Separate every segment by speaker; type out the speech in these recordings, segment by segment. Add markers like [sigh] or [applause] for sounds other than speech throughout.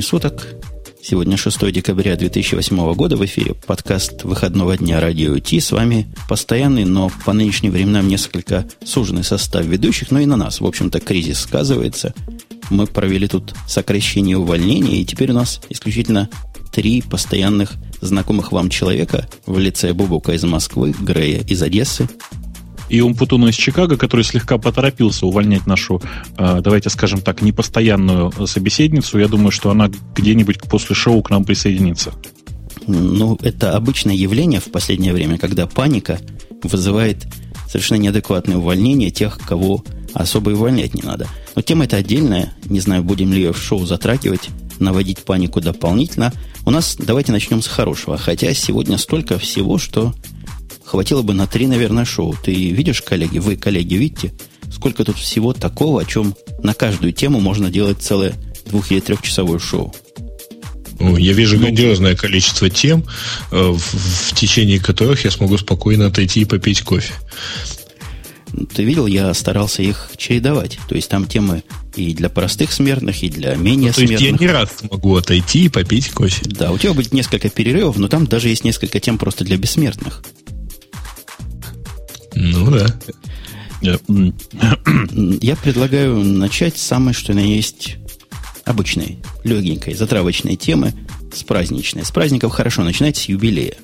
Speaker 1: времени суток. Сегодня 6 декабря 2008 года в эфире подкаст выходного дня радио Ти. С вами постоянный, но по нынешним временам несколько суженный состав ведущих, но и на нас, в общем-то, кризис сказывается. Мы провели тут сокращение увольнения, и теперь у нас исключительно три постоянных знакомых вам человека в лице Бубука из Москвы, Грея из Одессы
Speaker 2: и Умпутуна из Чикаго, который слегка поторопился увольнять нашу, э, давайте скажем так, непостоянную собеседницу. Я думаю, что она где-нибудь после шоу к нам присоединится.
Speaker 1: Ну, это обычное явление в последнее время, когда паника вызывает совершенно неадекватное увольнение тех, кого особо увольнять не надо. Но тема эта отдельная. Не знаю, будем ли ее в шоу затрагивать, наводить панику дополнительно. У нас давайте начнем с хорошего. Хотя сегодня столько всего, что хватило бы на три, наверное, шоу. Ты видишь, коллеги, вы, коллеги, видите, сколько тут всего такого, о чем на каждую тему можно делать целое двух- или трехчасовое шоу.
Speaker 3: Я вижу ну, грандиозное количество тем, э, в, в течение которых я смогу спокойно отойти и попить кофе.
Speaker 1: Ты видел, я старался их чередовать. То есть там темы и для простых смертных, и для менее ну, то смертных. То есть
Speaker 3: я не раз смогу отойти и попить кофе.
Speaker 1: Да, у тебя будет несколько перерывов, но там даже есть несколько тем просто для бессмертных.
Speaker 3: Ну да.
Speaker 1: Я предлагаю начать с самой, что на есть обычной, легенькой, затравочной темы с праздничной. С праздников хорошо начинать с юбилея.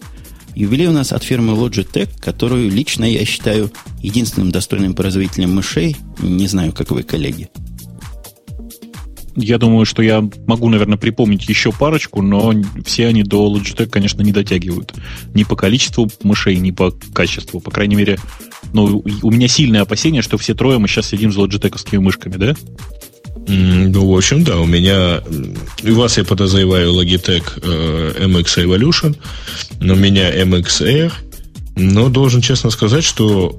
Speaker 1: Юбилей у нас от фирмы Logitech, которую лично я считаю единственным достойным производителем мышей. Не знаю, как вы, коллеги
Speaker 2: я думаю, что я могу, наверное, припомнить еще парочку, но все они до Logitech, конечно, не дотягивают. Ни по количеству мышей, ни по качеству. По крайней мере, ну, у меня сильное опасение, что все трое мы сейчас сидим с лоджитековскими мышками, да?
Speaker 3: Ну, в общем, да, у меня, у вас я подозреваю Logitech э, MX Evolution, но у меня MX Air, но должен честно сказать, что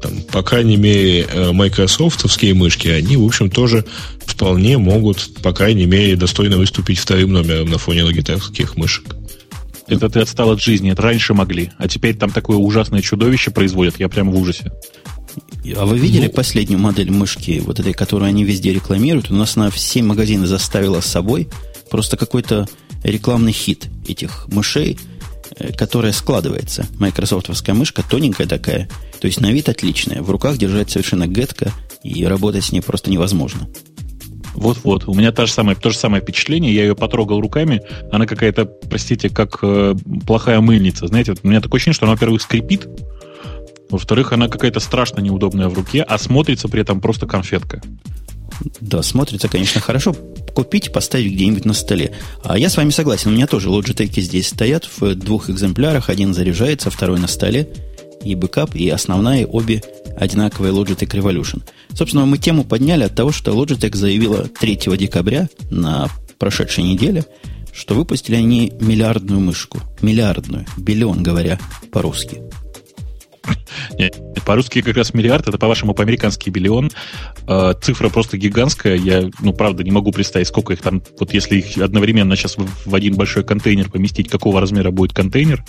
Speaker 3: там, по крайней мере, э, майкрософтовские мышки, они, в общем, тоже вполне могут, по крайней мере, достойно выступить вторым номером на фоне логитехских мышек.
Speaker 2: Это ты отстал от жизни, это раньше могли, а теперь там такое ужасное чудовище производят, я прям в ужасе.
Speaker 1: А вы видели ну, последнюю модель мышки, вот этой, которую они везде рекламируют? У нас на все магазины заставила с собой просто какой-то рекламный хит этих мышей – Э, которая складывается. Майкрософтовская мышка тоненькая такая, то есть на вид отличная. В руках держать совершенно гетко, и работать с ней просто невозможно.
Speaker 2: Вот-вот. У меня то же самое, то же самое впечатление. Я ее потрогал руками. Она какая-то, простите, как э, плохая мыльница. Знаете, вот у меня такое ощущение, что она, во-первых, скрипит. Во-вторых, она какая-то страшно неудобная в руке, а смотрится при этом просто конфетка.
Speaker 1: Да, смотрится, конечно, хорошо. Купить, поставить где-нибудь на столе. А я с вами согласен. У меня тоже Logitech здесь стоят в двух экземплярах. Один заряжается, второй на столе. И бэкап, и основная, обе одинаковые Logitech Revolution. Собственно, мы тему подняли от того, что Logitech заявила 3 декабря на прошедшей неделе, что выпустили они миллиардную мышку. Миллиардную. Биллион, говоря по-русски. [laughs]
Speaker 2: По-русски как раз миллиард, это, по-вашему, по-американски биллион. Э, цифра просто гигантская. Я, ну, правда, не могу представить, сколько их там, вот если их одновременно сейчас в один большой контейнер поместить, какого размера будет контейнер.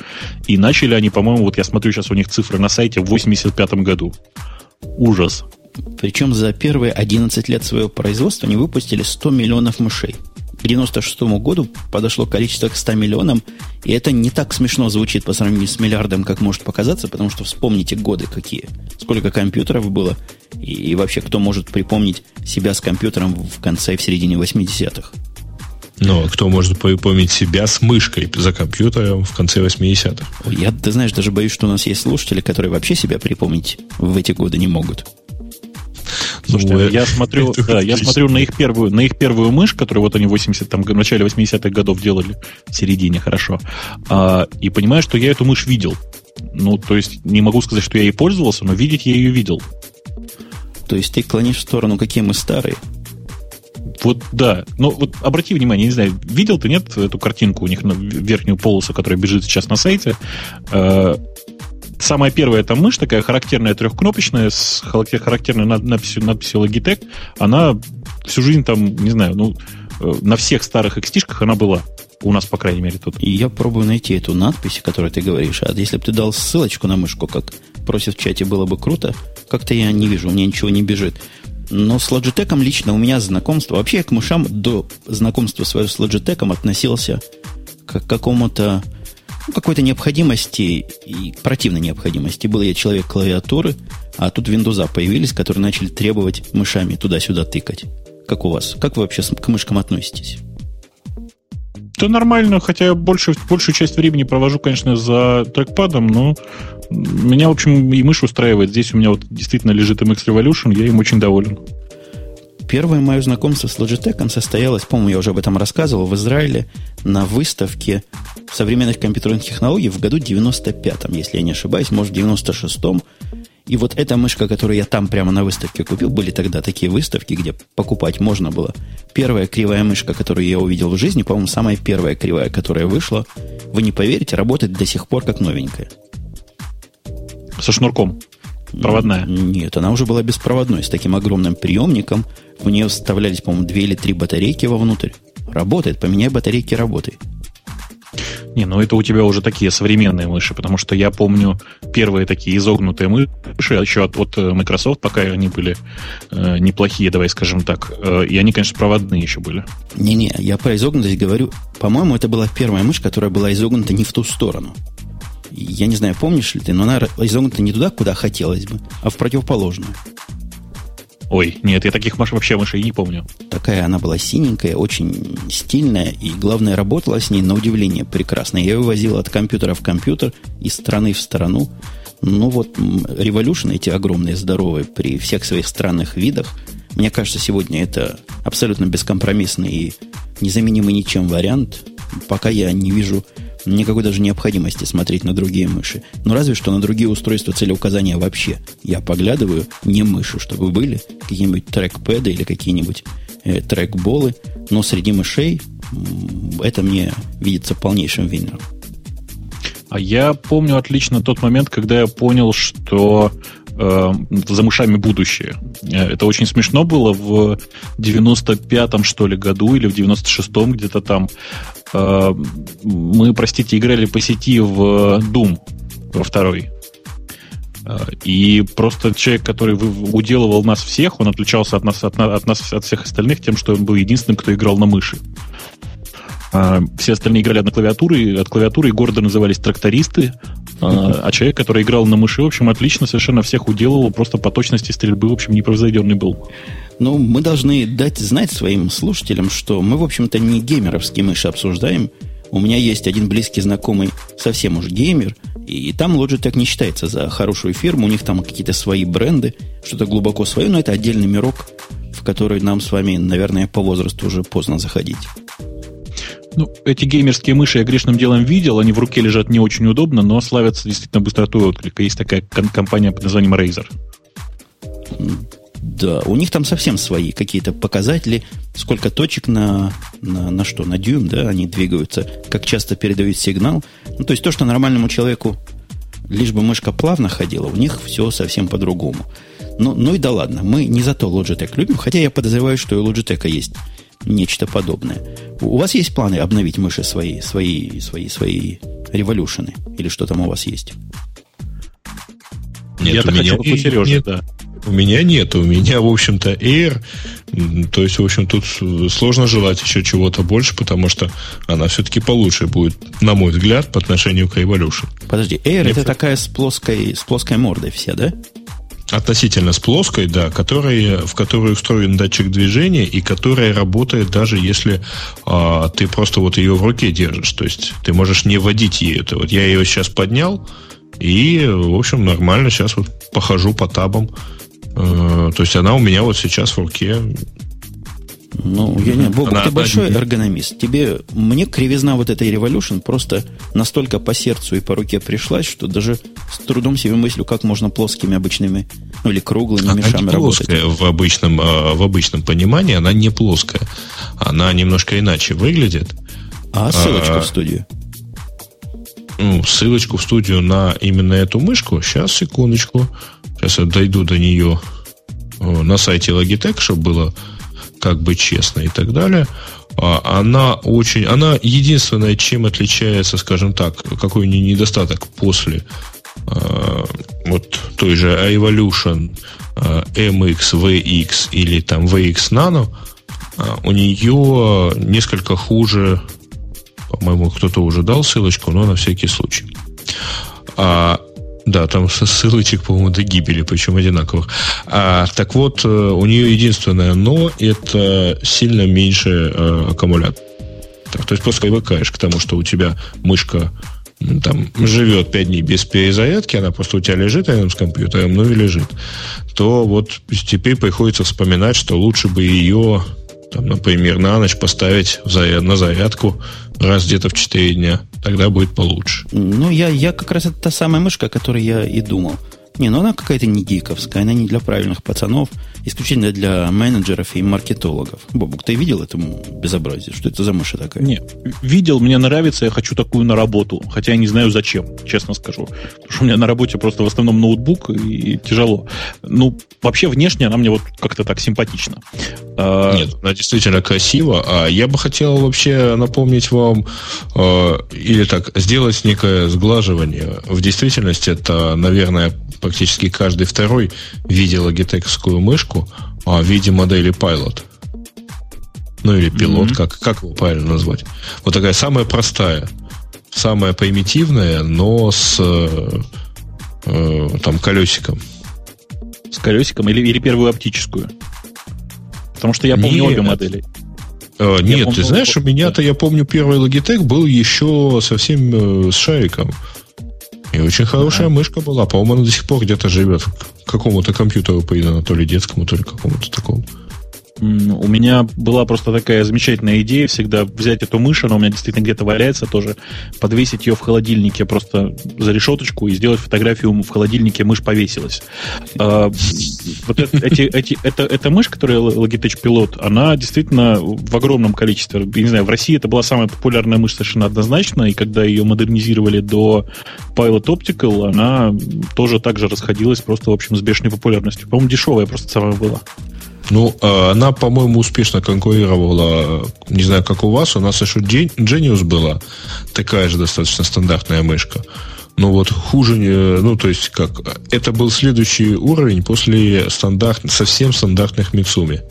Speaker 2: И начали они, по-моему, вот я смотрю сейчас у них цифры на сайте в 85 году. Ужас.
Speaker 1: Причем за первые 11 лет своего производства они выпустили 100 миллионов мышей к 96 году подошло количество к 100 миллионам, и это не так смешно звучит по сравнению с миллиардом, как может показаться, потому что вспомните годы какие. Сколько компьютеров было, и, и вообще кто может припомнить себя с компьютером в конце и в середине 80-х.
Speaker 3: Но кто может припомнить себя с мышкой за компьютером в конце 80-х?
Speaker 1: Я, ты знаешь, даже боюсь, что у нас есть слушатели, которые вообще себя припомнить в эти годы не могут.
Speaker 2: Слушайте, ну, я смотрю, [laughs] да, я смотрю на их первую, на их первую мышь, которую вот они в 80, там, в начале 80-х годов делали, в середине, хорошо, а, и понимаю, что я эту мышь видел. Ну, то есть, не могу сказать, что я ей пользовался, но видеть я ее видел.
Speaker 1: То есть, ты клонишь в сторону, какие мы старые?
Speaker 2: Вот да. Ну, вот обрати внимание, не знаю, видел ты, нет, эту картинку у них на верхнюю полосу, которая бежит сейчас на сайте. Э, самая первая эта мышь, такая характерная трехкнопочная, с характерной надписью, надписью Logitech, она всю жизнь там, не знаю, ну, э, на всех старых XT-шках она была. У нас, по крайней мере, тут.
Speaker 1: И я пробую найти эту надпись, о которой ты говоришь. А если бы ты дал ссылочку на мышку, как просит в чате, было бы круто. Как-то я не вижу, у меня ничего не бежит. Но с Logitech лично у меня знакомство... Вообще я к мышам до знакомства своего с Logitech относился к какому-то... Ну, какой-то необходимости и противной необходимости. Был я человек клавиатуры, а тут Windows появились, которые начали требовать мышами туда-сюда тыкать. Как у вас? Как вы вообще к мышкам относитесь?
Speaker 2: Да нормально, хотя я больше, большую часть времени провожу, конечно, за трекпадом, но меня, в общем, и мышь устраивает. Здесь у меня вот действительно лежит MX Revolution, я им очень доволен.
Speaker 1: Первое мое знакомство с Logitech состоялось, по-моему, я уже об этом рассказывал, в Израиле на выставке современных компьютерных технологий в году 95-м, если я не ошибаюсь, может, в 96-м. И вот эта мышка, которую я там прямо на выставке купил, были тогда такие выставки, где покупать можно было. Первая кривая мышка, которую я увидел в жизни, по-моему, самая первая кривая, которая вышла, вы не поверите, работает до сих пор как новенькая.
Speaker 2: Со шнурком? Проводная?
Speaker 1: Нет, она уже была беспроводной, с таким огромным приемником. В нее вставлялись, по-моему, две или три батарейки вовнутрь. Работает, поменяй батарейки, работает.
Speaker 2: Не, ну это у тебя уже такие современные мыши, потому что я помню первые такие изогнутые мыши еще от, от э, Microsoft, пока они были э, неплохие, давай скажем так. Э, и они, конечно, проводные еще были.
Speaker 1: Не-не, я про изогнутость говорю. По-моему, это была первая мышь, которая была изогнута не в ту сторону. Я не знаю, помнишь ли ты, но она изогнута не туда, куда хотелось бы, а в противоположную.
Speaker 2: Ой, нет, я таких маш вообще мышей не помню.
Speaker 1: Такая она была синенькая, очень стильная, и, главное, работала с ней на удивление прекрасно. Я ее возил от компьютера в компьютер, из страны в страну. Ну вот, Revolution, эти огромные, здоровые, при всех своих странных видах, мне кажется, сегодня это абсолютно бескомпромиссный и незаменимый ничем вариант. Пока я не вижу никакой даже необходимости смотреть на другие мыши. Но разве что на другие устройства целеуказания вообще. Я поглядываю не мыши, чтобы были какие-нибудь трекпэды или какие-нибудь э, трекболы, но среди мышей это мне видится полнейшим винером.
Speaker 2: А я помню отлично тот момент, когда я понял, что э, за мышами будущее. Э, это очень смешно было в 95-м, что ли, году или в 96-м где-то там. Э, мы, простите, играли по сети в Doom во второй. Э, и просто человек, который уделывал нас всех, он отличался от нас, от, от нас, от всех остальных тем, что он был единственным, кто играл на мыши. А, все остальные играли на клавиатуре, от клавиатуры гордо назывались трактористы, а, а человек, который играл на мыши, в общем, отлично совершенно всех уделывал, просто по точности стрельбы, в общем, непроизведенный был.
Speaker 1: Ну, мы должны дать знать своим слушателям, что мы, в общем-то, не геймеровские мыши обсуждаем. У меня есть один близкий знакомый, совсем уж геймер, и там Logitech не считается за хорошую фирму, у них там какие-то свои бренды, что-то глубоко свое, но это отдельный мирок, в который нам с вами, наверное, по возрасту уже поздно заходить.
Speaker 2: Ну, эти геймерские мыши я грешным делом видел, они в руке лежат не очень удобно, но славятся действительно быстротой отклика. Есть такая компания под названием Razer.
Speaker 1: Да, у них там совсем свои какие-то показатели, сколько точек на, на, на что, на дюйм, да, они двигаются, как часто передают сигнал. Ну, то есть то, что нормальному человеку лишь бы мышка плавно ходила, у них все совсем по-другому. Ну, ну и да ладно, мы не за то Logitech любим, хотя я подозреваю, что и Logitech есть нечто подобное. У вас есть планы обновить мыши свои, свои, свои, свои революшены? Или что там у вас есть?
Speaker 3: Нет, Я у меня хотел у Сережи, нет, да. У меня нет, у меня, в общем-то, Air. То есть, в общем, тут сложно желать еще чего-то больше, потому что она все-таки получше будет, на мой взгляд, по отношению к Evolution.
Speaker 1: Подожди, Air Мне это такая с плоской, с плоской мордой вся, да?
Speaker 3: Относительно с плоской, да, которая, в которую встроен датчик движения и которая работает даже если а, ты просто вот ее в руке держишь. То есть ты можешь не водить ею. Это вот я ее сейчас поднял и, в общем, нормально сейчас вот похожу по табам. А, то есть она у меня вот сейчас в руке.
Speaker 1: Ну, я не, Бог, ты большой эргономист. Тебе, мне кривизна вот этой Revolution просто настолько по сердцу и по руке пришлась, что даже с трудом себе мыслю, как можно плоскими обычными, ну или круглыми она мешами не
Speaker 3: плоская работать. В обычном, а, в обычном понимании она не плоская. Она немножко иначе выглядит.
Speaker 1: А ссылочка а, в студию?
Speaker 3: Ну, ссылочку в студию на именно эту мышку. Сейчас, секундочку. Сейчас я дойду до нее на сайте Logitech, чтобы было как бы честно и так далее, а, она очень, она единственная, чем отличается, скажем так, какой у нее недостаток после а, вот той же Evolution MX, VX или там VX Nano, у нее несколько хуже, по-моему, кто-то уже дал ссылочку, но на всякий случай. А, да, там ссылочек, по-моему, до гибели, причем одинаковых. А, так вот, э, у нее единственное но это сильно меньше э, аккумулятор. То есть просто привыкаешь к тому, что у тебя мышка там живет 5 дней без перезарядки, она просто у тебя лежит рядом с компьютером, ну и лежит, то вот теперь приходится вспоминать, что лучше бы ее, там, например, на ночь поставить заряд, на зарядку раз где-то в 4 дня. Тогда будет получше.
Speaker 1: Ну, я, я как раз это та самая мышка, о которой я и думал. Не, ну она какая-то не гиковская, она не для правильных пацанов, исключительно для менеджеров и маркетологов. Бобук, ты видел это безобразие? Что это за мышь такая?
Speaker 2: Не, видел, мне нравится, я хочу такую на работу. Хотя я не знаю зачем, честно скажу. Потому что у меня на работе просто в основном ноутбук и тяжело. Ну, вообще внешне она мне вот как-то так симпатична.
Speaker 3: А, Нет, она действительно красива. А я бы хотел вообще напомнить вам, э, или так, сделать некое сглаживание. В действительности это, наверное, практически каждый второй видел логитековскую мышку а, в виде модели Pilot. Ну или пилот, mm-hmm. как, как его правильно назвать. Вот такая самая простая, самая примитивная, но с э, э, там колесиком.
Speaker 2: С колесиком или, или первую оптическую? Потому что я помню нет. обе модели.
Speaker 3: Э, нет, помню, ты знаешь, у меня-то, я помню, первый Logitech был еще совсем э, с шариком. И очень хорошая ага. мышка была. По-моему, она до сих пор где-то живет. К какому-то компьютеру придана, то ли детскому, то ли какому-то такому.
Speaker 2: У меня была просто такая замечательная идея всегда взять эту мышь, она у меня действительно где-то валяется тоже, подвесить ее в холодильнике просто за решеточку и сделать фотографию в холодильнике, мышь повесилась. А, вот эти, эти, это, эта мышь, которая Logitech Pilot, она действительно в огромном количестве, я не знаю, в России это была самая популярная мышь совершенно однозначно, и когда ее модернизировали до Pilot Optical, она тоже так же расходилась просто, в общем, с бешеной популярностью. По-моему, дешевая просто самая была.
Speaker 3: Ну, а она, по-моему, успешно конкурировала, не знаю, как у вас, у нас еще Genius была, такая же достаточно стандартная мышка. Ну вот хуже, ну то есть как, это был следующий уровень после стандарт, совсем стандартных Мицуми.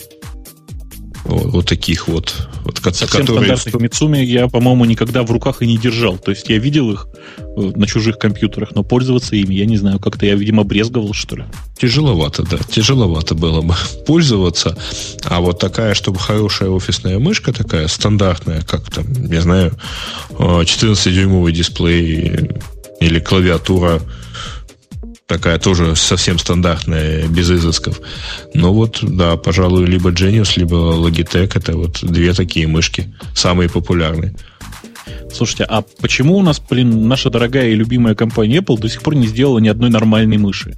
Speaker 3: Вот, вот таких вот. вот
Speaker 2: Совсем которые... стандартных Мицуми я, по-моему, никогда в руках и не держал. То есть я видел их э, на чужих компьютерах, но пользоваться ими, я не знаю, как-то я, видимо, брезговал, что ли.
Speaker 3: Тяжеловато, да. Тяжеловато было бы [laughs] пользоваться. А вот такая, чтобы хорошая офисная мышка, такая стандартная, как там, не знаю, 14-дюймовый э, дисплей или клавиатура такая тоже совсем стандартная, без изысков. Но вот, да, пожалуй, либо Genius, либо Logitech это вот две такие мышки, самые популярные.
Speaker 2: Слушайте, а почему у нас, блин, наша дорогая и любимая компания Apple до сих пор не сделала ни одной нормальной мыши?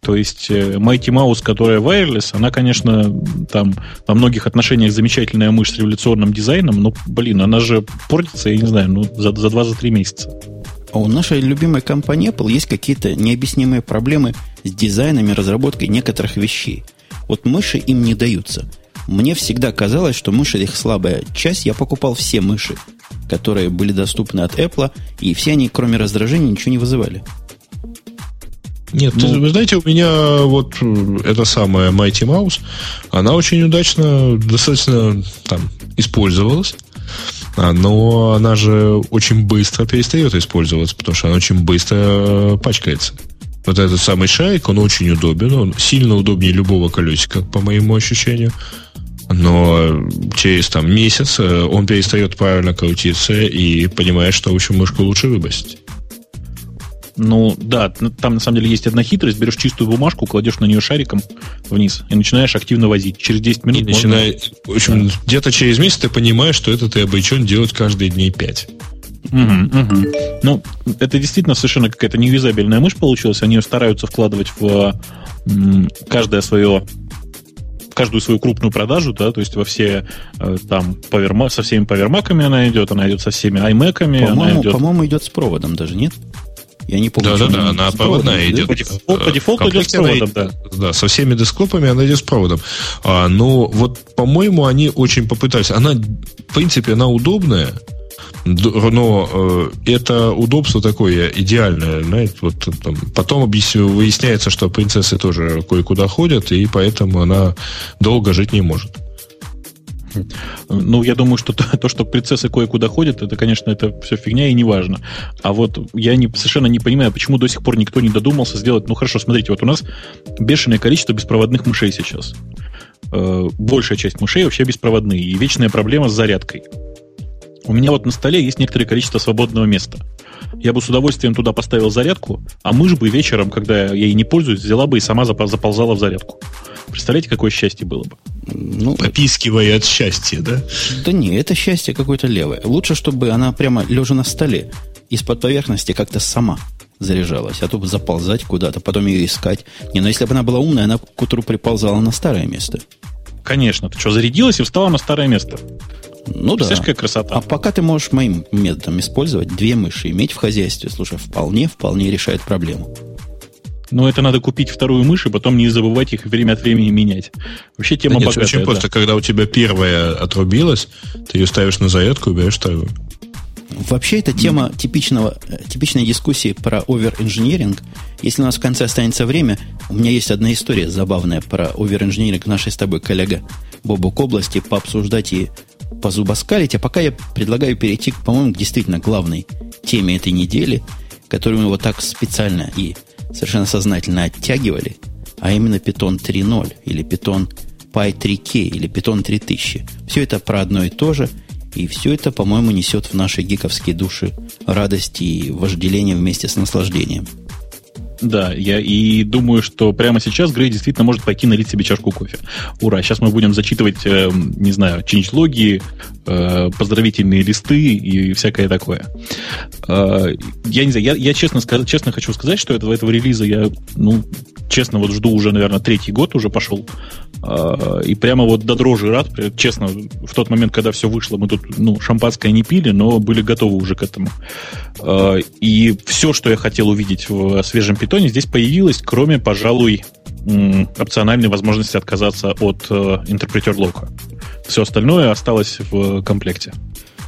Speaker 2: То есть э, Mighty Mouse, которая wireless, она, конечно, там во многих отношениях замечательная мышь с революционным дизайном, но, блин, она же портится, я не знаю, ну, за, за 2-3 месяца.
Speaker 1: А у нашей любимой компании Apple есть какие-то необъяснимые проблемы с дизайном и разработкой некоторых вещей. Вот мыши им не даются. Мне всегда казалось, что мыши их слабая часть. Я покупал все мыши, которые были доступны от Apple, и все они, кроме раздражения, ничего не вызывали.
Speaker 3: Нет, ну, вы знаете, у меня вот эта самая Mighty Mouse, она очень удачно, достаточно там использовалась. Но она же очень быстро перестает использоваться, потому что она очень быстро э, пачкается. Вот этот самый шарик, он очень удобен, он сильно удобнее любого колесика, по моему ощущению. Но через там месяц э, он перестает правильно крутиться и понимает, что, в общем, мышку лучше выбросить.
Speaker 2: Ну, да, там на самом деле есть одна хитрость. Берешь чистую бумажку, кладешь на нее шариком вниз и начинаешь активно возить. Через 10 минут и
Speaker 3: можно... начинай, В общем, да. где-то через месяц ты понимаешь, что это ты обречен делать каждые дни 5.
Speaker 2: Угу, угу. Ну, это действительно совершенно какая-то невизабельная мышь получилась. Они ее стараются вкладывать в каждое свое каждую свою крупную продажу, да, то есть во все э, там поверма, со всеми повермаками она идет, она идет со всеми iMac'ами.
Speaker 1: По-моему, идет... по-моему, идет с проводом даже, нет?
Speaker 3: Я не помню. Да, да, да, она проводная идет. По дефолту,
Speaker 2: по дефолту идет с проводом, да.
Speaker 3: Да, со всеми десктопами она идет с проводом. А, но вот, по-моему, они очень попытались. Она, в принципе, она удобная, Но э, это удобство такое идеальное, знаете, вот там, потом объясню, выясняется, что принцессы тоже кое-куда ходят, и поэтому она долго жить не может.
Speaker 2: Ну, я думаю, что [laughs] то, то, что принцессы кое-куда ходят, это, конечно, это все фигня и не важно. А вот я не, совершенно не понимаю, почему до сих пор никто не додумался сделать... Ну, хорошо, смотрите, вот у нас бешеное количество беспроводных мышей сейчас. Э, большая часть мышей вообще беспроводные. И вечная проблема с зарядкой. У меня вот на столе есть некоторое количество свободного места. Я бы с удовольствием туда поставил зарядку, а мышь бы вечером, когда я ей не пользуюсь, взяла бы и сама заползала в зарядку. Представляете, какое счастье было бы?
Speaker 3: Ну, Попискивая от счастья, да?
Speaker 1: Да не, это счастье какое-то левое. Лучше, чтобы она прямо лежа на столе, из-под поверхности как-то сама заряжалась, а то бы заползать куда-то, потом ее искать. Не, но если бы она была умная, она к утру приползала на старое место.
Speaker 2: Конечно, ты что, зарядилась и встала на старое место?
Speaker 1: Ну да. какая красота. А пока ты можешь моим методом использовать две мыши, иметь в хозяйстве, слушай, вполне, вполне решает проблему.
Speaker 2: Но это надо купить вторую мышь и потом не забывать их время от времени менять. Вообще тема да нет, богатая.
Speaker 3: Очень просто, да. когда у тебя первая отрубилась, ты ее ставишь на зарядку и берешь вторую.
Speaker 1: Вообще, это тема типичного, типичной дискуссии про овер-инжиниринг. Если у нас в конце останется время, у меня есть одна история забавная про овер-инжиниринг нашей с тобой коллега Бобук области, пообсуждать и позубоскалить. А пока я предлагаю перейти, по-моему, к действительно главной теме этой недели, которую мы вот так специально и совершенно сознательно оттягивали, а именно Python 3.0 или Python Py 3K или Python 3000. Все это про одно и то же – и все это, по-моему, несет в наши гиковские души радость и вожделение вместе с наслаждением.
Speaker 2: Да, я и думаю, что прямо сейчас Грей действительно может пойти налить себе чашку кофе. Ура! Сейчас мы будем зачитывать, э, не знаю, чинч-логи, э, поздравительные листы и всякое такое. Э, я не знаю, я, я честно, честно хочу сказать, что этого, этого релиза я, ну, честно, вот жду уже, наверное, третий год уже пошел. Э, и прямо вот до дрожи рад. Честно, в тот момент, когда все вышло, мы тут, ну, шампанское не пили, но были готовы уже к этому. Э, и все, что я хотел увидеть в свежем питоне, здесь появилось, кроме, пожалуй, опциональной возможности отказаться от э, интерпретер лока. Все остальное осталось в комплекте.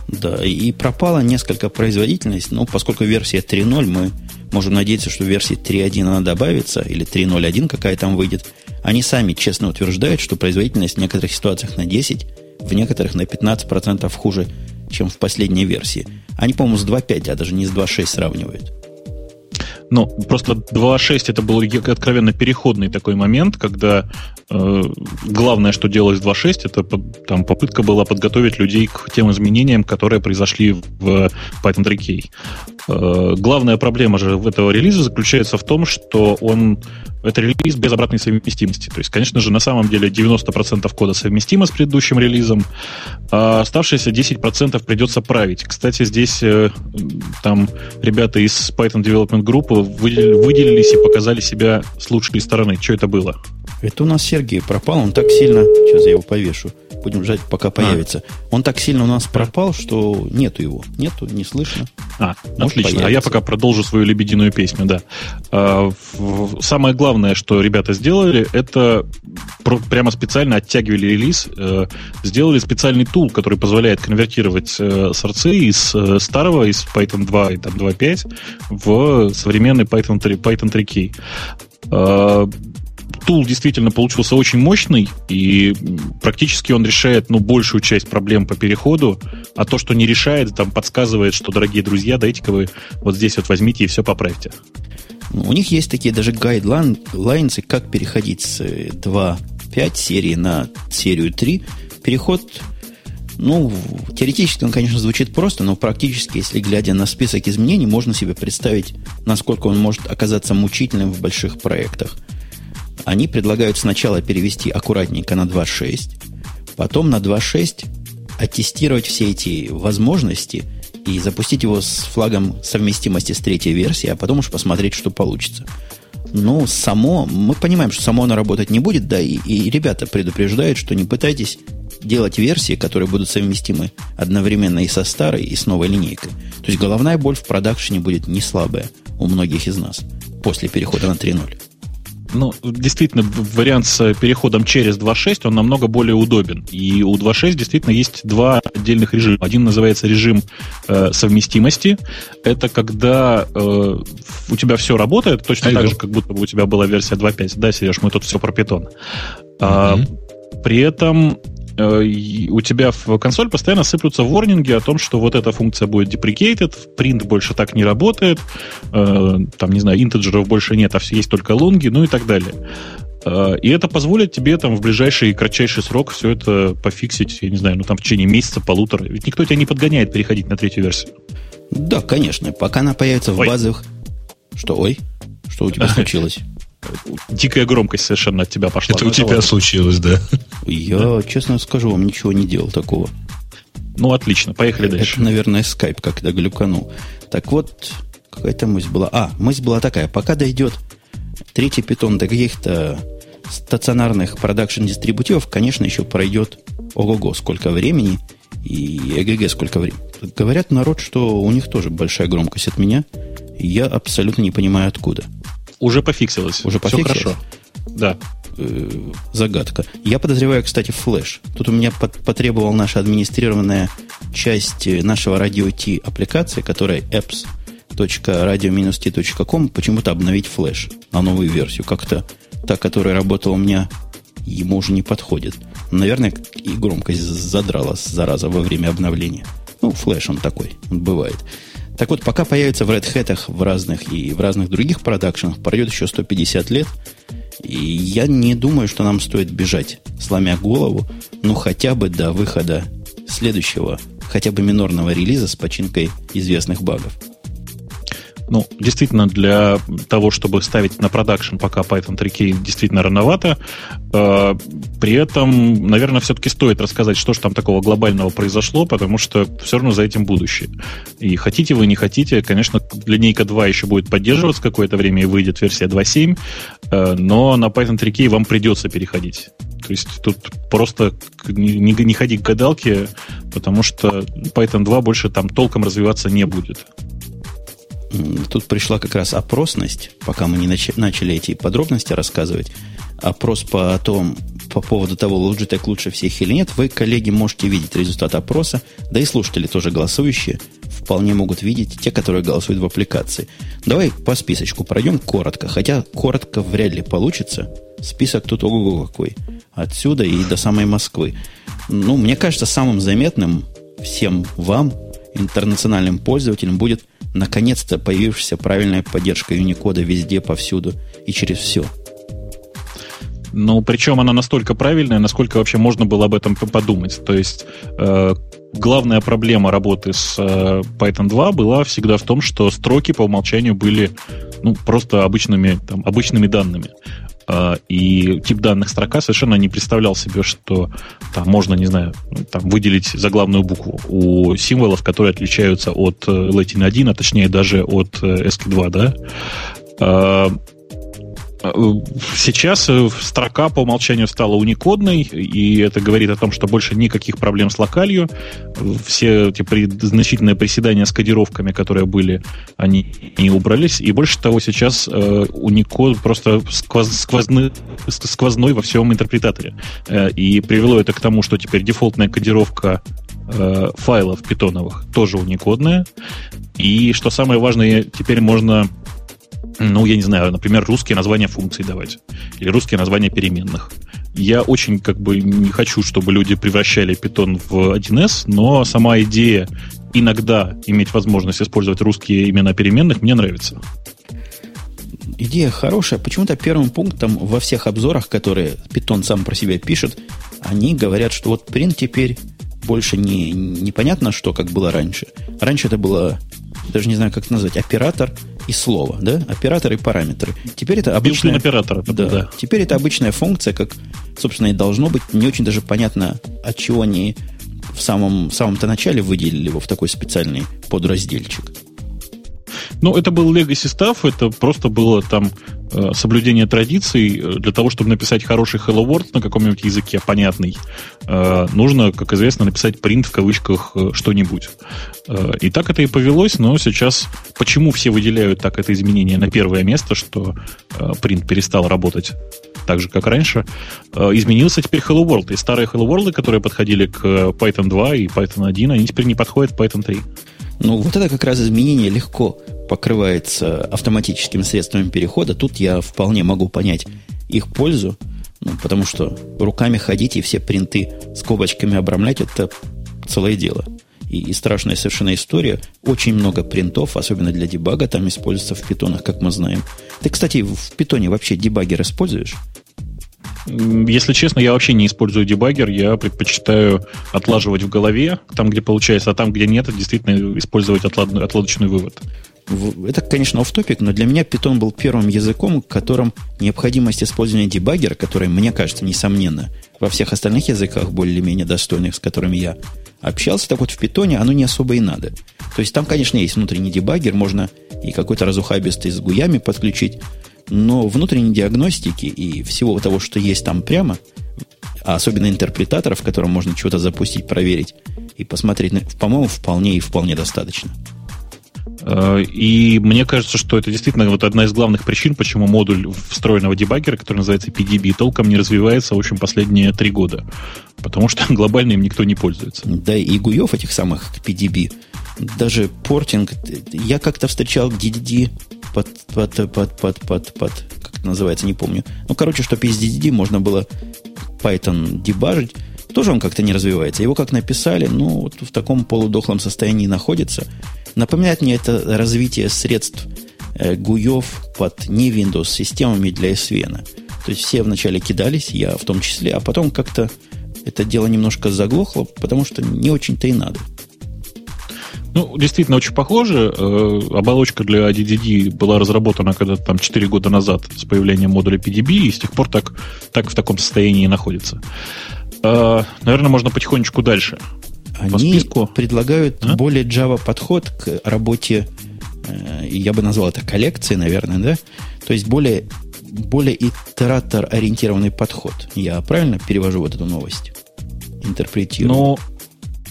Speaker 1: Да, и пропала несколько производительность, но поскольку версия 3.0, мы можем надеяться, что в версии 3.1 она добавится, или 3.0.1 какая там выйдет. Они сами честно утверждают, что производительность в некоторых ситуациях на 10, в некоторых на 15% хуже, чем в последней версии. Они, по-моему, с 2.5, а даже не с 2.6 сравнивают.
Speaker 2: Ну, просто 2.6 это был откровенно переходный такой момент, когда э, главное, что делалось в 2.6, это там попытка была подготовить людей к тем изменениям, которые произошли в Python 3K. Э, главная проблема же этого релиза заключается в том, что он это релиз без обратной совместимости. То есть, конечно же, на самом деле 90% кода совместимо с предыдущим релизом, а оставшиеся 10% придется править. Кстати, здесь э, там ребята из Python Development Group выделились и показали себя с лучшей стороны. Что это было?
Speaker 1: Это у нас Сергей пропал, он так сильно... Сейчас я его повешу. Будем ждать, пока появится. А. Он так сильно у нас пропал, что нету его. Нету, не слышно.
Speaker 2: А, Может отлично. Появится. А я пока продолжу свою лебединую песню, да. А, самое главное, что ребята сделали, это прямо специально оттягивали релиз, э, сделали специальный тул, который позволяет конвертировать э, сорцы из э, старого, из Python 2 и там 2.5 в современный Python 3, Python 3K тул действительно получился очень мощный, и практически он решает ну, большую часть проблем по переходу, а то, что не решает, там подсказывает, что, дорогие друзья, дайте-ка вы вот здесь вот возьмите и все поправьте.
Speaker 1: Ну, у них есть такие даже гайдлайнсы, как переходить с 2.5 серии на серию 3. Переход, ну, теоретически он, конечно, звучит просто, но практически, если глядя на список изменений, можно себе представить, насколько он может оказаться мучительным в больших проектах – они предлагают сначала перевести аккуратненько на 2.6, потом на 2.6 оттестировать все эти возможности и запустить его с флагом совместимости с третьей версией, а потом уж посмотреть, что получится. Ну, само, мы понимаем, что само оно работать не будет, да, и, и ребята предупреждают, что не пытайтесь делать версии, которые будут совместимы одновременно и со старой, и с новой линейкой. То есть головная боль в продакшене будет не слабая у многих из нас после перехода на 3.0.
Speaker 2: Ну, действительно, вариант с переходом через 2.6, он намного более удобен. И у 2.6 действительно есть два отдельных режима. Один называется режим э, совместимости. Это когда э, у тебя все работает, точно Алло. так же, как будто бы у тебя была версия 2.5. Да, Сереж, мы тут все про питон. Mm-hmm. А, при этом у тебя в консоль постоянно сыплются ворнинги о том, что вот эта функция будет deprecated, print больше так не работает, э, там, не знаю, интеджеров больше нет, а все есть только лонги, ну и так далее. Э, и это позволит тебе там в ближайший кратчайший срок все это пофиксить, я не знаю, ну там в течение месяца, полутора. Ведь никто тебя не подгоняет переходить на третью версию.
Speaker 1: Да, конечно. Пока она появится в ой. базовых... Что, ой? Что у тебя [laughs] случилось?
Speaker 2: Дикая громкость совершенно от тебя пошла.
Speaker 3: Это у тебя случилось, да?
Speaker 1: Я, честно скажу, вам ничего не делал такого.
Speaker 2: Ну, отлично, поехали дальше.
Speaker 1: Это, наверное, скайп как-то глюканул. Так вот, какая-то мысль была. А, мысль была такая, пока дойдет третий питон до каких-то стационарных продакшн-дистрибутивов, конечно, еще пройдет ого-го, сколько времени, и ЭГГ сколько времени. Говорят народ, что у них тоже большая громкость от меня. Я абсолютно не понимаю, откуда.
Speaker 2: Уже пофиксилось.
Speaker 1: Уже пофиксилось? Все хорошо.
Speaker 2: Да.
Speaker 1: Э, загадка. Я подозреваю, кстати, флеш. Тут у меня потребовал наша администрированная часть нашего радио T аппликации, которая apps.radio-t.com, почему-то обновить флеш на новую версию. Как-то та, которая работала у меня, ему уже не подходит. Наверное, и громкость задрала, зараза, во время обновления. Ну, флеш он такой, он бывает. Так вот, пока появится в Red Hat в разных и в разных других продакшенах, пройдет еще 150 лет. И я не думаю, что нам стоит бежать, сломя голову, ну хотя бы до выхода следующего, хотя бы минорного релиза с починкой известных багов.
Speaker 2: Ну, действительно, для того, чтобы ставить на продакшн пока Python 3K действительно рановато. Э, при этом, наверное, все-таки стоит рассказать, что же там такого глобального произошло, потому что все равно за этим будущее. И хотите вы, не хотите, конечно, линейка 2 еще будет поддерживаться какое-то время и выйдет версия 2.7, э, но на Python 3K вам придется переходить. То есть тут просто не, не, не ходи к гадалке, потому что Python 2 больше там толком развиваться не будет
Speaker 1: тут пришла как раз опросность, пока мы не начали эти подробности рассказывать, опрос по, том, по поводу того, Logitech лучше всех или нет, вы, коллеги, можете видеть результат опроса, да и слушатели тоже голосующие вполне могут видеть те, которые голосуют в аппликации. Давай по списочку пройдем коротко, хотя коротко вряд ли получится. Список тут ого-го какой. Отсюда и до самой Москвы. Ну, мне кажется, самым заметным всем вам, интернациональным пользователям, будет – наконец-то появившаяся правильная поддержка Unicode везде, повсюду и через все.
Speaker 2: Ну, причем она настолько правильная, насколько вообще можно было об этом подумать. То есть э, главная проблема работы с э, Python 2 была всегда в том, что строки по умолчанию были ну, просто обычными, там, обычными данными. А, и тип данных строка совершенно не представлял себе, что там можно, не знаю, там, выделить заглавную букву у символов, которые отличаются от э, Latin 1, а точнее даже от э, 2, да. Э, сейчас э, строка по умолчанию стала уникодной, и это говорит о том, что больше никаких проблем с локалью. Все эти при, значительные приседания с кодировками, которые были, они не убрались. И больше того, сейчас э, Unicode просто сквоз, сквозны, сквозной во всем интерпретаторе. Э, и привело это к тому, что теперь дефолтная кодировка э, файлов питоновых тоже уникодная. И что самое важное, теперь можно ну, я не знаю, например, русские названия функций давать. Или русские названия переменных. Я очень как бы не хочу, чтобы люди превращали Python в 1С, но сама идея иногда иметь возможность использовать русские имена переменных мне нравится.
Speaker 1: Идея хорошая. Почему-то первым пунктом во всех обзорах, которые Python сам про себя пишет, они говорят, что вот print теперь больше не непонятно, что как было раньше. Раньше это было, даже не знаю, как назвать, оператор и слово, да? Оператор и параметры. Теперь это обычная...
Speaker 2: оператор.
Speaker 1: Да, да. Теперь это обычная функция, как, собственно, и должно быть. Не очень даже понятно, от чего они в самом, в самом-то начале выделили его в такой специальный подразделчик.
Speaker 2: Ну, это был legacy став, это просто было там э, соблюдение традиций. Для того, чтобы написать хороший Hello World на каком-нибудь языке, понятный, э, нужно, как известно, написать print в кавычках э, что-нибудь. Э, и так это и повелось, но сейчас почему все выделяют так это изменение на первое место, что э, print перестал работать так же, как раньше, э, изменился теперь Hello World. И старые Hello World, которые подходили к Python 2 и Python 1, они теперь не подходят к Python 3.
Speaker 1: Ну, вот это как раз изменение легко покрывается автоматическими средствами перехода. Тут я вполне могу понять их пользу, ну, потому что руками ходить и все принты скобочками обрамлять – это целое дело. И, и страшная совершенно история. Очень много принтов, особенно для дебага, там используется в питонах, как мы знаем. Ты, кстати, в питоне вообще дебаггер используешь?
Speaker 2: Если честно, я вообще не использую дебаггер, я предпочитаю отлаживать в голове, там, где получается, а там, где нет, действительно использовать отлад... отладочный вывод.
Speaker 1: Это, конечно, оф топик но для меня Python был первым языком, в котором необходимость использования дебаггера, который, мне кажется, несомненно, во всех остальных языках более-менее достойных, с которыми я общался, так вот в Python оно не особо и надо. То есть там, конечно, есть внутренний дебаггер, можно и какой-то разухабистый с гуями подключить, но внутренней диагностики и всего того, что есть там прямо, а особенно интерпретатора, в котором можно что-то запустить, проверить и посмотреть, по-моему, вполне и вполне достаточно.
Speaker 2: Э, и мне кажется, что это действительно вот одна из главных причин, почему модуль встроенного дебаггера, который называется PDB, толком не развивается, в общем, последние три года. Потому что [laughs] глобально им никто не пользуется.
Speaker 1: Да, и гуев этих самых PDB, даже портинг, я как-то встречал DDD под, под, под, под, под, под, как это называется, не помню. Ну, короче, что из DDD можно было Python дебажить, тоже он как-то не развивается. Его как написали, ну, вот в таком полудохлом состоянии находится. Напоминает мне это развитие средств э, гуев под не Windows системами для SVN. То есть все вначале кидались, я в том числе, а потом как-то это дело немножко заглохло, потому что не очень-то и надо.
Speaker 2: Ну, действительно, очень похоже. Э, оболочка для DDD была разработана когда-то там 4 года назад с появлением модуля PDB, и с тех пор так, так в таком состоянии и находится. Э, наверное, можно потихонечку дальше.
Speaker 1: Они предлагают а? более Java подход к работе, э, я бы назвал это коллекцией, наверное, да? То есть более, более итератор-ориентированный подход. Я правильно перевожу вот эту новость? Интерпретирую.
Speaker 2: Ну,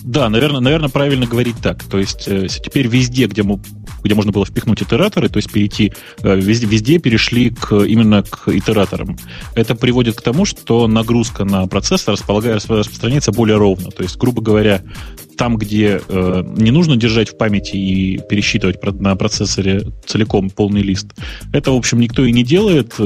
Speaker 2: да, наверное, наверное, правильно говорить так. То есть э, теперь везде, где мы где можно было впихнуть итераторы, то есть перейти э, везде, везде перешли к, именно к итераторам. Это приводит к тому, что нагрузка на процессор распространяется более ровно. То есть, грубо говоря, там, где э, не нужно держать в памяти и пересчитывать на процессоре целиком полный лист, это, в общем, никто и не делает. Э,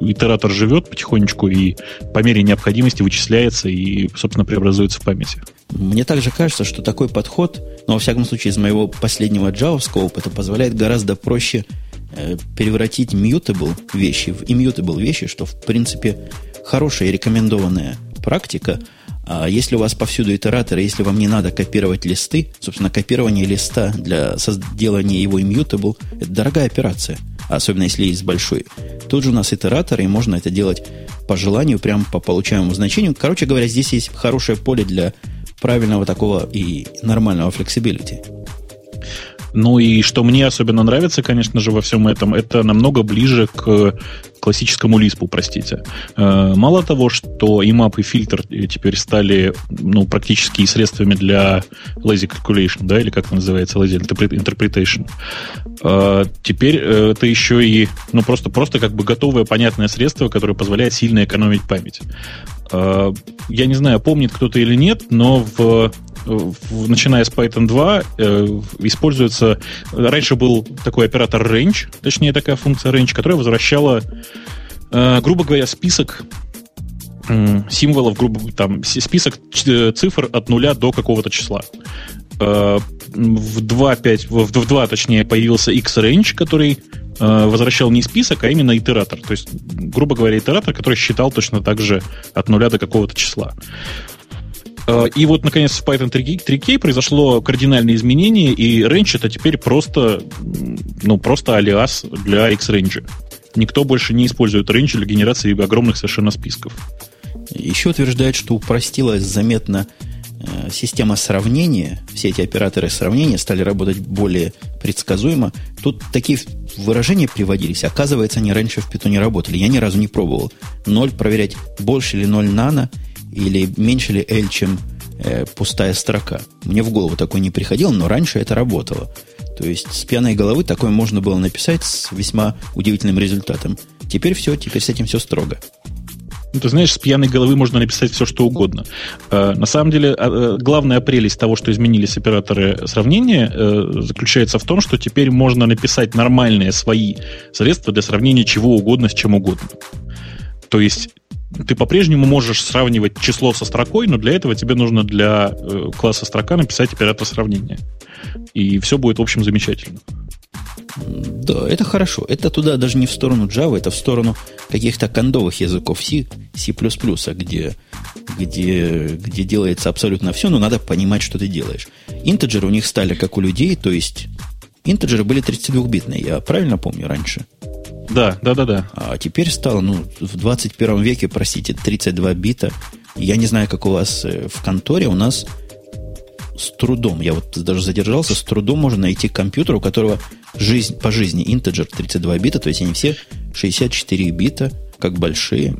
Speaker 2: итератор живет потихонечку и по мере необходимости вычисляется и, собственно, преобразуется в памяти.
Speaker 1: Мне также кажется, что такой подход, но, во всяком случае, из моего последнего джавовского опыта, позволяет гораздо проще э, превратить mutable вещи в immutable вещи, что, в принципе, хорошая и рекомендованная практика – а если у вас повсюду итераторы, если вам не надо копировать листы, собственно, копирование листа для сделания его immutable – это дорогая операция, особенно если есть большой. Тут же у нас итераторы, и можно это делать по желанию, прямо по получаемому значению. Короче говоря, здесь есть хорошее поле для правильного такого и нормального flexibility.
Speaker 2: Ну и что мне особенно нравится, конечно же, во всем этом, это намного ближе к классическому Лиспу, простите. Э, мало того, что и map и filter теперь стали ну, практически средствами для lazy calculation, да, или как это называется, lazy interpretation, э, теперь э, это еще и ну, просто, просто как бы готовое понятное средство, которое позволяет сильно экономить память. Я не знаю, помнит кто-то или нет, но в начиная с Python 2, э, используется... Раньше был такой оператор range, точнее такая функция range, которая возвращала, э, грубо говоря, список символов, грубо там, список цифр от нуля до какого-то числа. Э, в 2.5, в 2, точнее, появился X-Range, который возвращал не список, а именно итератор. То есть, грубо говоря, итератор, который считал точно так же от нуля до какого-то числа. Э, и вот, наконец, в Python 3K произошло кардинальное изменение, и range это теперь просто, ну, просто алиас для X-Range. Никто больше не использует range для генерации огромных совершенно списков.
Speaker 1: Еще утверждает, что упростилось заметно э, система сравнения, все эти операторы сравнения стали работать более предсказуемо. Тут такие выражения приводились. Оказывается, они раньше в питоне работали. Я ни разу не пробовал. Ноль проверять, больше ли 0 нано или меньше ли L, чем э, пустая строка. Мне в голову такое не приходило, но раньше это работало. То есть с пьяной головы такое можно было написать с весьма удивительным результатом. Теперь все, теперь с этим все строго.
Speaker 2: Ну, ты знаешь, с пьяной головы можно написать все, что угодно. Э, на самом деле, э, главная прелесть того, что изменились операторы сравнения, э, заключается в том, что теперь можно написать нормальные свои средства для сравнения чего угодно с чем угодно. То есть ты по-прежнему можешь сравнивать число со строкой, но для этого тебе нужно для класса строка написать оператор сравнения. И все будет, в общем, замечательно.
Speaker 1: Да, это хорошо. Это туда даже не в сторону Java, это в сторону каких-то кондовых языков C, C++, где, где, где делается абсолютно все, но надо понимать, что ты делаешь. Интеджеры у них стали как у людей, то есть интеджеры были 32-битные, я правильно помню раньше?
Speaker 2: Да, да, да, да.
Speaker 1: А теперь стало, ну, в 21 веке, простите, 32 бита. Я не знаю, как у вас э, в конторе, у нас с трудом, я вот даже задержался, с трудом можно найти компьютер, у которого жизнь, по жизни интеджер 32 бита, то есть они все 64 бита, как большие.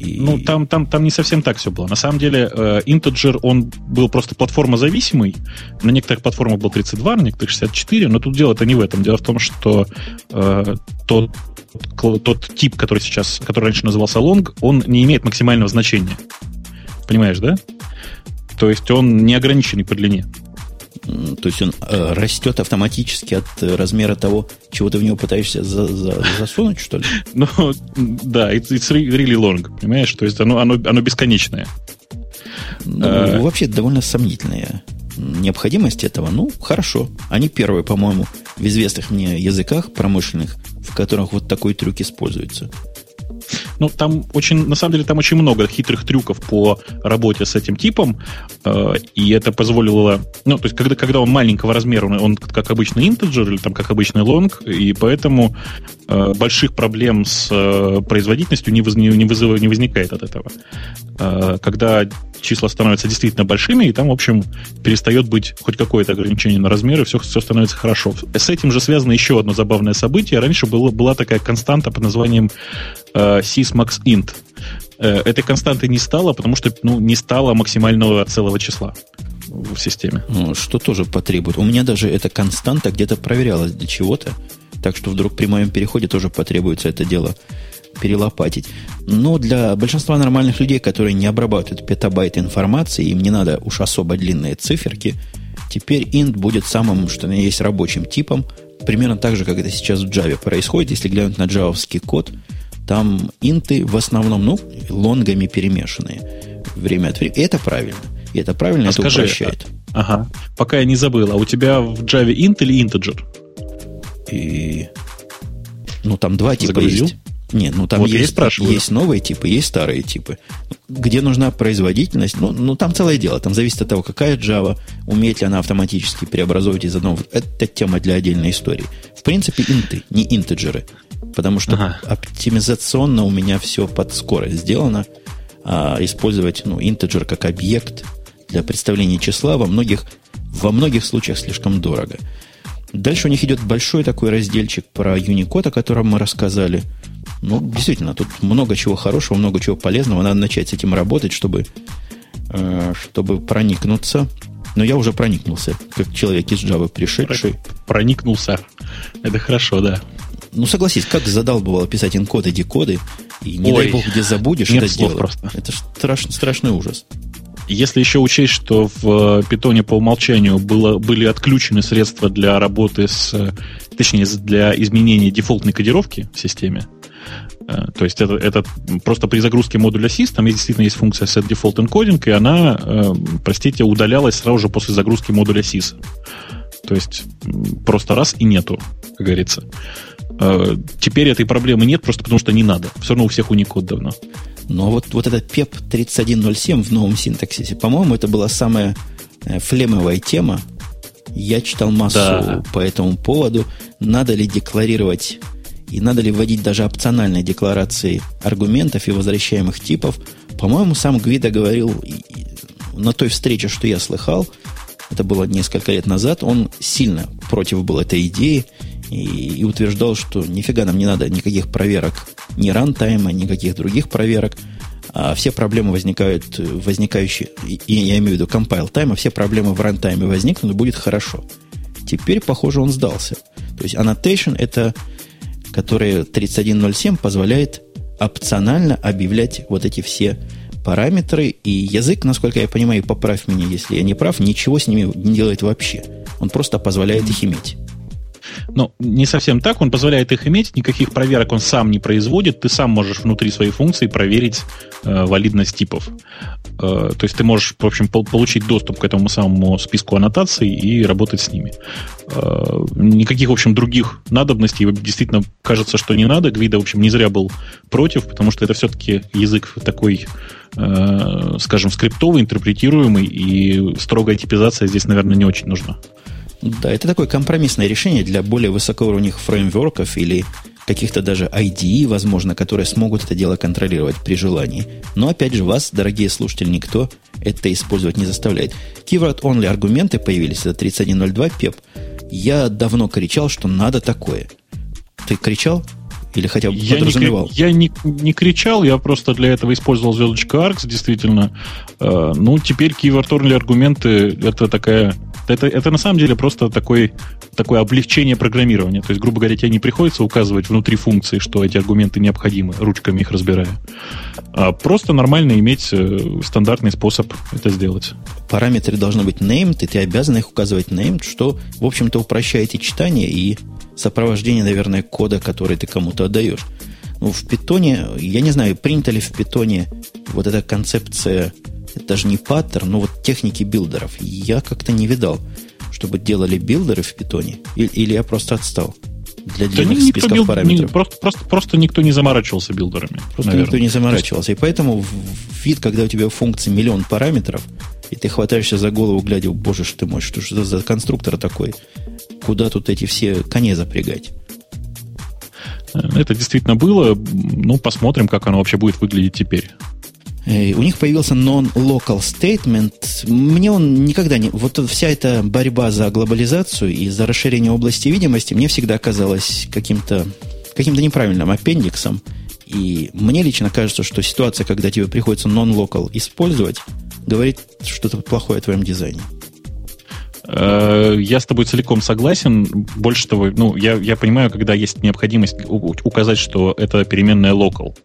Speaker 2: И... Ну, там, там, там не совсем так все было. На самом деле, э, Integer, он был просто платформа зависимый. На некоторых платформах был 32, на некоторых 64, но тут дело-то не в этом. Дело в том, что э, тот, тот тип, который сейчас, который раньше назывался long, он не имеет максимального значения. Понимаешь, да? То есть он не ограниченный по длине.
Speaker 1: То есть он э, растет автоматически от э, размера того, чего ты в него пытаешься за, за, засунуть, что ли? [laughs]
Speaker 2: Ну, да, it's, it's really long, понимаешь? То есть оно, оно, оно бесконечное.
Speaker 1: Ну, а... вообще довольно сомнительная необходимость этого. Ну, хорошо. Они первые, по-моему, в известных мне языках промышленных, в которых вот такой трюк используется.
Speaker 2: Ну, там очень, на самом деле, там очень много хитрых трюков по работе с этим типом, э, и это позволило, ну, то есть, когда, когда он маленького размера, он, он как обычный интеджер или там как обычный лонг, и поэтому э, больших проблем с э, производительностью не, воз, не, не, вызыв, не возникает от этого. Э, когда числа становятся действительно большими, и там, в общем, перестает быть хоть какое-то ограничение на размеры, все, все становится хорошо. С этим же связано еще одно забавное событие. Раньше было, была такая константа под названием э, sysmax int. Э, этой константы не стало, потому что ну, не стало максимального целого числа в системе.
Speaker 1: Ну, что тоже потребует. У меня даже эта константа где-то проверялась для чего-то. Так что вдруг при моем переходе тоже потребуется это дело перелопатить. Но для большинства нормальных людей, которые не обрабатывают петабайт информации, им не надо уж особо длинные циферки, теперь int будет самым, что на есть, рабочим типом, примерно так же, как это сейчас в Java происходит. Если глянуть на джавовский код, там инты в основном, ну, лонгами перемешанные время от времени. Это правильно. И это правильно, а это скажи, упрощает.
Speaker 2: А, ага. Пока я не забыл, а у тебя в Java int или integer?
Speaker 1: И... Ну, там два типа
Speaker 2: Загрузил?
Speaker 1: есть. Нет, ну там вот есть, есть новые типы, есть старые типы. Где нужна производительность, ну, ну там целое дело. Там зависит от того, какая Java, умеет ли она автоматически преобразовывать из одного... Это тема для отдельной истории. В принципе, инты, не интеджеры. Потому что ага. оптимизационно у меня все под скорость сделано. А использовать ну, интеджер как объект для представления числа во многих, во многих случаях слишком дорого. Дальше у них идет большой такой разделчик про Unicode, о котором мы рассказали – ну, действительно, тут много чего хорошего, много чего полезного. Надо начать с этим работать, чтобы, э, чтобы проникнуться. Но я уже проникнулся, как человек из Java пришедший.
Speaker 2: Проникнулся. Это хорошо, да.
Speaker 1: Ну, согласись, как задалбывало писать инкоды, декоды, и не Ой, дай бог, где забудешь, это сделать. Просто. Это страшный, страшный ужас.
Speaker 2: Если еще учесть, что в питоне по умолчанию было, были отключены средства для работы с, точнее, для изменения дефолтной кодировки в системе, Э, то есть это, это просто при загрузке модуля SYS, там действительно есть функция set default encoding, и она, э, простите, удалялась сразу же после загрузки модуля SYS. То есть просто раз и нету, как говорится. Э, теперь этой проблемы нет, просто потому что не надо. Все равно у всех Unicode давно.
Speaker 1: Но вот, вот этот PEP 3107 в новом синтаксисе, по-моему, это была самая флемовая тема. Я читал массу да. по этому поводу. Надо ли декларировать и надо ли вводить даже опциональные декларации аргументов и возвращаемых типов. По-моему, сам Гвида говорил, на той встрече, что я слыхал, это было несколько лет назад, он сильно против был этой идеи и, и утверждал, что нифига нам не надо никаких проверок, ни рантайма, никаких других проверок, а все проблемы возникают, возникающие, и я имею в виду compile тайма, все проблемы в рантайме возникнут, и будет хорошо. Теперь, похоже, он сдался. То есть annotation это, который 31.07 позволяет опционально объявлять вот эти все параметры, и язык, насколько я понимаю, поправь меня, если я не прав, ничего с ними не делает вообще. Он просто позволяет их иметь.
Speaker 2: Ну, не совсем так. Он позволяет их иметь, никаких проверок он сам не производит. Ты сам можешь внутри своей функции проверить э, валидность типов. Э, то есть ты можешь, в общем, пол- получить доступ к этому самому списку аннотаций и работать с ними. Э, никаких, в общем, других надобностей действительно кажется, что не надо. Гвида, в общем, не зря был против, потому что это все-таки язык такой э, скажем, скриптовый, интерпретируемый, и строгая типизация здесь, наверное, не очень нужна.
Speaker 1: Да, это такое компромиссное решение для более высокоуровневых фреймворков или каких-то даже IDE, возможно, которые смогут это дело контролировать при желании. Но, опять же, вас, дорогие слушатели, никто это использовать не заставляет. Keyword-only аргументы появились, это 3102 PEP. Я давно кричал, что надо такое. Ты кричал? Или хотя бы
Speaker 2: я подразумевал? Не, я не, не кричал, я просто для этого использовал звездочка ARCS, действительно. Э, ну, теперь keyword-only аргументы это такая это, это на самом деле просто такой, такое облегчение программирования. То есть, грубо говоря, тебе не приходится указывать внутри функции, что эти аргументы необходимы, ручками их разбирая. А просто нормально иметь э, стандартный способ это сделать.
Speaker 1: Параметры должны быть named, и ты обязан их указывать named, что, в общем-то, упрощает и читание, и сопровождение, наверное, кода, который ты кому-то отдаешь. Ну, в питоне, я не знаю, принята ли в питоне вот эта концепция это даже не паттерн, но вот техники билдеров. Я как-то не видал, чтобы делали билдеры в питоне. Или, или я просто отстал
Speaker 2: для длинных да списков бил, параметров. Не, просто, просто, просто никто не заморачивался билдерами.
Speaker 1: Просто наверное. никто не заморачивался. И поэтому вид, когда у тебя в функции миллион параметров, и ты хватаешься за голову, глядя, боже ж ты мой, что же за конструктор такой? Куда тут эти все коне запрягать?
Speaker 2: Это действительно было. Ну, посмотрим, как оно вообще будет выглядеть теперь.
Speaker 1: Э, у них появился non-local statement. Мне он никогда не... Вот вся эта борьба за глобализацию и за расширение области видимости мне всегда казалась каким-то каким неправильным аппендиксом. И мне лично кажется, что ситуация, когда тебе приходится non-local использовать, говорит что-то плохое о твоем дизайне.
Speaker 2: Э, я с тобой целиком согласен. Больше того, ну, я, я понимаю, когда есть необходимость указать, что это переменная local.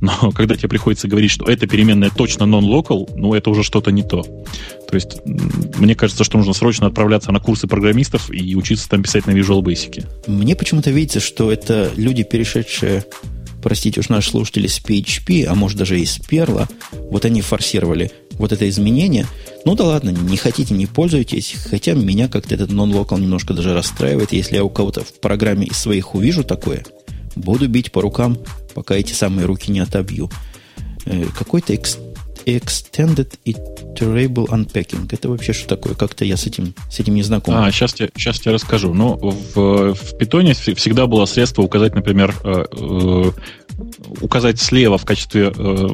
Speaker 2: Но [laughs] когда тебе приходится говорить, что эта переменная точно non-local, ну, это уже что-то не то. То есть, мне кажется, что нужно срочно отправляться на курсы программистов и учиться там писать на Visual Basic.
Speaker 1: Мне почему-то видится, что это люди, перешедшие, простите уж наши слушатели, с PHP, а может даже и с Perl, вот они форсировали вот это изменение. Ну да ладно, не хотите, не пользуйтесь. Хотя меня как-то этот non-local немножко даже расстраивает. Если я у кого-то в программе из своих увижу такое, буду бить по рукам пока эти самые руки не отобью. Э, какой-то Extended Iterable Unpacking. Это вообще что такое? Как-то я с этим, с этим не знаком.
Speaker 2: А, сейчас, я, сейчас я расскажу. Ну, в, в Python всегда было средство указать, например, э, э, указать слева в качестве, э,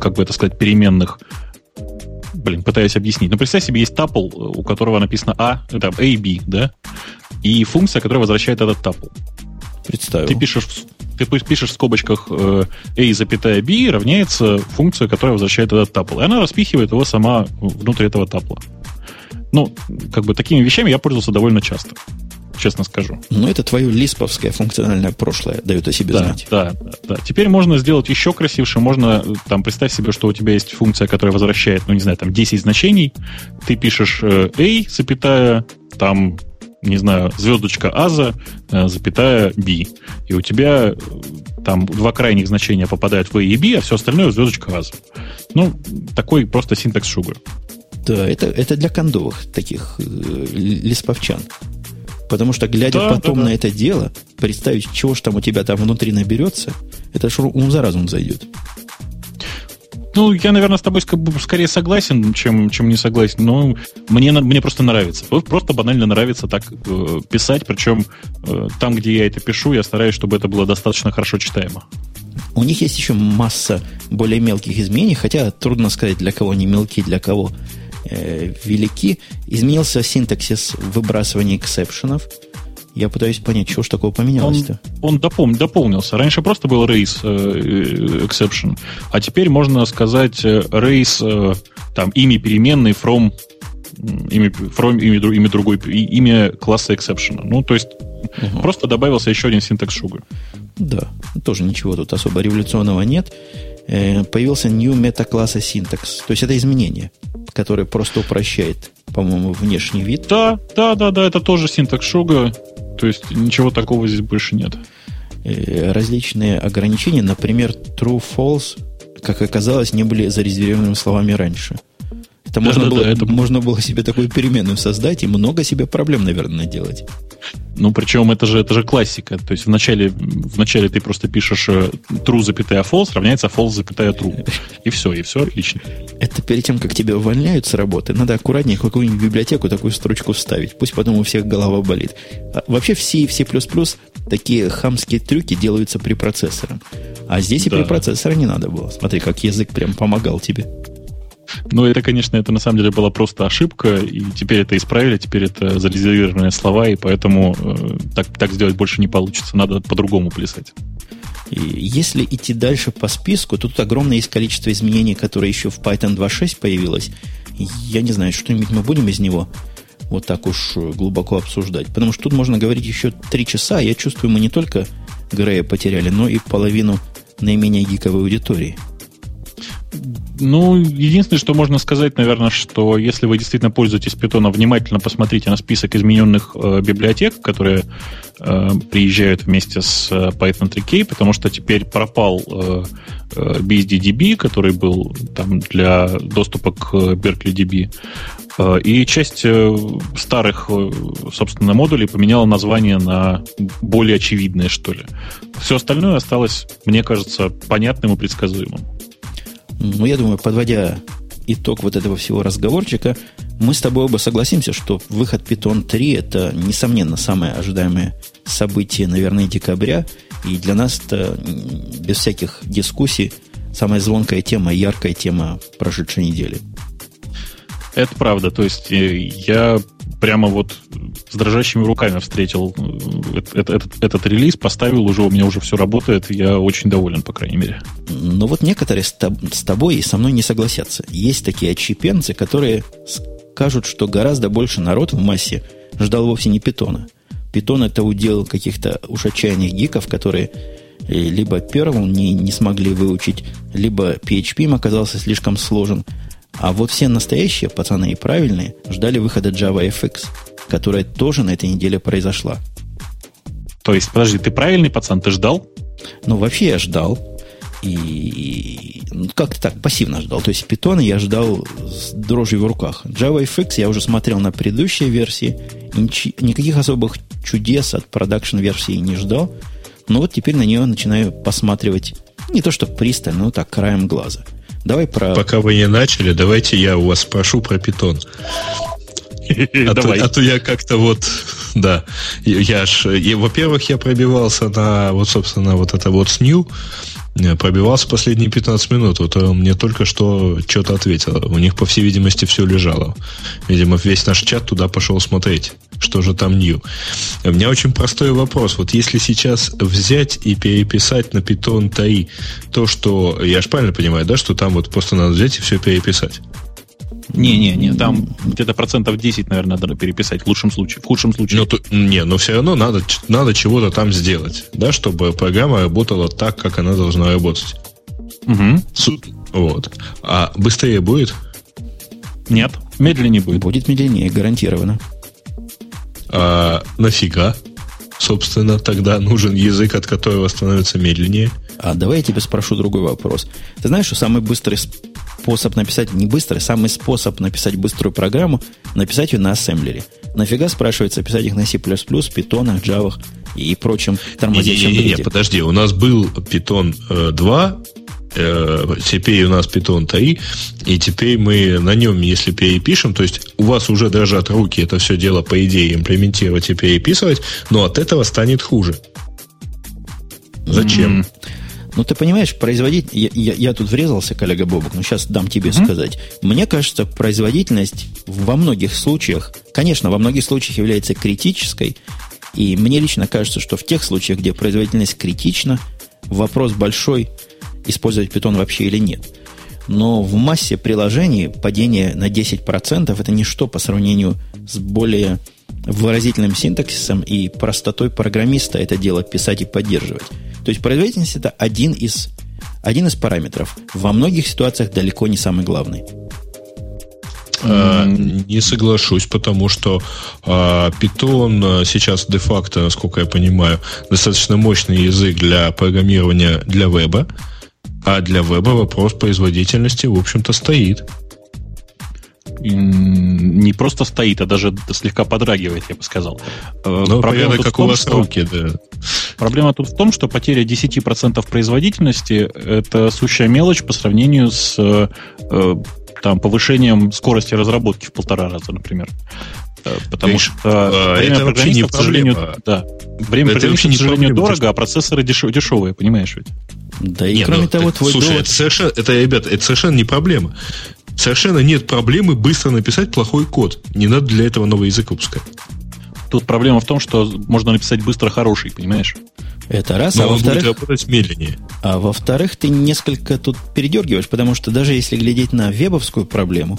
Speaker 2: как бы это сказать, переменных блин, пытаюсь объяснить. Ну, представь себе, есть тапл, у которого написано А, там, A, B, да? И функция, которая возвращает этот тапл.
Speaker 1: Представил.
Speaker 2: Ты пишешь ты пишешь в скобочках э, a, запятая b равняется функция, которая возвращает этот тапл. И она распихивает его сама внутрь этого тапла. Ну, как бы такими вещами я пользовался довольно часто честно скажу.
Speaker 1: Ну, это твое лисповское функциональное прошлое дает о себе
Speaker 2: да,
Speaker 1: знать.
Speaker 2: Да, да, да. Теперь можно сделать еще красивше. Можно, там, представь себе, что у тебя есть функция, которая возвращает, ну, не знаю, там, 10 значений. Ты пишешь э, a, запятая, там, не знаю, звездочка аза, э, запятая b. И у тебя э, там два крайних значения попадают в a и b, а все остальное звездочка аза. Ну, такой просто синтекс шугар.
Speaker 1: Да, это, это для кондовых таких э, лисповчан. Потому что, глядя да, потом да, да. на это дело, представить, чего ж там у тебя там внутри наберется, это ж ум за разум зайдет.
Speaker 2: Ну, я, наверное, с тобой скорее согласен, чем, чем не согласен. Но мне, мне просто нравится. Просто банально нравится так э, писать. Причем э, там, где я это пишу, я стараюсь, чтобы это было достаточно хорошо читаемо.
Speaker 1: У них есть еще масса более мелких изменений, хотя трудно сказать, для кого они мелкие, для кого э, велики. Изменился синтаксис выбрасывания эксепшенов. Я пытаюсь понять, чего ж такого поменялось-то.
Speaker 2: Он, он допол, дополнился. Раньше просто был race э, exception, а теперь можно сказать э, race э, там имя переменной from имя, from, имя, имя другой, имя класса exception. Ну, то есть угу. просто добавился еще один синтекс шуга.
Speaker 1: Да, тоже ничего тут особо революционного нет. Э, появился new метакласса синтекс. То есть это изменение, которое просто упрощает, по-моему, внешний вид.
Speaker 2: Да, да, да, да, это тоже синтекс шуга. То есть ничего такого здесь больше нет.
Speaker 1: Э, различные ограничения, например, true, false, как оказалось, не были зарезервированными словами раньше. Это, да, можно, да, было, да, это можно было себе такую переменную создать и много себе проблем, наверное, наделать.
Speaker 2: Ну, причем это же, это же классика. То есть вначале, вначале ты просто пишешь э, true, запятая false, равняется false, запятая true. И все, и все отлично.
Speaker 1: Это перед тем, как тебя увольняют с работы, надо аккуратнее в какую-нибудь библиотеку такую строчку вставить. Пусть потом у всех голова болит. А вообще все и все такие хамские трюки делаются при процессоре. А здесь да. и при процессоре не надо было. Смотри, как язык прям помогал тебе.
Speaker 2: Ну, это, конечно, это на самом деле была просто ошибка, и теперь это исправили, теперь это зарезервированные слова, и поэтому э, так, так сделать больше не получится. Надо по-другому плясать.
Speaker 1: И если идти дальше по списку, то тут огромное есть количество изменений, которые еще в Python 2.6 появилось. Я не знаю, что-нибудь мы будем из него вот так уж глубоко обсуждать. Потому что тут можно говорить еще три часа. Я чувствую, мы не только Грея потеряли, но и половину наименее гиковой аудитории.
Speaker 2: Ну, единственное, что можно сказать, наверное, что если вы действительно пользуетесь питоном, внимательно посмотрите на список измененных э, библиотек, которые э, приезжают вместе с э, Python 3K, потому что теперь пропал э, э BSDDB, который был там для доступа к Berkeley DB. Э, и часть старых, собственно, модулей поменяла название на более очевидное, что ли. Все остальное осталось, мне кажется, понятным и предсказуемым.
Speaker 1: Ну, я думаю, подводя итог вот этого всего разговорчика, мы с тобой оба согласимся, что выход Python 3 это, несомненно, самое ожидаемое событие, наверное, декабря. И для нас это, без всяких дискуссий, самая звонкая тема, яркая тема прошедшей недели.
Speaker 2: Это правда. То есть э, я прямо вот с дрожащими руками встретил этот, э, этот, этот релиз, поставил уже, у меня уже все работает, я очень доволен, по крайней мере.
Speaker 1: Но вот некоторые с, с тобой и со мной не согласятся. Есть такие отщепенцы, которые скажут, что гораздо больше народ в массе ждал вовсе не питона. Питон это удел каких-то уж отчаянных гиков, которые э, либо Perl не, не смогли выучить, либо PHP им оказался слишком сложен, а вот все настоящие пацаны и правильные ждали выхода JavaFX, которая тоже на этой неделе произошла.
Speaker 2: То есть, подожди, ты правильный пацан, ты ждал?
Speaker 1: Ну, вообще я ждал. И ну, как-то так, пассивно ждал. То есть питона я ждал с дрожью в руках. JavaFX я уже смотрел на предыдущие версии. И никаких особых чудес от продакшн версии не ждал. Но вот теперь на нее начинаю посматривать не то что пристально, но так, краем глаза – Давай про...
Speaker 3: Пока вы не начали, давайте я у вас спрошу про питон. А то, а то я как-то вот, да, я ж, во-первых, я пробивался на, вот, собственно, вот это вот СНИЛ, пробивался последние 15 минут. Вот он мне только что что-то ответил. У них, по всей видимости, все лежало. Видимо, весь наш чат туда пошел смотреть, что же там new. У меня очень простой вопрос. Вот если сейчас взять и переписать на Python 3 то, что... Я же правильно понимаю, да, что там вот просто надо взять и все переписать?
Speaker 2: Не-не-не, там где-то процентов 10, наверное, надо переписать в лучшем случае. В худшем случае.
Speaker 3: Ну, то, не, но все равно надо, надо чего-то там сделать, да, чтобы программа работала так, как она должна работать.
Speaker 2: Угу.
Speaker 3: Вот. А быстрее будет?
Speaker 2: Нет, медленнее будет.
Speaker 1: Будет медленнее, гарантированно.
Speaker 3: А нафига? Собственно, тогда нужен язык, от которого становится медленнее.
Speaker 1: А давай я тебя спрошу другой вопрос. Ты знаешь, что самый быстрый способ написать, не быстрый, самый способ написать быструю программу, написать ее на ассемблере. Нафига, спрашивается, писать их на C++, Python, Java и прочим
Speaker 3: тормозящим не, не, не, не, подожди, у нас был Python 2, э, теперь у нас Python 3, и теперь мы на нем, если перепишем, то есть у вас уже дрожат руки это все дело, по идее, имплементировать и переписывать, но от этого станет хуже. Зачем? Mm-hmm.
Speaker 1: Ну, ты понимаешь, производить... Я, я, я тут врезался, коллега Бобок, но сейчас дам тебе mm-hmm. сказать. Мне кажется, производительность во многих случаях, конечно, во многих случаях является критической, и мне лично кажется, что в тех случаях, где производительность критична, вопрос большой, использовать питон вообще или нет. Но в массе приложений падение на 10% это ничто по сравнению с более выразительным синтаксисом и простотой программиста это дело писать и поддерживать. То есть производительность это один из, один из параметров. Во многих ситуациях далеко не самый главный.
Speaker 3: А, не соглашусь, потому что Python сейчас де-факто, насколько я понимаю, достаточно мощный язык для программирования для веба, а для веба вопрос производительности, в общем-то, стоит
Speaker 2: не просто стоит, а даже слегка подрагивает, я бы сказал.
Speaker 3: Э, ну, проблема как у вас том, руки, да.
Speaker 2: Проблема тут в том, что потеря 10% производительности – это сущая мелочь по сравнению с э, там, повышением скорости разработки в полтора раза, например. Э, потому Видишь, что
Speaker 3: время это вообще не
Speaker 2: к сожалению, да, время это программиста, к сожалению, дорого, а процессоры дешев, дешевые, понимаешь ведь?
Speaker 1: Да и Нет, кроме ну, того, твой
Speaker 3: слушай, довод... это совершенно, это, ребята, это совершенно не проблема совершенно нет проблемы быстро написать плохой код. Не надо для этого новый язык выпускать.
Speaker 2: Тут проблема в том, что можно написать быстро хороший, понимаешь?
Speaker 1: Это раз, Но а во-вторых... работать медленнее. А во-вторых, ты несколько тут передергиваешь, потому что даже если глядеть на вебовскую проблему,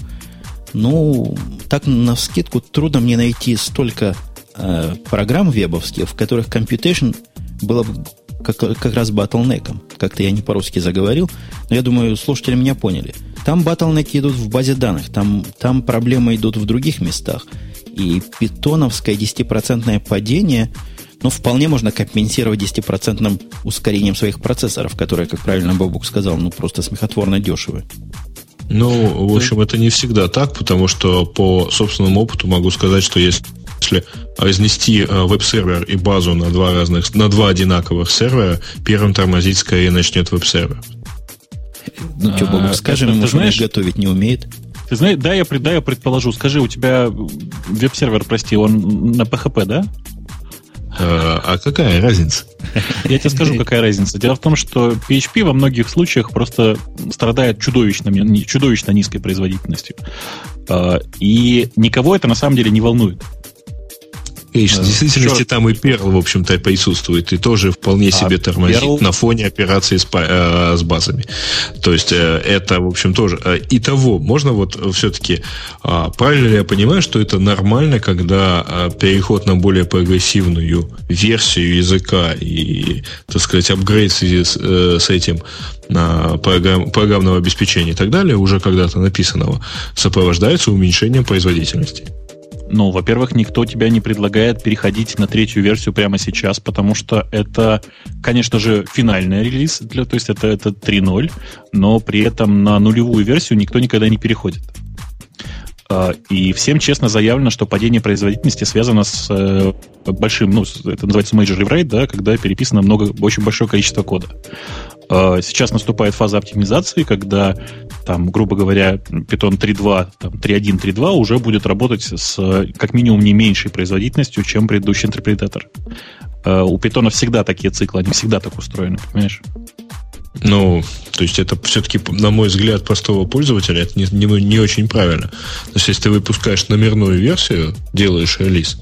Speaker 1: ну, так на скидку трудно мне найти столько э, программ вебовских, в которых computation было бы как, как раз батлнеком. Как-то я не по-русски заговорил, но я думаю, слушатели меня поняли. Там батлнеки идут в базе данных, там, там проблемы идут в других местах. И питоновское 10% падение, ну, вполне можно компенсировать 10% ускорением своих процессоров, которые, как правильно Бабук сказал, ну, просто смехотворно дешевые.
Speaker 3: Ну, в общем, это не всегда так, потому что по собственному опыту могу сказать, что если разнести э, веб-сервер и базу на два разных, на два одинаковых сервера, первым тормозить скорее начнет веб-сервер.
Speaker 1: Ну, что, Бобок, скажем ему, что готовить не умеет.
Speaker 2: Ты знаешь, да, я, да, я предположу. Скажи, у тебя веб-сервер, прости, он на PHP, да?
Speaker 3: А, а какая разница? [laughs]
Speaker 2: Я тебе скажу, какая разница. Дело в том, что PHP во многих случаях просто страдает чудовищно, чудовищно низкой производительностью. А, и никого это на самом деле не волнует.
Speaker 3: Конечно, в действительности Черт. там и Perl, в общем-то, присутствует, и тоже вполне а себе тормозит Perl... на фоне операции с, э, с базами. То есть э, это, в общем, тоже. Э, и того, можно вот все-таки, э, правильно ли я понимаю, что это нормально, когда э, переход на более прогрессивную версию языка и, так сказать, апгрейд в связи с, э, с этим на программ, программного обеспечения и так далее, уже когда-то написанного, сопровождается уменьшением производительности?
Speaker 2: Ну, во-первых, никто тебя не предлагает переходить на третью версию прямо сейчас, потому что это, конечно же, финальный релиз, для, то есть это, это 3.0, но при этом на нулевую версию никто никогда не переходит. А, и всем честно заявлено, что падение производительности связано с э, большим, ну, это называется major rewrite, да, когда переписано много, очень большое количество кода. А, сейчас наступает фаза оптимизации, когда, там, грубо говоря, Python 3.2, там, 3.1, 3.2 уже будет работать с как минимум не меньшей производительностью, чем предыдущий интерпретатор. А, у Python всегда такие циклы, они всегда так устроены, понимаешь?
Speaker 3: Ну, то есть это все-таки, на мой взгляд, простого пользователя это не, не, не очень правильно. То есть если ты выпускаешь номерную версию, делаешь релиз,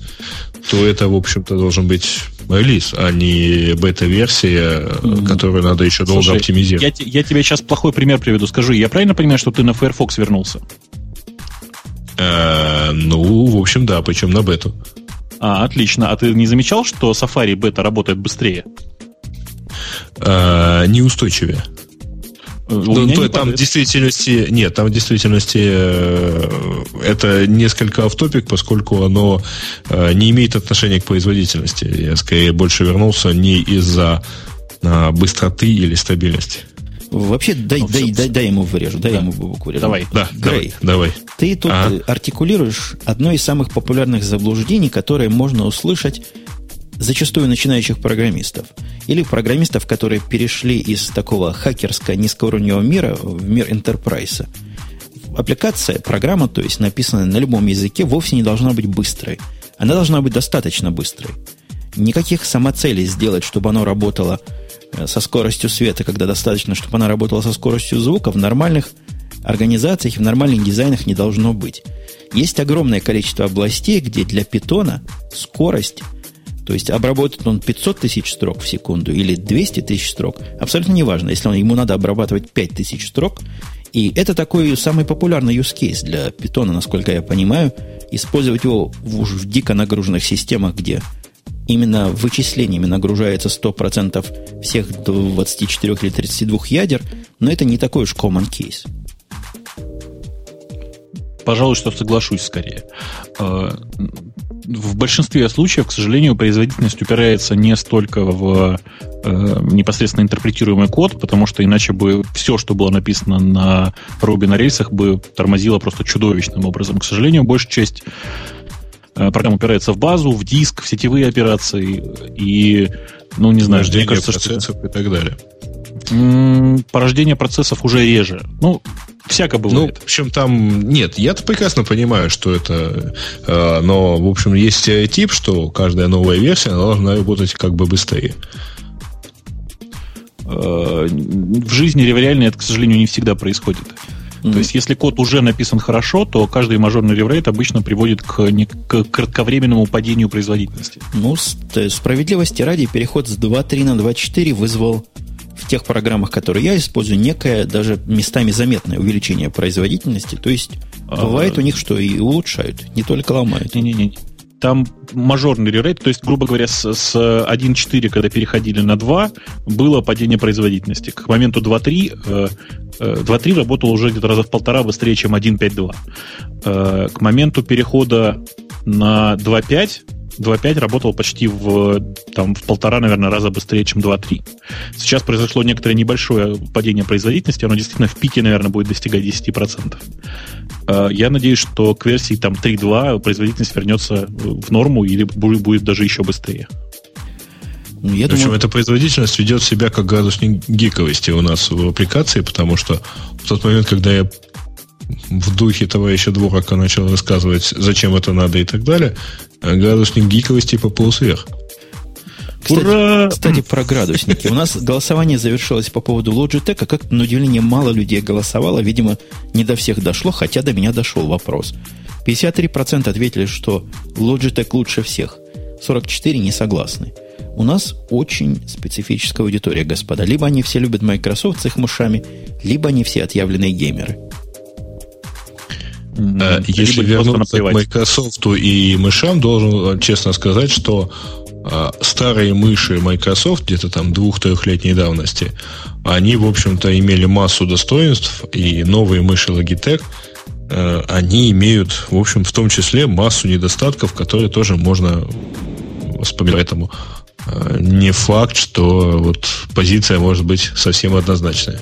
Speaker 3: то это, в общем-то, должен быть релиз, а не бета-версия, mm. которую надо еще долго Слушай, оптимизировать.
Speaker 2: Я, я тебе сейчас плохой пример приведу. Скажи, я правильно понимаю, что ты на Firefox вернулся?
Speaker 3: Э, ну, в общем, да, причем на бету.
Speaker 2: А, отлично. А ты не замечал, что Safari бета работает быстрее?
Speaker 3: Э, неустойчивее. Ну, то, там в действительности нет, там в действительности э, это несколько автопик, поскольку оно э, не имеет отношения к производительности. Я скорее больше вернулся не из-за э, быстроты или стабильности.
Speaker 1: Вообще, дай, ну, дай, дай, дай ему вырежу, дай да. ему букву вырежу.
Speaker 3: Давай. Да, Грей, давай.
Speaker 1: Ты тут ага. артикулируешь одно из самых популярных заблуждений, которое можно услышать зачастую начинающих программистов. Или программистов, которые перешли из такого хакерско-низкоуровневого мира в мир enterprise. Аппликация, программа, то есть написанная на любом языке, вовсе не должна быть быстрой. Она должна быть достаточно быстрой. никаких самоцелей сделать, чтобы оно работало э, со скоростью света, когда достаточно, чтобы она работала со скоростью звука, в нормальных организациях, в нормальных дизайнах не должно быть. Есть огромное количество областей, где для питона скорость, то есть обработает он 500 тысяч строк в секунду или 200 тысяч строк, абсолютно неважно. Если он, ему надо обрабатывать 5 тысяч строк, и это такой самый популярный use case для питона, насколько я понимаю, использовать его в, в дико нагруженных системах, где именно вычислениями нагружается 100% всех 24 или 32 ядер, но это не такой уж common case.
Speaker 2: Пожалуй, что соглашусь скорее. В большинстве случаев, к сожалению, производительность упирается не столько в э, непосредственно интерпретируемый код, потому что иначе бы все, что было написано на Ruby на рельсах, бы тормозило просто чудовищным образом. К сожалению, большая часть э, программ упирается в базу, в диск, в сетевые операции и, ну, не знаю, мне кажется,
Speaker 3: что... и так далее.
Speaker 2: Порождение процессов уже реже. Ну, всяко бывает.
Speaker 3: Ну, в общем, там нет, я-то прекрасно понимаю, что это, э, но, в общем, есть стереотип, что каждая новая версия должна работать как бы быстрее.
Speaker 2: Э, в жизни реально это, к сожалению, не всегда происходит. Mm-hmm. То есть, если код уже написан хорошо, то каждый мажорный реврейт обычно приводит к, не, к кратковременному падению производительности.
Speaker 1: Ну, справедливости ради, переход с 2.3 на 2.4 вызвал в тех программах, которые я использую, некое даже местами заметное увеличение производительности. То есть а, бывает у них, что и улучшают, не только ломают.
Speaker 2: Не-не-не. Там мажорный ререйт, то есть, грубо говоря, с, с 1.4, когда переходили на 2, было падение производительности. К моменту 2.3 2.3 э, э, работал уже где-то раза в полтора быстрее, чем 1.5.2. Э, к моменту перехода на 2.5 2.5 работал почти в, там, в полтора, наверное, раза быстрее, чем 2.3. Сейчас произошло некоторое небольшое падение производительности, оно действительно в пике, наверное, будет достигать 10%. Э, я надеюсь, что к версии там 3.2 производительность вернется в норму или будет даже еще быстрее.
Speaker 3: Ну, я Причем думаю... эта производительность ведет себя как градусник гиковости у нас в аппликации, потому что в тот момент, когда я в духе товарища Дворака начал рассказывать, зачем это надо и так далее, а градусник гиковости пополз вверх.
Speaker 1: Кстати, Ура! кстати, про градусники. У нас [laughs] голосование завершилось по поводу Logitech, а как-то, на удивление, мало людей голосовало. Видимо, не до всех дошло, хотя до меня дошел вопрос. 53% ответили, что Logitech лучше всех. 44% не согласны. У нас очень специфическая аудитория, господа. Либо они все любят Microsoft с их мышами, либо они все отъявленные геймеры.
Speaker 3: Э, если вернуться к Microsoft и мышам, должен честно сказать, что э, старые мыши Microsoft, где-то там двух-трехлетней давности, они, в общем-то, имели массу достоинств, и новые мыши Logitech, э, они имеют, в общем, в том числе массу недостатков, которые тоже можно вспоминать. Поэтому не факт, что вот позиция может быть совсем однозначная.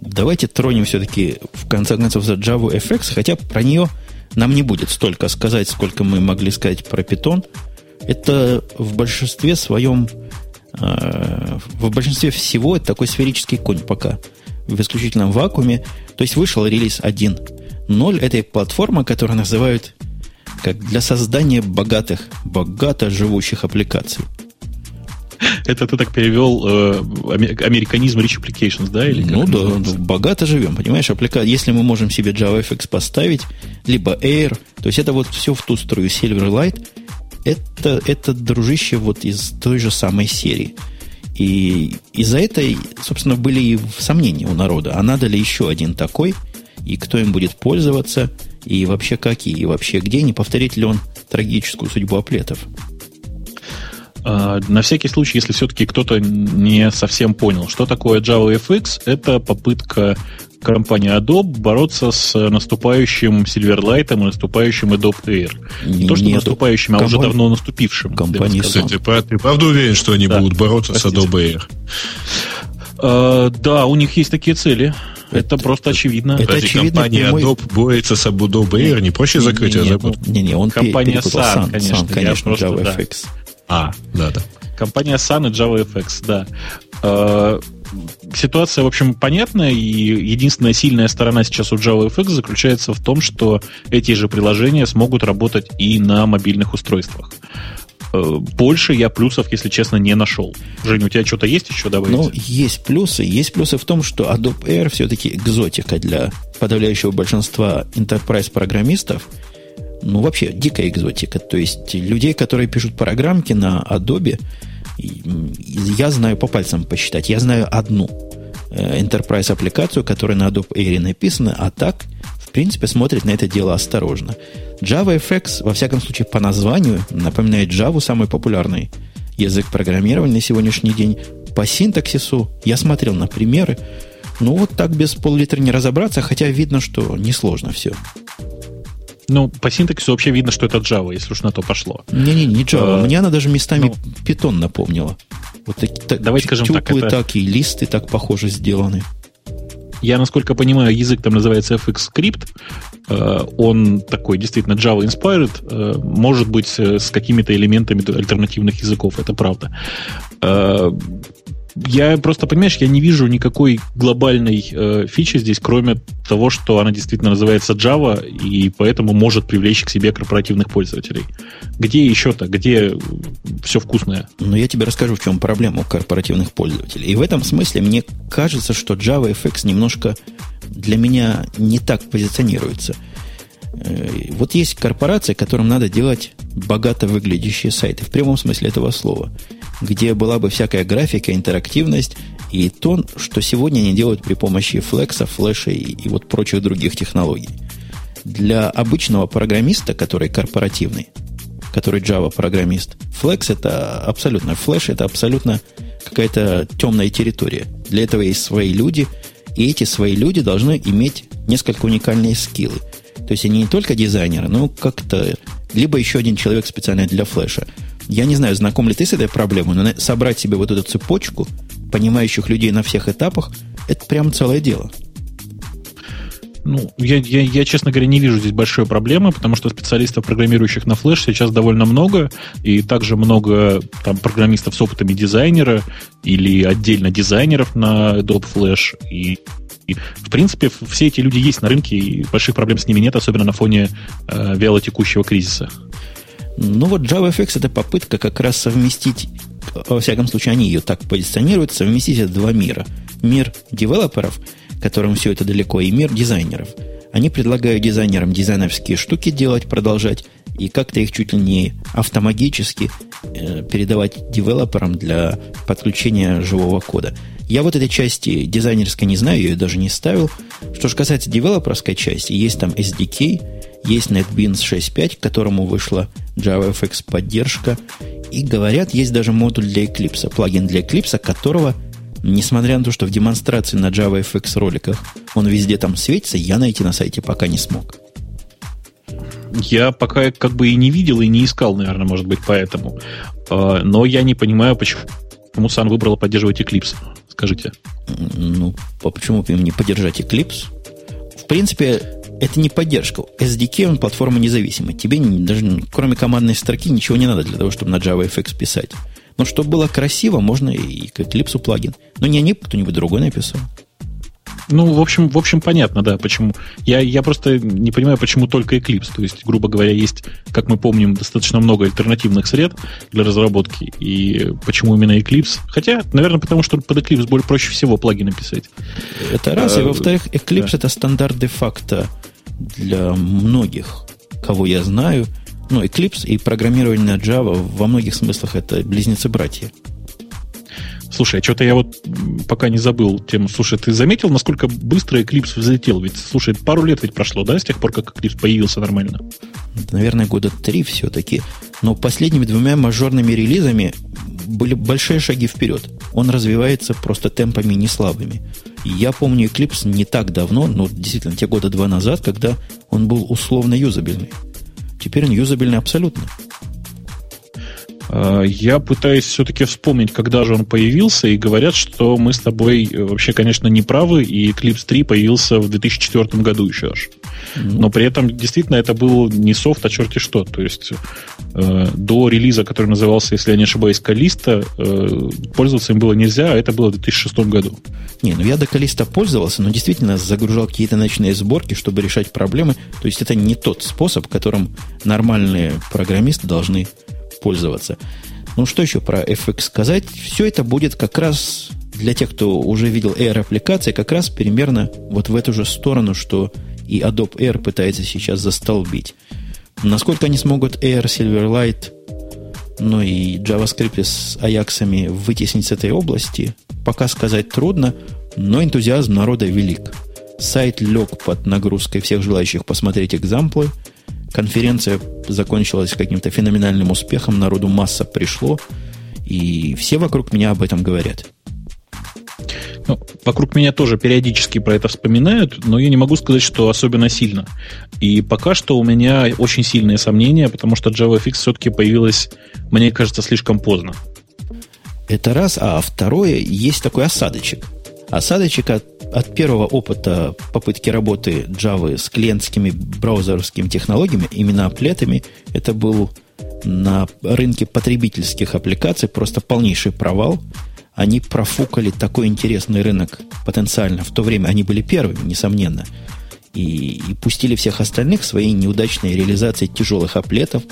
Speaker 1: Давайте тронем все-таки, в конце концов, за Java FX, хотя про нее нам не будет столько сказать, сколько мы могли сказать про Python. Это в большинстве своем, э, в большинстве всего это такой сферический конь пока в исключительном вакууме. То есть вышел релиз 1.0 этой платформы, которую называют как для создания богатых, богато живущих аппликаций.
Speaker 2: Это ты так перевел э, американизм Rich Applications, да? Или
Speaker 1: ну да, богато живем, понимаешь? Апплика... Если мы можем себе JavaFX поставить, либо Air, то есть это вот все в ту струю Silverlight, это, это дружище вот из той же самой серии. И из-за этой, собственно, были и сомнения у народа, а надо ли еще один такой, и кто им будет пользоваться, и вообще какие, и вообще где, не повторит ли он трагическую судьбу аплетов.
Speaker 2: А, на всякий случай, если все-таки кто-то не совсем понял, что такое JavaFX, это попытка компании Adobe бороться с наступающим Silverlight и наступающим Adobe Air. Не, не то, что Нет, наступающим, а уже давно наступившим.
Speaker 3: Компания Кстати, ты правда уверен, что они да. будут бороться Простите. с Adobe Air?
Speaker 2: Uh, да, у них есть такие цели. Это, это просто очевидно.
Speaker 3: Это очевидно компания прямой... Adobe борется с Adobe Air. Не проще закрыть,
Speaker 1: не,
Speaker 3: а
Speaker 1: забыть? Не-не, он
Speaker 2: компания Sun, конечно. Sun, конечно, JavaFX. Да.
Speaker 3: А, да-да.
Speaker 2: Компания Sun и JavaFX, да. Э, ситуация, в общем, понятная, и единственная сильная сторона сейчас у JavaFX заключается в том, что эти же приложения смогут работать и на мобильных устройствах. Э, больше я плюсов, если честно, не нашел. Женя, у тебя что-то есть еще добавить?
Speaker 1: Ну, есть плюсы. Есть плюсы в том, что Adobe Air все-таки экзотика для подавляющего большинства enterprise-программистов. Ну, вообще, дикая экзотика. То есть, людей, которые пишут программки на Adobe, я знаю по пальцам посчитать. Я знаю одну э, enterprise аппликацию, которая на Adobe Air написана, а так, в принципе, смотрит на это дело осторожно. JavaFX, во всяком случае, по названию, напоминает Java самый популярный язык программирования на сегодняшний день. По синтаксису я смотрел на примеры. Ну, вот так без пол-литра не разобраться, хотя видно, что несложно все.
Speaker 2: Ну, по синтаксису вообще видно, что это Java, если уж на то пошло.
Speaker 1: Не-не, не Java. А, Мне она даже местами ну, Python напомнила. Вот такие так,
Speaker 2: давайте скажем так,
Speaker 1: это... так и листы так похоже сделаны.
Speaker 2: Я, насколько понимаю, язык там называется FX Script. Э, он такой действительно Java inspired, э, может быть, с какими-то элементами альтернативных языков, это правда я просто, понимаешь, я не вижу никакой глобальной э, фичи здесь, кроме того, что она действительно называется Java, и поэтому может привлечь к себе корпоративных пользователей. Где еще-то? Где все вкусное?
Speaker 1: Ну, я тебе расскажу, в чем проблема у корпоративных пользователей. И в этом смысле мне кажется, что JavaFX немножко для меня не так позиционируется. Э, вот есть корпорации, которым надо делать богато выглядящие сайты, в прямом смысле этого слова – где была бы всякая графика, интерактивность и то, что сегодня они делают при помощи флекса, флеша и, и вот прочих других технологий. Для обычного программиста, который корпоративный, который Java программист, Flex это абсолютно, Flash это абсолютно какая-то темная территория. Для этого есть свои люди, и эти свои люди должны иметь несколько уникальные скиллы. То есть они не только дизайнеры, но как-то либо еще один человек специально для флеша. Я не знаю, знаком ли ты с этой проблемой, но собрать себе вот эту цепочку понимающих людей на всех этапах, это прям целое дело.
Speaker 2: Ну, я, я, я, честно говоря, не вижу здесь большой проблемы, потому что специалистов, программирующих на Flash, сейчас довольно много, и также много там, программистов с опытами дизайнера или отдельно дизайнеров на Adobe Flash. И, и в принципе, все эти люди есть на рынке, и больших проблем с ними нет, особенно на фоне э, вяло текущего кризиса.
Speaker 1: Ну вот JavaFX это попытка как раз совместить, во всяком случае они ее так позиционируют, совместить эти два мира. Мир девелоперов, которым все это далеко, и мир дизайнеров. Они предлагают дизайнерам дизайнерские штуки делать, продолжать, и как-то их чуть ли не автоматически э, передавать девелоперам для подключения живого кода. Я вот этой части дизайнерской не знаю, я ее даже не ставил. Что же касается девелоперской части, есть там SDK, есть NetBeans 6.5, к которому вышла JavaFX поддержка. И говорят, есть даже модуль для Eclipse, плагин для Eclipse, которого, несмотря на то, что в демонстрации на JavaFX роликах он везде там светится, я найти на сайте пока не смог.
Speaker 2: Я пока как бы и не видел, и не искал, наверное, может быть, поэтому. А, но я не понимаю, почему Сан выбрала поддерживать Eclipse. Скажите.
Speaker 1: Ну, почему бы им не поддержать Eclipse? В принципе, это не поддержка. SDK, он платформа независимая. Тебе даже кроме командной строки ничего не надо для того, чтобы на JavaFX писать. Но чтобы было красиво, можно и к Eclipse плагин. Но не они, кто-нибудь другой написал.
Speaker 2: Ну, в общем, в общем, понятно, да, почему. Я, я просто не понимаю, почему только Eclipse. То есть, грубо говоря, есть, как мы помним, достаточно много альтернативных сред для разработки. И почему именно Eclipse? Хотя, наверное, потому что под Eclipse более проще всего плагины писать.
Speaker 1: Это раз. И а, во-вторых, Eclipse да. это стандарт де-факто для многих, кого я знаю. Ну, Eclipse и программирование на Java во многих смыслах это близнецы-братья.
Speaker 2: Слушай, а что-то я вот пока не забыл тему. Слушай, ты заметил, насколько быстро Eclipse взлетел? Ведь, слушай, пару лет ведь прошло, да, с тех пор, как Eclipse появился нормально?
Speaker 1: Наверное, года три все-таки. Но последними двумя мажорными релизами были большие шаги вперед. Он развивается просто темпами не слабыми. Я помню Eclipse не так давно, ну, действительно, те года два назад, когда он был условно юзабельный. Теперь он юзабельный абсолютно.
Speaker 2: Э, я пытаюсь все-таки вспомнить, когда же он появился, и говорят, что мы с тобой э, вообще, конечно, не правы, и Eclipse 3 появился в 2004 году еще аж. Но при этом действительно это был не софт, а черти что. То есть до релиза, который назывался, если я не ошибаюсь, Калиста, э, пользоваться им было нельзя, а это было в 2006 году.
Speaker 1: Не, ну я до Калиста пользовался, но действительно загружал какие-то ночные сборки, чтобы решать проблемы. То есть это не тот способ, которым нормальные программисты должны пользоваться. Ну, что еще про FX сказать? Все это будет как раз для тех, кто уже видел Air-аппликации, как раз примерно вот в эту же сторону, что и Adobe Air пытается сейчас застолбить. Насколько они смогут Air, Silverlight, ну и JavaScript с Ajax вытеснить с этой области, пока сказать трудно, но энтузиазм народа велик. Сайт лег под нагрузкой всех желающих посмотреть экзамплы. Конференция закончилась каким-то феноменальным успехом, народу масса пришло, и все вокруг меня об этом говорят.
Speaker 2: Ну, вокруг меня тоже периодически про это вспоминают, но я не могу сказать, что особенно сильно. И пока что у меня очень сильные сомнения, потому что JavaFX все-таки появилась, мне кажется, слишком поздно.
Speaker 1: Это раз. А второе, есть такой осадочек. Осадочек от, от первого опыта попытки работы Java с клиентскими браузерскими технологиями, именно аплетами, это был на рынке потребительских аппликаций просто полнейший провал – они профукали такой интересный рынок потенциально. В то время они были первыми, несомненно. И, и пустили всех остальных своей неудачной реализации тяжелых аплетов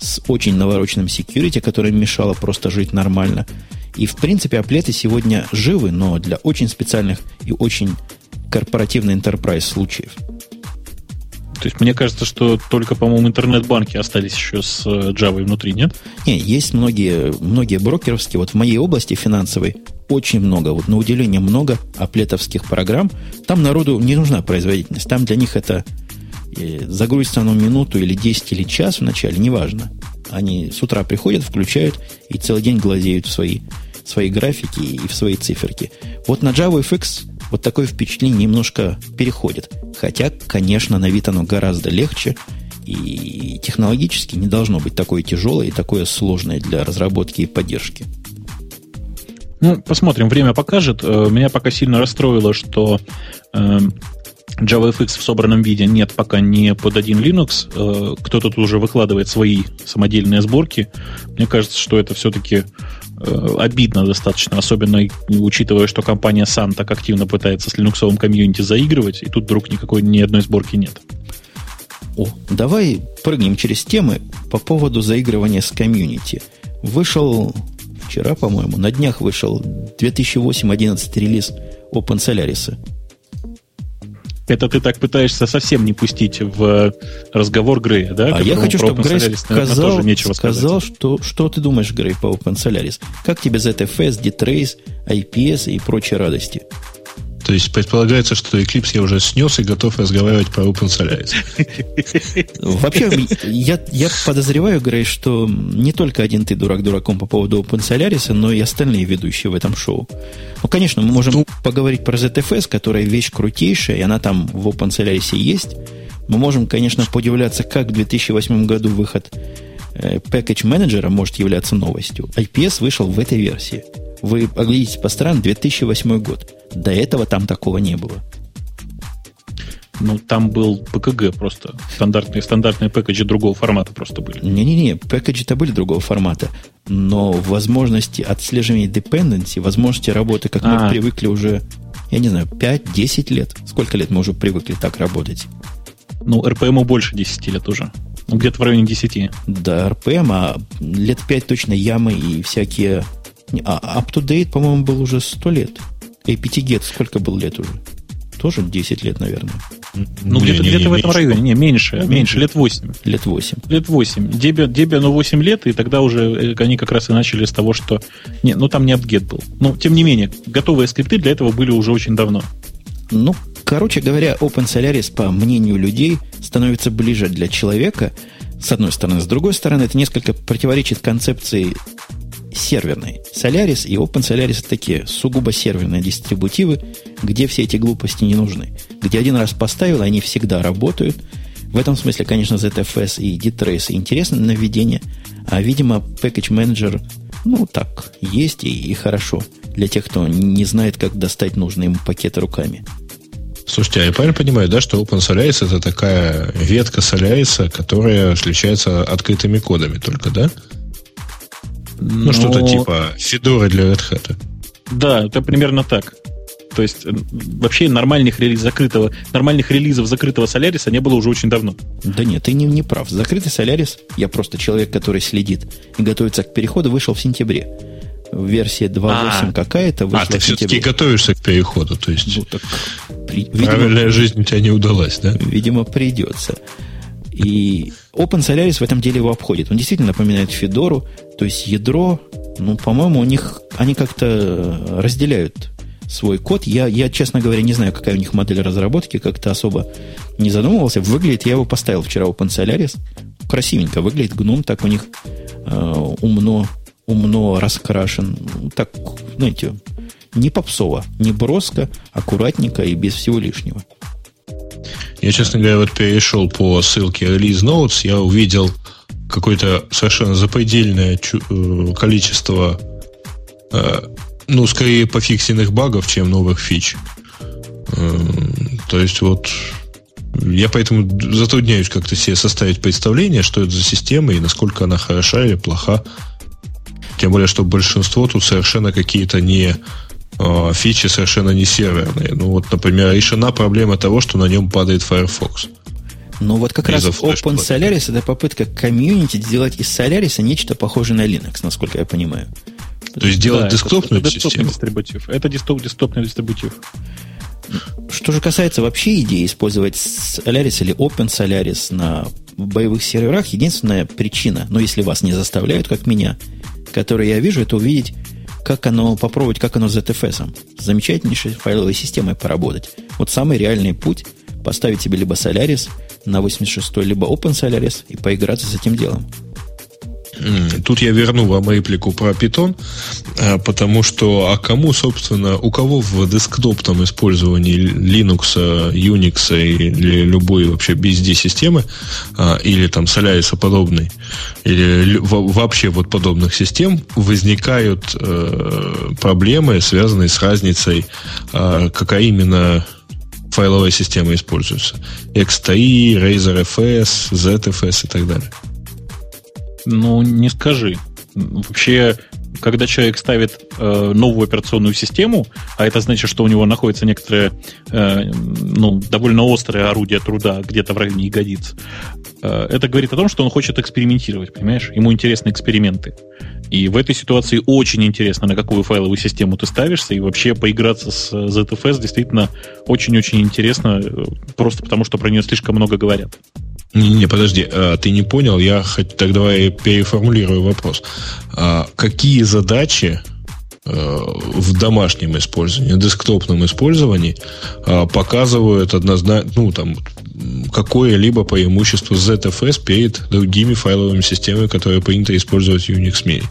Speaker 1: с очень навороченным security, которое мешало просто жить нормально. И, в принципе, аплеты сегодня живы, но для очень специальных и очень корпоративных enterprise случаев.
Speaker 2: То есть мне кажется, что только, по-моему, интернет-банки остались еще с э, Java внутри, нет?
Speaker 1: Не, есть многие, многие брокеровские. Вот в моей области финансовой очень много, вот на удивление много аплетовских программ. Там народу не нужна производительность. Там для них это э, загрузится оно минуту или 10 или час в начале, неважно. Они с утра приходят, включают и целый день глазеют в свои, свои графики и в свои циферки. Вот на JavaFX вот такое впечатление немножко переходит. Хотя, конечно, на вид оно гораздо легче, и технологически не должно быть такое тяжелое и такое сложное для разработки и поддержки.
Speaker 2: Ну, посмотрим, время покажет. Э, меня пока сильно расстроило, что э, JavaFX в собранном виде нет пока не под один Linux. Э, кто-то тут уже выкладывает свои самодельные сборки. Мне кажется, что это все-таки обидно достаточно, особенно учитывая, что компания Sun так активно пытается с линуксовым комьюнити заигрывать, и тут вдруг никакой ни одной сборки нет.
Speaker 1: О, давай прыгнем через темы по поводу заигрывания с комьюнити. Вышел вчера, по-моему, на днях вышел 2008-11 релиз Open Solaris.
Speaker 2: Это ты так пытаешься совсем не пустить в разговор Грея, да?
Speaker 1: А я хочу, чтобы Грей сказал, сказал что, что ты думаешь, Грей, по OpenSolaris. Как тебе ZFS, D-Trace, IPS и прочие радости?
Speaker 3: То есть предполагается, что Eclipse я уже снес и готов разговаривать про OpenSolaris. [laughs]
Speaker 1: Вообще, я, я подозреваю, Грей, что не только один ты дурак дураком по поводу OpenSolaris, но и остальные ведущие в этом шоу. Ну, конечно, мы можем ну, поговорить про ZFS, которая вещь крутейшая, и она там в OpenSolaris есть. Мы можем, конечно, подивляться, как в 2008 году выход э, Package менеджера может являться новостью. IPS вышел в этой версии. Вы оглядитесь по сторонам, 2008 год. До этого там такого не было.
Speaker 2: Ну, там был ПКГ просто. Стандартные, стандартные пэкэджи другого формата просто были.
Speaker 1: Не-не-не, пэкэджи-то были другого формата. Но возможности отслеживания dependency, возможности работы, как мы а. привыкли уже, я не знаю, 5-10 лет. Сколько лет мы уже привыкли так работать?
Speaker 2: Ну, RPM больше 10 лет уже. Ну, где-то в районе 10.
Speaker 1: Да, RPM, а лет 5 точно ямы и всякие... А up-to-date, по-моему, был уже 100 лет. И 5 get сколько был лет уже? Тоже 10 лет, наверное.
Speaker 2: Ну, где-то где в этом районе. Не, меньше, меньше, меньше, лет 8.
Speaker 1: Лет 8.
Speaker 2: Лет 8. Debian, Debian ну, 8 лет, и тогда уже э, они как раз и начали с того, что... Не, ну там не апгет был. Но, тем не менее, готовые скрипты для этого были уже очень давно.
Speaker 1: Ну, короче говоря, Open Solaris, по мнению людей, становится ближе для человека, с одной стороны. С другой стороны, это несколько противоречит концепции серверной. Solaris и Open Solaris это такие сугубо серверные дистрибутивы, где все эти глупости не нужны. Где один раз поставил, они всегда работают. В этом смысле, конечно, ZFS и D-Trace интересно наведение, а, видимо, Package Manager, ну, так, есть и, и хорошо для тех, кто не знает, как достать нужные ему пакеты руками.
Speaker 3: Слушайте, а я правильно понимаю, да, что Open Solaris это такая ветка Solaris, которая отличается открытыми кодами только, да? Ну, Но... что-то типа Федора для Red Hat.
Speaker 2: Да, это примерно так. То есть вообще нормальных, релиз закрытого, нормальных релизов закрытого Solaris не было уже очень давно.
Speaker 1: Да нет, ты не, не прав. Закрытый Solaris, я просто человек, который следит и готовится к переходу, вышел в сентябре. Версия 2.8 а, какая-то
Speaker 3: вышла А, ты все-таки готовишься к переходу, то есть ну, так, при, видимо, жизнь у тебя не удалась, да?
Speaker 1: Видимо, придется. И Open Solaris в этом деле его обходит. Он действительно напоминает Федору, то есть ядро, ну, по-моему, у них, они как-то разделяют свой код. Я, я, честно говоря, не знаю, какая у них модель разработки, как-то особо не задумывался. Выглядит, я его поставил вчера Open Solaris. Красивенько выглядит. Гном так у них э, умно, умно раскрашен. Так, знаете, не попсово, не броско, аккуратненько и без всего лишнего.
Speaker 3: Я, честно говоря, вот перешел по ссылке Release Notes, я увидел какое-то совершенно запредельное э, количество, э, ну, скорее пофиксенных багов, чем новых фич. Э, то есть вот я поэтому затрудняюсь как-то себе составить представление, что это за система и насколько она хороша или плоха. Тем более, что большинство тут совершенно какие-то не фичи совершенно не серверные. Ну вот, например, решена проблема того, что на нем падает Firefox.
Speaker 1: Ну вот как раз Open Solaris это попытка комьюнити сделать из Solaris нечто похожее на Linux, насколько я понимаю.
Speaker 3: То есть сделать да, десктопную это, это систему?
Speaker 2: Дистрибутив. Это десктоп, десктопный дистрибутив.
Speaker 1: Что же касается вообще идеи использовать Solaris или Open Solaris на боевых серверах, единственная причина, ну если вас не заставляют, как меня, которую я вижу, это увидеть как оно, попробовать, как оно с ZFS. Замечательнейшей файловой системой поработать. Вот самый реальный путь – поставить себе либо Solaris на 86 либо Open Solaris и поиграться с этим делом.
Speaker 3: Тут я верну вам реплику про Python, а, потому что, а кому, собственно, у кого в десктопном использовании Linux, Unix или любой вообще BSD-системы, а, или там Solaris подобной, или вообще вот подобных систем, возникают э, проблемы, связанные с разницей, какая именно файловая система используется. X3, RazorFS, ZFS и так далее.
Speaker 2: Ну, не скажи. Вообще, когда человек ставит э, новую операционную систему, а это значит, что у него находится некоторое э, ну, довольно острое орудие труда где-то в районе ягодиц, э, это говорит о том, что он хочет экспериментировать, понимаешь? Ему интересны эксперименты. И в этой ситуации очень интересно, на какую файловую систему ты ставишься, и вообще поиграться с ZFS действительно очень-очень интересно, э, просто потому что про нее слишком много говорят.
Speaker 3: Не-не, подожди, а, ты не понял, я хоть тогда я переформулирую вопрос. А какие задачи а, в домашнем использовании, десктопном использовании показывают однозначно, ну, там, какое-либо преимущество ZFS перед другими файловыми системами, которые принято использовать в Unix мире.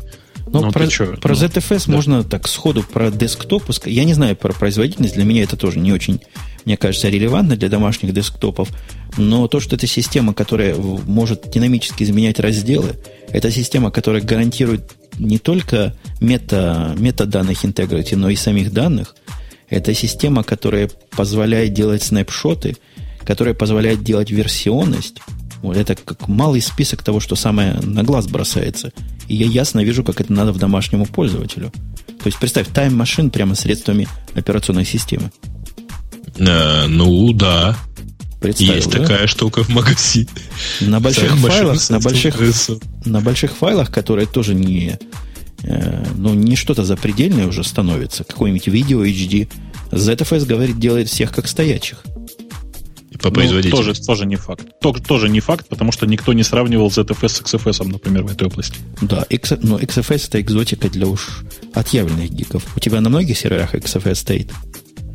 Speaker 1: Ну, ну про, чё? про ну, ZFS да. можно так сходу про десктоп. Я не знаю про производительность, для меня это тоже не очень мне кажется, релевантно для домашних десктопов. Но то, что это система, которая может динамически изменять разделы, это система, которая гарантирует не только мета, метаданных интегрити, но и самих данных. Это система, которая позволяет делать снапшоты, которая позволяет делать версионность. Вот это как малый список того, что самое на глаз бросается. И я ясно вижу, как это надо в домашнему пользователю. То есть представь, тайм-машин прямо средствами операционной системы.
Speaker 3: Э, ну, да. Есть да? такая штука в магазине.
Speaker 1: На больших файлах, на больших, на больших файлах, которые тоже не, э, ну, не что-то запредельное уже становится, какое-нибудь видео HD, ZFS говорит, делает всех как стоячих.
Speaker 2: По ну, тоже, тоже не факт. Тоже, тоже не факт, потому что никто не сравнивал ZFS с XFS, например, в этой области.
Speaker 1: Да, X, но XFS это экзотика для уж отъявленных гиков. У тебя на многих серверах XFS стоит?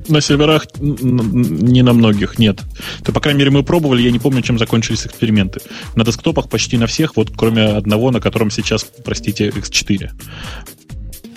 Speaker 2: На серверах не на многих, нет. То, по крайней мере, мы пробовали, я не помню, чем закончились эксперименты. На десктопах почти на всех, вот кроме одного, на котором сейчас, простите, X4.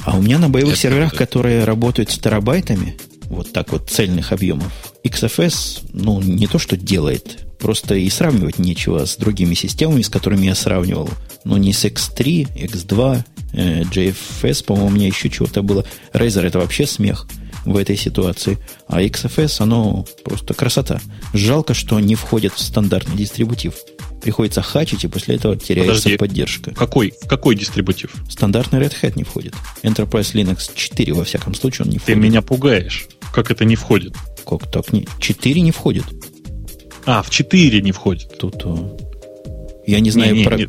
Speaker 1: А у меня на боевых Это серверах, которые работают с терабайтами, вот так вот цельных объемов, XFS, ну, не то, что делает, просто и сравнивать нечего с другими системами, с которыми я сравнивал. Ну, не с X3, X2, э, JFS, по-моему, у меня еще чего-то было. Razer это вообще смех – в этой ситуации. А XFS, оно просто красота. Жалко, что не входит в стандартный дистрибутив. Приходится хачить, и после этого теряется Подожди, поддержка.
Speaker 2: Какой, какой дистрибутив?
Speaker 1: Стандартный Red Hat не входит. Enterprise Linux 4, во всяком случае, он не входит.
Speaker 2: Ты меня пугаешь. как это не входит?
Speaker 1: Как так? Не, 4 не входит.
Speaker 2: А, в 4 не входит.
Speaker 1: Тут... Э, я не знаю
Speaker 2: не, не,
Speaker 1: про...
Speaker 2: Не.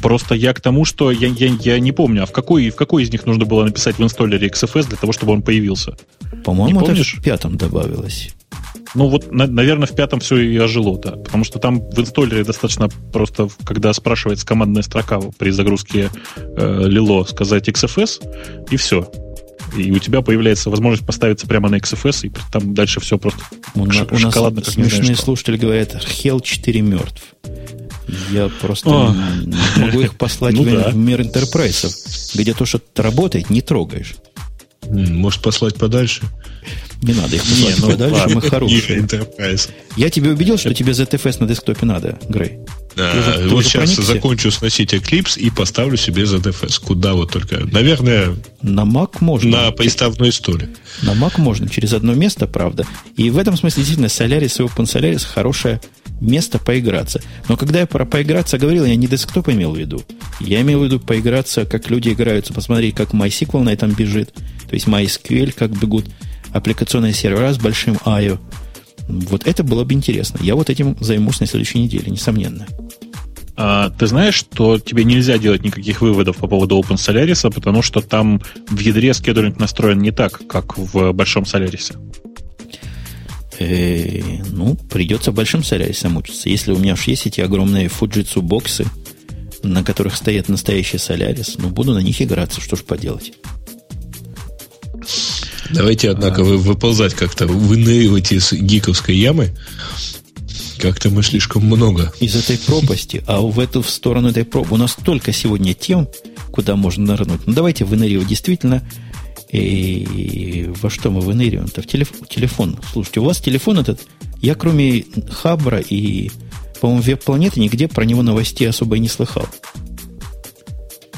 Speaker 2: Просто я к тому, что я, я, я не помню, а в какой, в какой из них нужно было написать в инсталлере XFS для того, чтобы он появился?
Speaker 1: По-моему, это в пятом добавилось.
Speaker 2: Ну вот, на, наверное, в пятом все и ожило, да. Потому что там в инсталлере достаточно просто, когда спрашивается командная строка при загрузке э, Lilo, сказать XFS, и все. И у тебя появляется возможность поставиться прямо на XFS, и там дальше все просто
Speaker 1: у, ш- у нас как смешные слушатели говорят, Hell 4 мертв. Я просто О. могу их послать [laughs] ну, в, да. в мир интерпрайсов, где то, что работает, не трогаешь.
Speaker 3: Может, послать подальше?
Speaker 1: Не надо их послать не, ну, подальше, ладно. мы хорошие. Я тебе убедил, что тебе ZFS на десктопе надо, Грей?
Speaker 3: Да, уже, вот сейчас проникся? закончу сносить Eclipse и поставлю себе ZFS. Куда вот только? Наверное...
Speaker 1: На Mac можно.
Speaker 3: На приставной столе.
Speaker 1: На Mac можно, через одно место, правда. И в этом смысле действительно Solaris и OpenSolaris хорошее место поиграться. Но когда я про поиграться говорил, я не десктоп имел в виду. Я имел в виду поиграться, как люди играются, посмотреть, как MySQL на этом бежит, то есть MySQL, как бегут аппликационные сервера с большим I.O. Вот это было бы интересно. Я вот этим займусь на следующей неделе, несомненно.
Speaker 2: А, ты знаешь, что тебе нельзя делать никаких выводов по поводу Open Solaris, потому что там в ядре скедулинг настроен не так, как в большом Solaris.
Speaker 1: Э, ну, придется большим Solaris мучиться. Если у меня уж есть эти огромные Fujitsu боксы, на которых стоят настоящие Solaris, ну, буду на них играться, что ж поделать.
Speaker 3: Давайте, однако, а... выползать как-то, выныривать из гиковской ямы. Как-то мы слишком много.
Speaker 1: Из этой пропасти, а в эту в сторону этой пропасти. У нас столько сегодня тем, куда можно нырнуть. Ну, давайте выныривать действительно. И во что мы выныриваем-то? В телеф- телефон. Слушайте, у вас телефон этот, я кроме Хабра и, по-моему, веб-планеты нигде про него новостей особо и не слыхал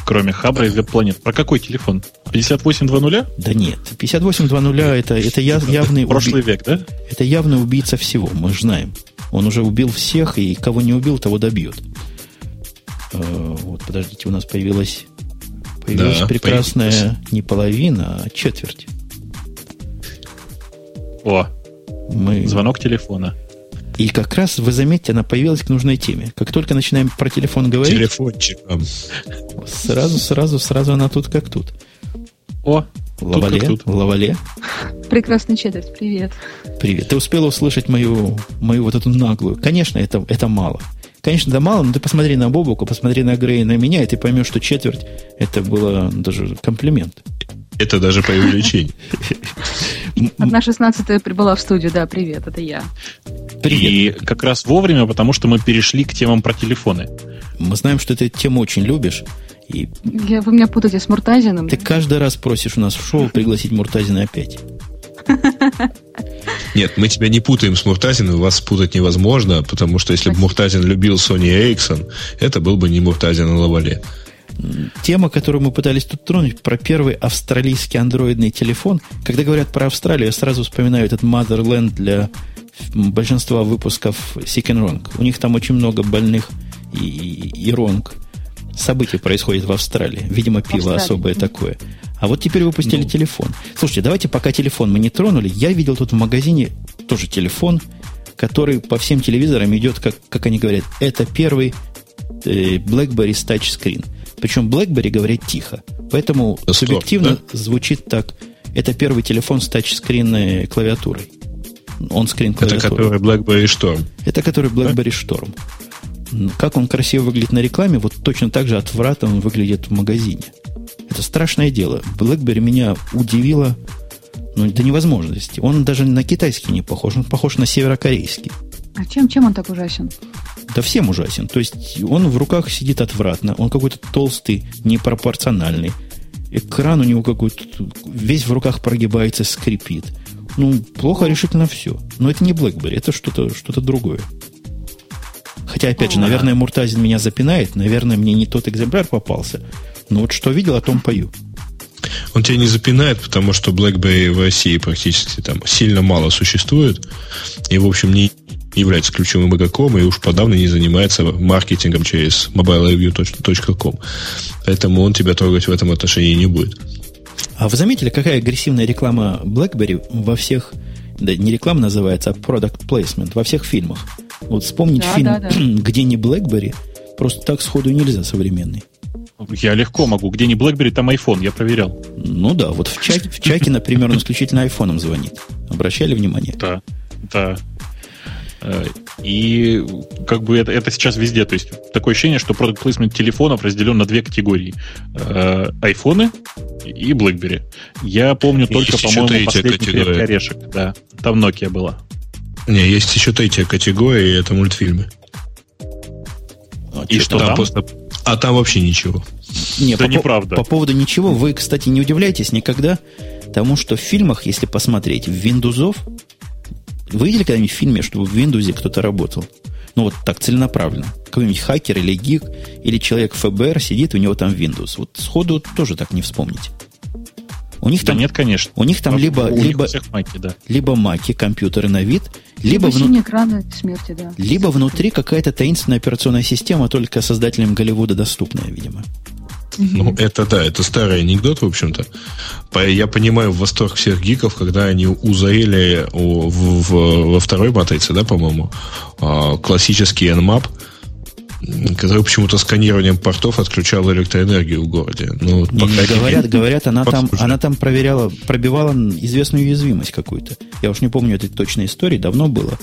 Speaker 2: кроме Хабра и веб-планет. Про какой телефон? 5820?
Speaker 1: Да нет, 5820 это, это явный...
Speaker 2: Прошлый уби... век, да?
Speaker 1: Это явный убийца всего, мы же знаем. Он уже убил всех, и кого не убил, того добьет. Э, вот, подождите, у нас появилась, появилась да, прекрасная появилась. не половина, а четверть.
Speaker 2: О, мы... звонок телефона.
Speaker 1: И как раз, вы заметите, она появилась к нужной теме. Как только начинаем про телефон говорить...
Speaker 3: Телефончик.
Speaker 1: Сразу, сразу, сразу она тут как тут.
Speaker 2: О,
Speaker 1: Лавале, тут тут. Лавале.
Speaker 4: Прекрасный четверть, привет.
Speaker 1: Привет. Ты успела услышать мою, мою вот эту наглую. Конечно, это, это мало. Конечно, да мало, но ты посмотри на Бобуку, посмотри на Грея, на меня, и ты поймешь, что четверть это было даже комплимент.
Speaker 3: Это даже по увеличению. [laughs]
Speaker 4: Одна шестнадцатая прибыла в студию, да, привет, это я.
Speaker 2: Привет. И как раз вовремя, потому что мы перешли к темам про телефоны.
Speaker 1: Мы знаем, что ты эту тему очень любишь. И...
Speaker 4: Я, вы меня путаете с Муртазиным.
Speaker 1: Ты каждый раз просишь у нас в шоу пригласить Муртазина опять. [laughs]
Speaker 3: Нет, мы тебя не путаем с Муртазиным, вас путать невозможно, потому что если бы Муртазин любил Sony Ericsson, это был бы не Муртазин, а Лавале.
Speaker 1: Тема, которую мы пытались тут тронуть, про первый австралийский андроидный телефон. Когда говорят про Австралию, я сразу вспоминаю этот Motherland для большинства выпусков Sick and Wrong. У них там очень много больных и, и, и ронг. События происходят в Австралии. Видимо, пиво Австралия. особое такое. А вот теперь выпустили ну. телефон. Слушайте, давайте пока телефон мы не тронули. Я видел тут в магазине тоже телефон, который по всем телевизорам идет, как, как они говорят, это первый э, BlackBerry с тачскрин. Причем BlackBerry говорит тихо. Поэтому Стоп, субъективно да? звучит так. Это первый телефон с тачскринной клавиатурой. Он скрин
Speaker 3: Это который BlackBerry Storm.
Speaker 1: Это который BlackBerry Storm. Как он красиво выглядит на рекламе, вот точно так же отвратно он выглядит в магазине. Это страшное дело. BlackBerry меня удивило ну, до невозможности. Он даже на китайский не похож, он похож на северокорейский.
Speaker 4: А чем, чем он так ужасен?
Speaker 1: Да всем ужасен. То есть он в руках сидит отвратно, он какой-то толстый, непропорциональный. Экран у него какой-то весь в руках прогибается, скрипит. Ну, плохо решительно все. Но это не BlackBerry, это что-то что другое. Хотя, опять же, наверное, Муртазин меня запинает, наверное, мне не тот экземпляр попался. Но вот что видел, о том пою.
Speaker 3: Он тебя не запинает, потому что BlackBerry в России практически там сильно мало существует. И, в общем, не является ключевым игроком и уж подавно не занимается маркетингом через mobilereview.com. Поэтому он тебя трогать в этом отношении не будет.
Speaker 1: А вы заметили, какая агрессивная реклама BlackBerry во всех, да не реклама называется, а product placement во всех фильмах? Вот вспомнить
Speaker 4: Да,
Speaker 1: фильм,
Speaker 4: да, да. [clears throat]
Speaker 1: где не BlackBerry, просто так сходу нельзя современный.
Speaker 2: Я легко могу. Где не BlackBerry, там iPhone, я проверял.
Speaker 1: Ну да, вот в чате, в чате, например, он исключительно айфоном звонит. Обращали внимание?
Speaker 2: Да, да. Э, И как бы это, это сейчас везде. То есть такое ощущение, что продукт плейсмент телефонов разделен на две категории. Э, Айфоны и BlackBerry. Я помню только,
Speaker 3: есть
Speaker 2: по-моему, последний
Speaker 3: категория.
Speaker 2: орешек. Да, там Nokia была.
Speaker 3: Не, есть еще третья категория, и это мультфильмы.
Speaker 1: А,
Speaker 2: И что
Speaker 1: там?
Speaker 2: там?
Speaker 3: просто- а там вообще ничего.
Speaker 1: Не,
Speaker 2: Да
Speaker 1: по-
Speaker 2: неправда.
Speaker 1: по поводу ничего, вы, кстати, не удивляйтесь никогда тому, что в фильмах, если посмотреть, в Windows, вы видели когда-нибудь в фильме, чтобы в Windows кто-то работал? Ну, вот так целенаправленно. Какой-нибудь хакер или гик, или человек ФБР сидит, у него там Windows. Вот сходу тоже так не вспомнить. У них
Speaker 2: Да
Speaker 1: там,
Speaker 2: нет, конечно.
Speaker 1: у них там
Speaker 2: У
Speaker 1: либо,
Speaker 2: них
Speaker 1: либо,
Speaker 2: у всех маки, да.
Speaker 1: либо маки, компьютеры на вид, либо,
Speaker 4: Либо
Speaker 1: вну-
Speaker 4: экраны смерти, да.
Speaker 1: либо внутри какая-то таинственная операционная система, только создателям Голливуда доступная, видимо.
Speaker 3: Ну, это да, это старый анекдот, в общем-то. Я понимаю восторг всех гиков, когда они в- в- во второй матрице, да, по-моему, а, классический Nmap, м, который почему-то сканированием портов отключал электроэнергию в городе. Ну, вот
Speaker 1: Не,
Speaker 3: по крайней
Speaker 1: говорят,
Speaker 3: мере,
Speaker 1: говорят, она там, она там проверяла, пробивала известную уязвимость какую-то. Я уж не помню этой точной истории, давно было.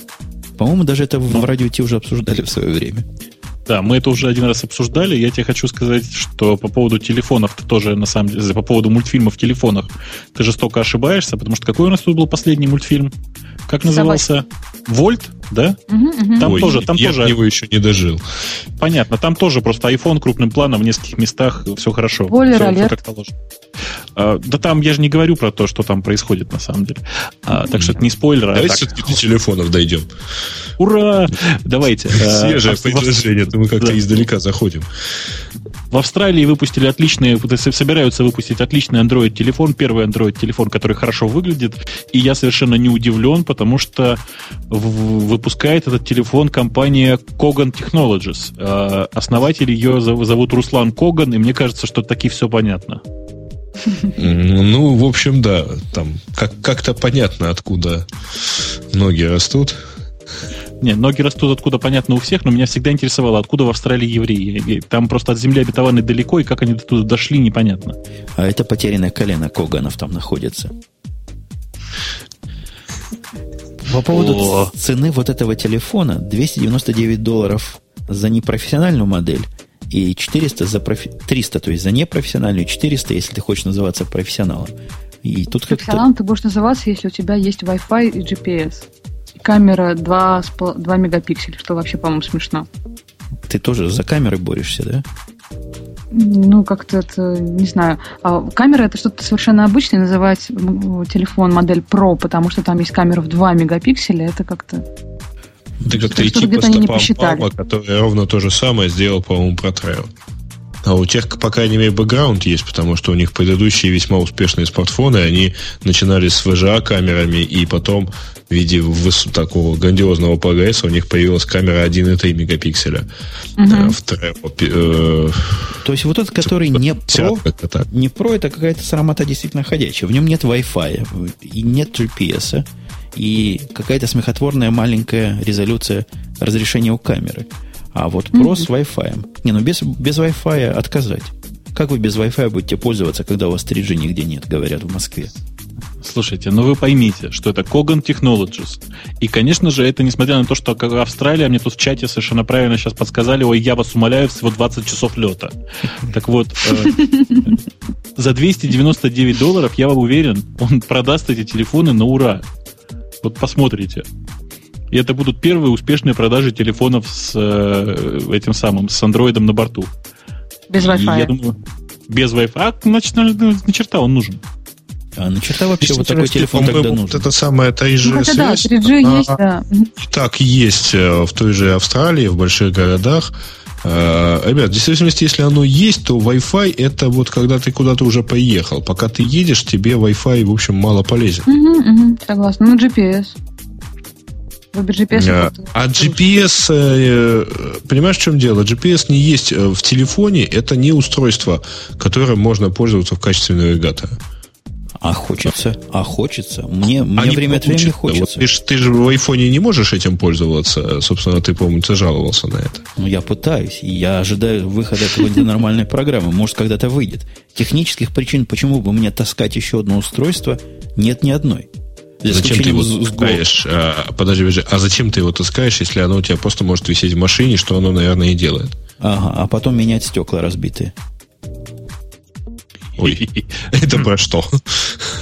Speaker 1: По-моему, даже это в, в радио Ти уже обсуждали в свое время.
Speaker 2: Да, мы это уже один раз обсуждали. Я тебе хочу сказать, что по поводу телефонов ты тоже, на самом деле, по поводу мультфильмов в телефонах, ты жестоко ошибаешься, потому что какой у нас тут был последний мультфильм? Как назывался? Вольт, да?
Speaker 4: Мгм, мгм.
Speaker 2: Там
Speaker 3: Ой,
Speaker 2: тоже, там
Speaker 3: я
Speaker 2: тоже-
Speaker 3: до него еще не дожил.
Speaker 2: Понятно, там тоже просто iPhone крупным планом в нескольких местах, все хорошо. Как положено. А, да там я же не говорю про то, что там происходит на самом деле. А, так что это не спойлер, а
Speaker 3: Давайте
Speaker 2: так.
Speaker 3: все-таки до телефонов дойдем.
Speaker 2: Ура! Давайте. А, [laughs]
Speaker 3: Свежее
Speaker 2: а
Speaker 3: предложение, мы как-то
Speaker 2: Да.
Speaker 3: издалека заходим.
Speaker 2: В Австралии выпустили отличные, собираются выпустить отличный Android-телефон, первый Android-телефон, который хорошо выглядит, и я совершенно не удивлен, потому что в- выпускает этот телефон компания Kogan Technologies. Э, Основатель ее зов- зовут Руслан Коган, и мне кажется, что таки все понятно.
Speaker 3: Ну, в общем, да, там как- как-то понятно, откуда ноги растут.
Speaker 2: Не, ноги растут откуда понятно у всех, но меня всегда интересовало, откуда в Австралии евреи. И Там просто от земли обетованной далеко, и как они до туда дошли, непонятно.
Speaker 1: А это потерянное колено Коганов там находится. По поводу
Speaker 2: О.
Speaker 1: цены вот этого телефона 299 долларов за непрофессиональную модель и 400 за профи... 300, то есть за непрофессиональную, 400, если ты хочешь называться профессионалом. И тут как-то...
Speaker 4: Профессионалом ты будешь называться, если у тебя есть Wi-Fi и GPS. И камера 2, 2 мегапикселя, что вообще, по-моему, смешно.
Speaker 1: Ты тоже за камерой борешься, да?
Speaker 4: Ну, как-то это, не знаю. А камера это что-то совершенно обычное. Называть телефон модель Pro, потому что там есть камера в 2 мегапикселя, это как-то...
Speaker 3: Ты как-то идти по стопам. Палма, который ровно то же самое сделал, по-моему, Pro Treo. А у тех, по крайней мере, бэкграунд есть, потому что у них предыдущие весьма успешные смартфоны, они начинали с VGA-камерами, и потом в виде выс- такого грандиозного прогресса у них появилась камера 1,3 мегапикселя.
Speaker 4: Мгм.
Speaker 3: Э, в. Э,
Speaker 1: То есть вот этот, который не
Speaker 3: так.
Speaker 1: не Pro, это какая-то срамота действительно ходячая. В нем нет Wi-Fi, и нет GPS, и какая-то смехотворная маленькая резолюция разрешения у камеры. А вот Pro с Wi-Fi. Не, ну без, без Wi-Fi отказать. Как вы без Wi-Fi будете пользоваться, когда у вас 3G нигде нет, говорят в Москве?
Speaker 2: Слушайте, ну вы поймите, что это Kogan Technologies. И, конечно же, это несмотря на то, что Австралия, мне тут в чате совершенно правильно сейчас подсказали, ой, я вас умоляю, всего 20 часов лета. Так вот, э, за 299 долларов, я вам уверен, он продаст эти телефоны на ура. Вот посмотрите. И это будут первые успешные продажи телефонов с э, этим самым, с андроидом на борту.
Speaker 4: Без
Speaker 2: И
Speaker 4: Wi-Fi.
Speaker 2: я думаю, без Wi-Fi. А, значит, на, на черта он нужен.
Speaker 1: А на черта вообще вот такой телефон тогда
Speaker 3: вот
Speaker 1: нужен?
Speaker 3: Это самое 3G
Speaker 4: Ну, хотя да,
Speaker 3: связь,
Speaker 4: 3G
Speaker 3: она
Speaker 4: есть, да.
Speaker 3: И так есть э, в той же Австралии, в больших городах. Э, Ребят, в действительности, если оно есть, то Wi-Fi это вот когда ты куда-то уже поехал. Пока ты едешь, тебе Wi-Fi, в общем, мало полезен.
Speaker 4: Мгм, мгм, согласна. Ну, GPS. Выбор GPS.
Speaker 3: А
Speaker 4: это-
Speaker 3: а GPS, э, понимаешь, в чем дело? GPS не есть э, в телефоне, это не устройство, которым можно пользоваться в качестве навигатора.
Speaker 1: А хочется, а хочется. Мне, а мне время от времени хочется.
Speaker 3: Вот ты, ж, ты же в айфоне не можешь этим пользоваться. Собственно, ты, по-моему, ты жаловался на это.
Speaker 1: Ну, я пытаюсь. И я ожидаю выхода какой-то нормальной программы. Может, когда-то выйдет. Технических причин, почему бы мне таскать еще одно устройство, нет ни одной.
Speaker 3: Зачем ты его таскаешь? А, подожди, подожди, а зачем ты его таскаешь, если оно у тебя просто может висеть в машине, что оно, наверное, и делает?
Speaker 1: Ага, а потом менять стекла разбитые.
Speaker 3: Ой, [laughs] это про что?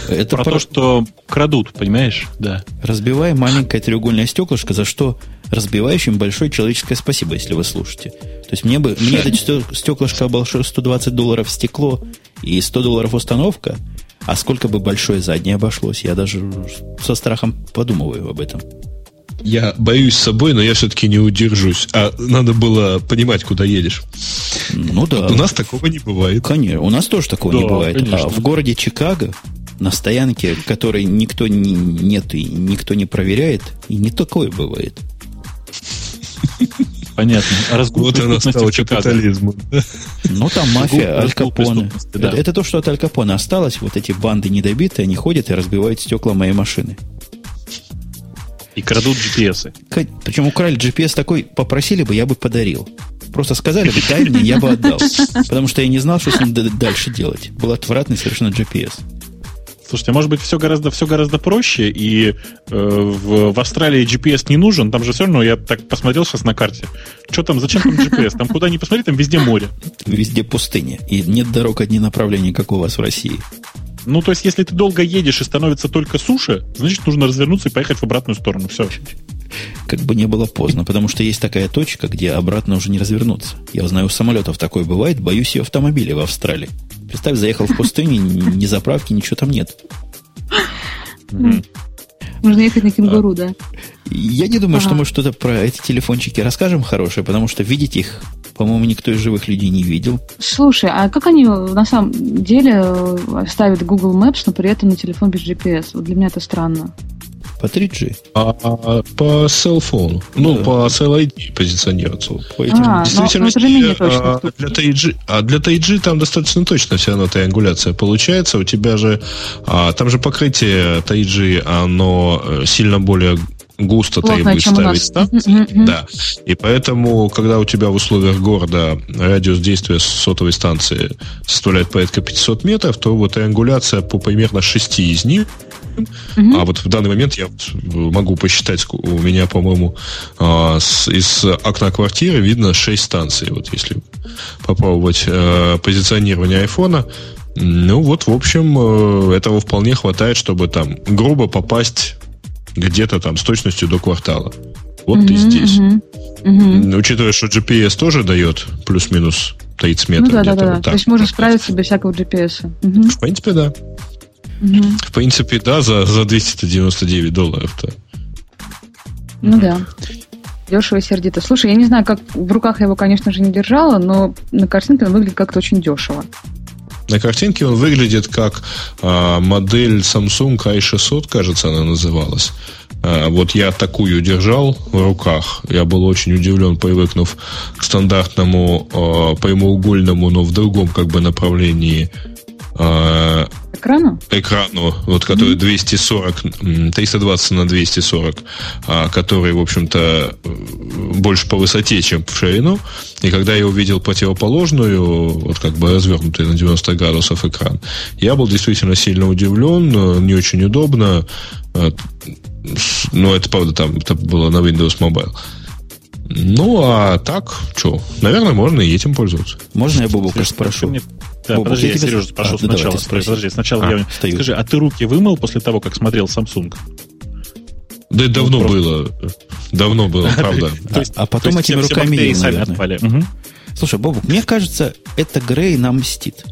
Speaker 2: Это про, то, что крадут, понимаешь? Да.
Speaker 1: Разбивай маленькое треугольное стеклышко, за что разбивающим большое человеческое спасибо, если вы слушаете. То есть мне бы мне это [laughs] стеклышко обошло 120 долларов стекло и 100 долларов установка, а сколько бы большое заднее обошлось, я даже со страхом подумываю об этом.
Speaker 3: Я боюсь собой, но я все-таки не удержусь. А надо было понимать, куда едешь.
Speaker 1: Ну да.
Speaker 3: У нас такого не бывает.
Speaker 1: Конечно, у нас тоже такого да, не бывает. Конечно. А в городе Чикаго на стоянке, которой никто не, нет и никто не проверяет, и не такое бывает.
Speaker 2: Понятно.
Speaker 3: А вот она стала капитализмом.
Speaker 1: Ну, там мафия, Аль Капоне. Да. Это, это то, что от Аль Капоне осталось. Вот эти банды недобитые, они ходят и разбивают стекла моей машины.
Speaker 2: И крадут GPS.
Speaker 1: Причем украли GPS такой, попросили бы, я бы подарил. Просто сказали бы, дай мне, я бы отдал. [laughs] Потому что я не знал, что с ним дальше делать. Был отвратный совершенно GPS.
Speaker 2: Слушайте, может быть, все гораздо, все гораздо проще, и э, в, в Австралии GPS не нужен, там же все равно, я так посмотрел сейчас на карте, что там, зачем там GPS? Там куда ни посмотри, там везде море.
Speaker 1: Везде пустыня, и нет дорог одни направления, как у вас в России.
Speaker 2: Ну, то есть, если ты долго едешь и становится только суша, значит, нужно развернуться и поехать в обратную сторону. Все.
Speaker 1: Как бы не было поздно, потому что есть такая точка, где обратно уже не развернуться. Я знаю, у самолетов такое бывает, боюсь ее автомобиля в Австралии. Представь, заехал в пустыню, ни заправки, ничего там нет.
Speaker 4: Можно ехать на кенгуру, да?
Speaker 1: Я не думаю, что мы что-то про эти телефончики расскажем хорошее, потому что видеть их по-моему, никто из живых людей не видел.
Speaker 4: Слушай, а как они на самом деле э, ставят Google Maps, но при этом на телефон без GPS? Вот для меня это странно.
Speaker 1: По 3G.
Speaker 3: А, а по селфону. Ну, да. по CLID позиционируется.
Speaker 4: По этим. А, Действительно, но, но это точно.
Speaker 3: А, для 3G, а для 3G там достаточно точно все равно триангуляция получается. У тебя же а, там же покрытие 3G, оно э, сильно более густо Плотно, требует ставить станции. Mm-hmm. Да. И поэтому, когда у тебя в условиях города радиус действия сотовой станции составляет порядка 500 метров, то вот триангуляция по примерно 6 из них Mm-hmm. А вот в данный момент я могу посчитать, у меня, по-моему, а, из окна квартиры видно 6 станций. Вот если попробовать э, позиционирование айфона, ну вот, в общем, э, этого вполне хватает, чтобы там грубо попасть где-то там с точностью до квартала. Вот uh-huh, ты здесь. Uh-huh. Учитывая, что GPS тоже дает плюс-минус 30 метров. Ну
Speaker 4: да, да, да. Вот То есть можно справиться без всякого GPS.
Speaker 3: Uh-huh. В принципе, да. В принципе, да, за, за 299 долларов-то.
Speaker 4: Ну да. Дешево и сердито. Слушай, я не знаю, как в руках я его, конечно же, не держала, но на картинке он выглядит как-то очень дешево.
Speaker 3: На картинке он выглядит как а, модель Samsung i600, кажется, она называлась. А, вот я такую держал в руках. Я был очень удивлен, привыкнув к стандартному а, прямоугольному, но в другом как бы направлении
Speaker 4: экрану?
Speaker 3: Экрану, вот который 240, 320 на 240, а, который, в общем-то, больше по высоте, чем в ширину. И когда я увидел противоположную, вот как бы развернутый на 90 градусов экран, я был действительно сильно удивлен, не очень удобно. А, но это, правда, там это было на Windows Mobile. Ну, а так, что, наверное, можно и этим пользоваться.
Speaker 1: Можно я Бобука спрошу?
Speaker 2: Да, Бобук, подожди, я, я Сережа спрошу а, сначала. Давай, подожди, сначала а, я... Стою. Скажи, а ты руки вымыл после того, как смотрел Samsung?
Speaker 3: Да это давно просто... было. Давно было, [laughs] правда.
Speaker 1: А потом этими руками наверное. Слушай, Бобук, мне кажется, это Грей нам мстит.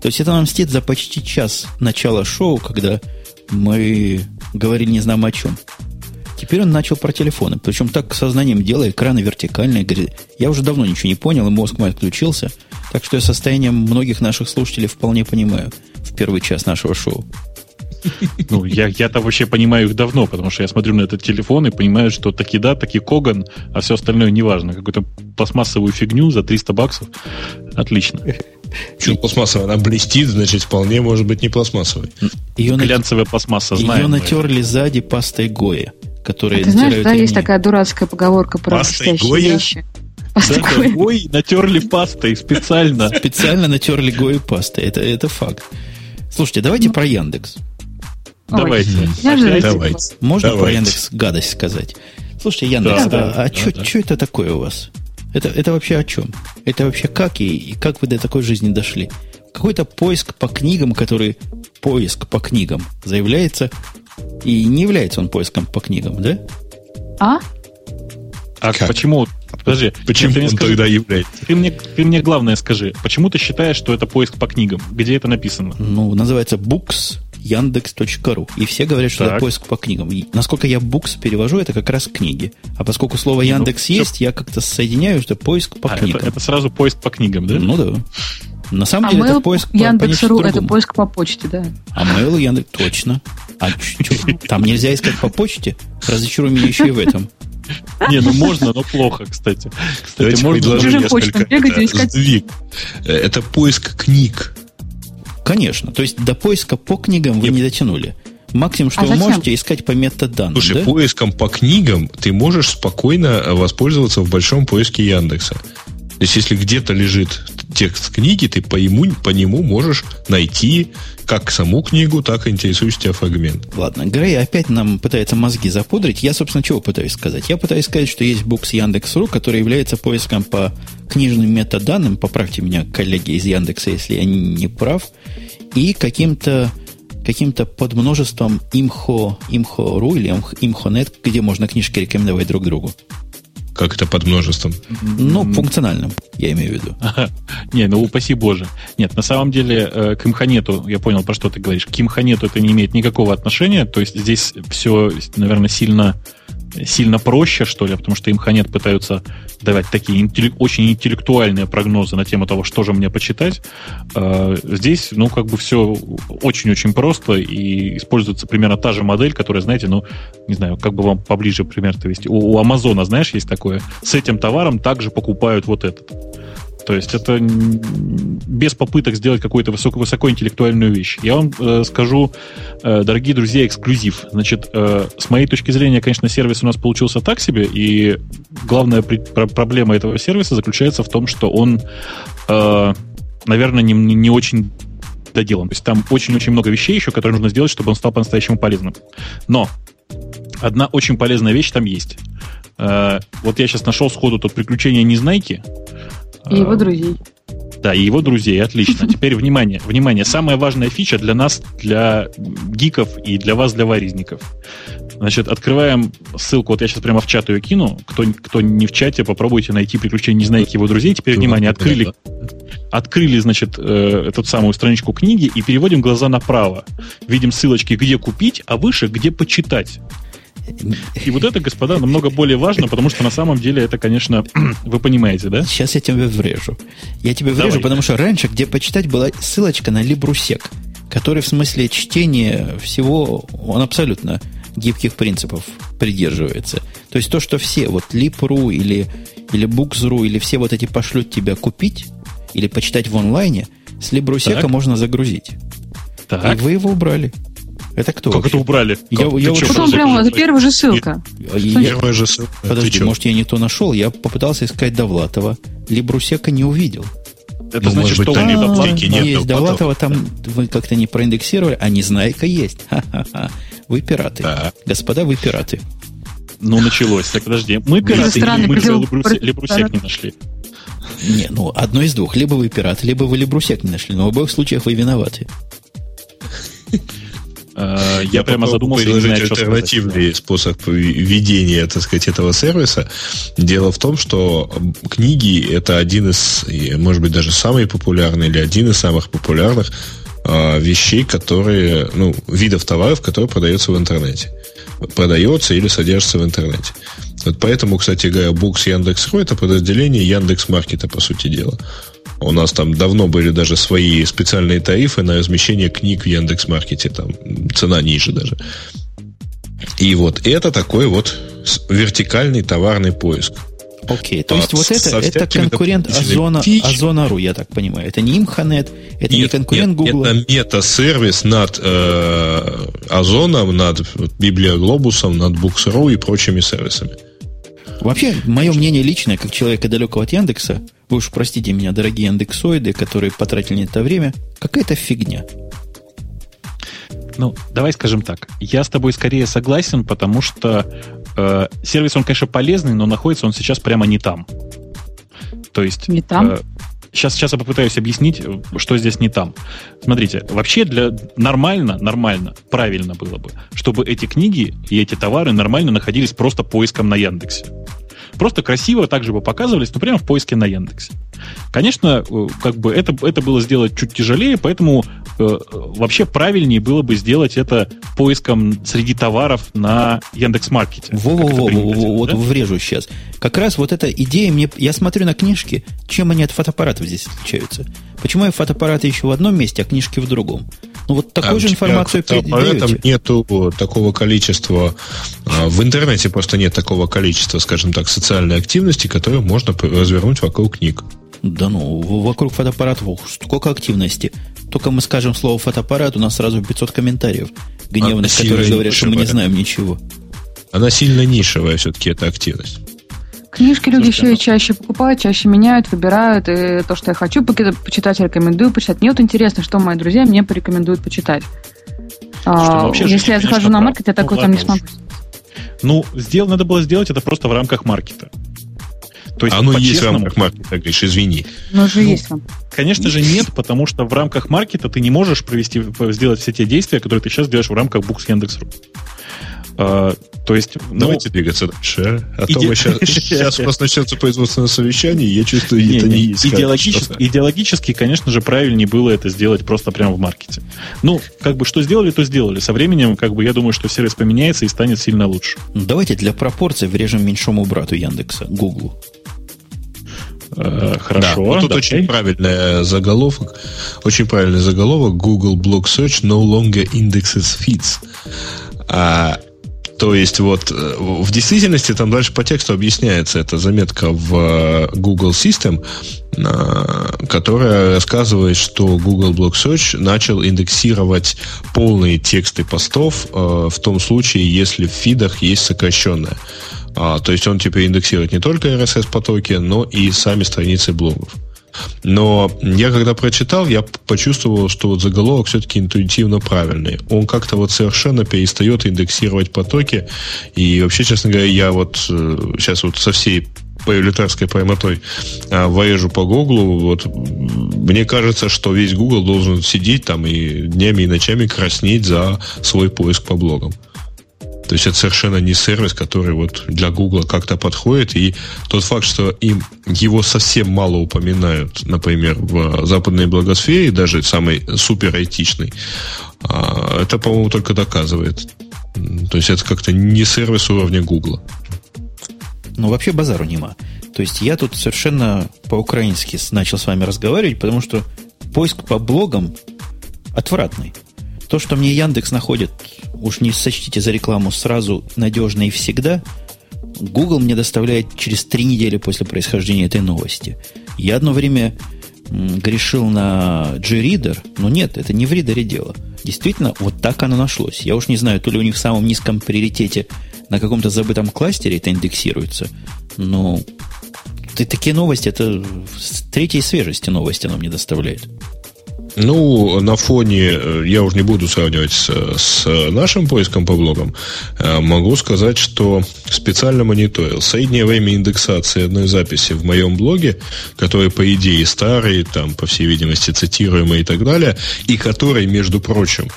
Speaker 1: То есть это нам мстит за почти час начала шоу, когда мы говорили не знаем о чем. Теперь он начал про телефоны. Причем так сознанием дела, экраны вертикальные. Говорит, я уже давно ничего не понял, и мозг мой отключился. Так что я состоянием многих наших слушателей вполне понимаю в первый час нашего шоу.
Speaker 2: Ну, я, я-то вообще понимаю их давно, потому что я смотрю на этот телефон и понимаю, что таки да, таки Коган, а все остальное неважно. Какую-то пластмассовую фигню за 300 баксов. Отлично.
Speaker 3: Почему пластмассовая? Она блестит, значит, вполне может быть не пластмассовой.
Speaker 2: Ее Глянцевая пластмасса,
Speaker 1: знаем. Ее натерли сзади пастой Гоя, которая
Speaker 4: а Ты знаешь, да, есть такая дурацкая поговорка про пастой блестящие вещи.
Speaker 2: Пастой да, Гой натерли пастой специально.
Speaker 1: Специально натерли Гой пастой. Это, это факт. Слушайте, давайте ну. про Яндекс.
Speaker 2: Давайте.
Speaker 1: Давайте. Можно про Яндекс гадость сказать? Слушайте, Яндекс, да, а, а что это такое у вас? Это, это вообще о чем? Это вообще как и, и как вы до такой жизни дошли? Какой-то поиск по книгам, который поиск по книгам заявляется, и не является он поиском по книгам, да?
Speaker 4: А?
Speaker 2: А как? почему? Подожди, [laughs]
Speaker 3: почему ты он скажи, тогда является?
Speaker 2: Ты мне, ты мне главное скажи, почему ты считаешь, что это поиск по книгам? Где это написано?
Speaker 1: Ну, называется Books яндекс.ру. И все говорят, что так. это поиск по книгам. И, насколько я букс перевожу, это как раз книги. А поскольку слово ну, Яндекс ну, есть, все... я как-то соединяю, что поиск по а, книгам.
Speaker 2: Это, это сразу поиск по книгам, да?
Speaker 1: Ну да. На самом
Speaker 4: а
Speaker 1: деле это поиск
Speaker 4: по Яндекс.ру это поиск по почте, да.
Speaker 1: А Mail Яндекс точно. А там нельзя искать по почте? Разочаруй меня еще и в этом.
Speaker 2: Не, ну можно, но плохо, кстати.
Speaker 3: Кстати, можно несколько. Это, это поиск книг.
Speaker 1: Конечно. То есть до поиска по книгам вы не дотянули. Максимум, что а вы зачем? можете искать по метаданным.
Speaker 3: Слушай,
Speaker 1: да?
Speaker 3: поиском по книгам ты можешь спокойно воспользоваться в большом поиске Яндекса. То есть, если где-то лежит текст книги, ты по, ему, по нему можешь найти как саму книгу, так и интересующий тебя фрагмент.
Speaker 1: Ладно, Грей опять нам пытается мозги запудрить. Я, собственно, чего пытаюсь сказать? Я пытаюсь сказать, что есть букс Яндекс.ру, который является поиском по книжным метаданным. Поправьте меня, коллеги из Яндекса, если я не прав. И каким-то каким-то подмножеством имхо, имхо.ру или имхо.нет, где можно книжки рекомендовать друг другу.
Speaker 3: Как это под множеством?
Speaker 1: Ну, функциональным, я имею в виду.
Speaker 2: Не, ну упаси боже. Нет, на самом деле э, к имханету, я понял, про что ты говоришь, к имханету это не имеет никакого отношения, то есть здесь все, наверное, сильно сильно проще, что ли, потому что им Ханет пытаются давать такие интеллек, очень интеллектуальные прогнозы на тему того, что же мне почитать. А, здесь, ну, как бы все очень-очень просто, и используется примерно та же модель, которая, знаете, ну, не знаю, как бы вам поближе пример-то вести. У Амазона, знаешь, есть такое, с этим товаром также покупают вот этот. То есть это без попыток сделать какую-то высоко, высокоинтеллектуальную вещь. Я вам э, скажу, э, дорогие друзья, эксклюзив. Значит, э, с моей точки зрения, конечно, сервис у нас получился так себе, и главная при, про, проблема этого сервиса заключается в том, что он, э, наверное, не, не очень доделан. То есть там очень-очень много вещей еще, которые нужно сделать, чтобы он стал по-настоящему полезным. Но одна очень полезная вещь там есть. Э, вот я сейчас нашел сходу тут приключения Незнайки.
Speaker 4: И его друзей.
Speaker 2: Да, и его друзей, отлично. [laughs] Теперь внимание, внимание, самая важная фича для нас, для гиков и для вас, для варезников. Значит, открываем ссылку, вот я сейчас прямо в чат ее кину. Кто, кто не в чате, попробуйте найти приключения Незнайки его друзей. Теперь, внимание, открыли, открыли, значит, э, эту самую страничку книги и переводим глаза направо. Видим ссылочки, где купить, а выше, где почитать. И вот это, господа, намного более важно, потому что на самом деле это, конечно, [clears throat] вы понимаете, да?
Speaker 1: Сейчас я тебе врежу. Я тебе врежу, Давай. потому что раньше, где почитать, была ссылочка на Либрусек, который в смысле чтения всего, он абсолютно гибких принципов придерживается. То есть то, что все, вот Lip.ru или, или Books.ru, или все вот эти пошлют тебя купить или почитать в онлайне, с Либрусека можно загрузить. Так. И вы его убрали. Это кто?
Speaker 2: Как вообще? это убрали?
Speaker 1: Я,
Speaker 4: как? я вот Потом прямо, это первая же ссылка.
Speaker 3: Я, первая же ссылка.
Speaker 1: Подожди, может, я не то нашел. Я попытался искать Довлатова. Либрусека не увидел.
Speaker 2: Это ну, значит, что
Speaker 1: там а, нет Есть Довлатова, там вы как-то не проиндексировали, а Незнайка есть. [laughs] Ха-ха-ха. Вы пираты. Да. Господа, вы пираты.
Speaker 2: Ну, началось. Так, подожди. Мы пираты, или мы Либрусек не нашли?
Speaker 1: Не, ну, одно из двух. Либо вы пираты, либо вы Либрусек не нашли. Но в обоих случаях вы виноваты. [laughs]
Speaker 2: Э, я, прямо задумался,
Speaker 3: предложить знаю, альтернативный способ ведения, так сказать, этого сервиса. Дело в том, что книги это один из, может быть, даже самый популярный или один из самых популярных э, вещей, которые, ну, видов товаров, которые продаются в интернете. Продается или содержится в интернете. Вот поэтому, кстати говоря, Букс Яндекс.ру это подразделение Яндекс Маркета, по сути дела. У нас там давно были даже свои специальные тарифы на размещение книг в Яндекс.Маркете. Там цена ниже даже. И вот это такой вот вертикальный товарный поиск.
Speaker 1: Окей, то есть а, вот это, это конкурент Озона, Озона.ру, я так понимаю. Это не Имханет, это нет, не конкурент Google.
Speaker 3: Это мета-сервис над э, Озоном, над Библиоглобусом, над Books.ru и прочими сервисами.
Speaker 1: Вообще, мое мнение личное, как человека далекого от Яндекса, вы уж простите меня, дорогие индексоиды, которые потратили на это время, какая-то фигня.
Speaker 2: Ну, давай скажем так. Я с тобой скорее согласен, потому что э, сервис, он, конечно, полезный, но находится он сейчас прямо не там. То есть...
Speaker 4: Не там? Э,
Speaker 2: сейчас, сейчас я попытаюсь объяснить, что здесь не там. Смотрите, вообще для нормально, нормально, правильно было бы, чтобы эти книги и эти товары нормально находились просто поиском на Яндексе. Просто красиво также бы показывались, но прямо в поиске на Яндексе. Конечно, э, как бы это, это было сделать чуть тяжелее, поэтому э, вообще правильнее было бы сделать это поиском среди товаров на Яндекс.Маркете.
Speaker 1: Во-во-во, вот да? врежу сейчас. Как раз вот эта идея мне... Я смотрю на книжки, чем они от фотоаппаратов здесь отличаются. Почему я фотоаппараты еще в одном месте, а книжки в другом? Ну, вот такую а же информацию
Speaker 3: Там нету такого количества... А, в интернете просто нет такого количества, скажем так, социальной активности, которую можно развернуть вокруг книг.
Speaker 1: Да ну, вокруг фотоаппаратов сколько активности. Только мы скажем слово фотоаппарат, у нас сразу 500 комментариев гневных, а которые говорят, что мы не знаем ничего.
Speaker 3: Она сильно нишевая все-таки, эта активность.
Speaker 4: Книжки люди еще и чаще покупают, чаще меняют, выбирают. И то, что я хочу почитать, рекомендую почитать. Мне вот интересно, что мои друзья мне порекомендуют почитать. А, если я захожу на маркет, я такой ну, там не смогу.
Speaker 2: Ну, сделал, надо было сделать это просто в рамках маркета.
Speaker 3: То есть, Оно есть в рамках маркета, говоришь, извини.
Speaker 4: Но же ну, есть.
Speaker 2: Конечно же нет, потому что в рамках маркета ты не можешь провести, сделать все те действия, которые ты сейчас делаешь в рамках Books Яндекс.ру.
Speaker 3: А, то есть, ну, Давайте двигаться дальше. А иде... то мы сейчас, сейчас у нас начнется производственное совещание, и я чувствую, не, это не, не есть.
Speaker 2: Идеологически, идеологически, конечно же, правильнее было это сделать просто прямо в маркете. Ну, как бы что сделали, то сделали. Со временем, как бы, я думаю, что сервис поменяется и станет сильно лучше.
Speaker 1: Давайте для пропорций врежем меньшому брату Яндекса, Гуглу.
Speaker 3: Э, хорошо. Да, вот тут да, очень правильный заголовок. Очень правильный заголовок. Google Blog Search no longer indexes feeds. А, то есть вот э, в действительности там дальше по тексту объясняется эта заметка в э, Google System, которая рассказывает, что Google Blog Search начал индексировать полные тексты постов в том случае, если в фидах есть сокращенное. А, то есть он теперь индексирует не только RSS-потоки, но и сами страницы блогов. Но я когда прочитал, я почувствовал, что вот заголовок все-таки интуитивно правильный. Он как-то вот совершенно перестает индексировать потоки. И вообще, честно говоря, я вот сейчас э, вот со всей пролетарской прямотой а, воежу по Гуглу, вот мне кажется, что весь Google должен сидеть там и днями и ночами краснеть за свой поиск по блогам. То есть это совершенно не сервис, который вот для Google как-то подходит. И тот факт, что им его совсем мало упоминают, например, в западной благосфере, даже самой супер айтичной, а, это, по-моему, только доказывает. То есть это как-то не сервис уровня Google.
Speaker 1: Ну, вообще базару нема. То есть я тут совершенно по-украински начал с вами разговаривать, потому что поиск по блогам отвратный. То, что мне Яндекс находит уж не сочтите за рекламу сразу надежно и всегда, Google мне доставляет через три недели после происхождения этой новости. Я одно время грешил на G-Reader, но нет, это не в ридере дело. Действительно, вот так оно нашлось. Я уж не знаю, то ли у них в самом низком приоритете на каком-то забытом кластере это индексируется, но такие новости, это третьей свежести новости оно мне доставляет.
Speaker 3: Ну, на фоне, э, я уже не буду сравнивать с, с нашим поиском по блогам, э, могу сказать, что специально мониторил. Среднее время индексации одной записи в моем блоге, который, по идее, старый, там, по всей видимости, цитируемый и так далее, и который, между прочим,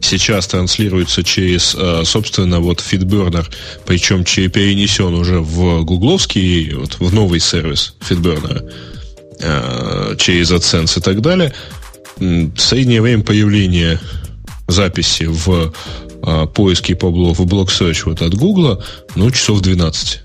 Speaker 3: сейчас транслируется через, э, собственно, вот FeedBurner, причем перенесен уже в гугловский, вот, в новый сервис FeedBurner, через AdSense и так далее – среднее время появления записи в а, поиске по блогу, в блог search вот от Гугла, ну, часов 12.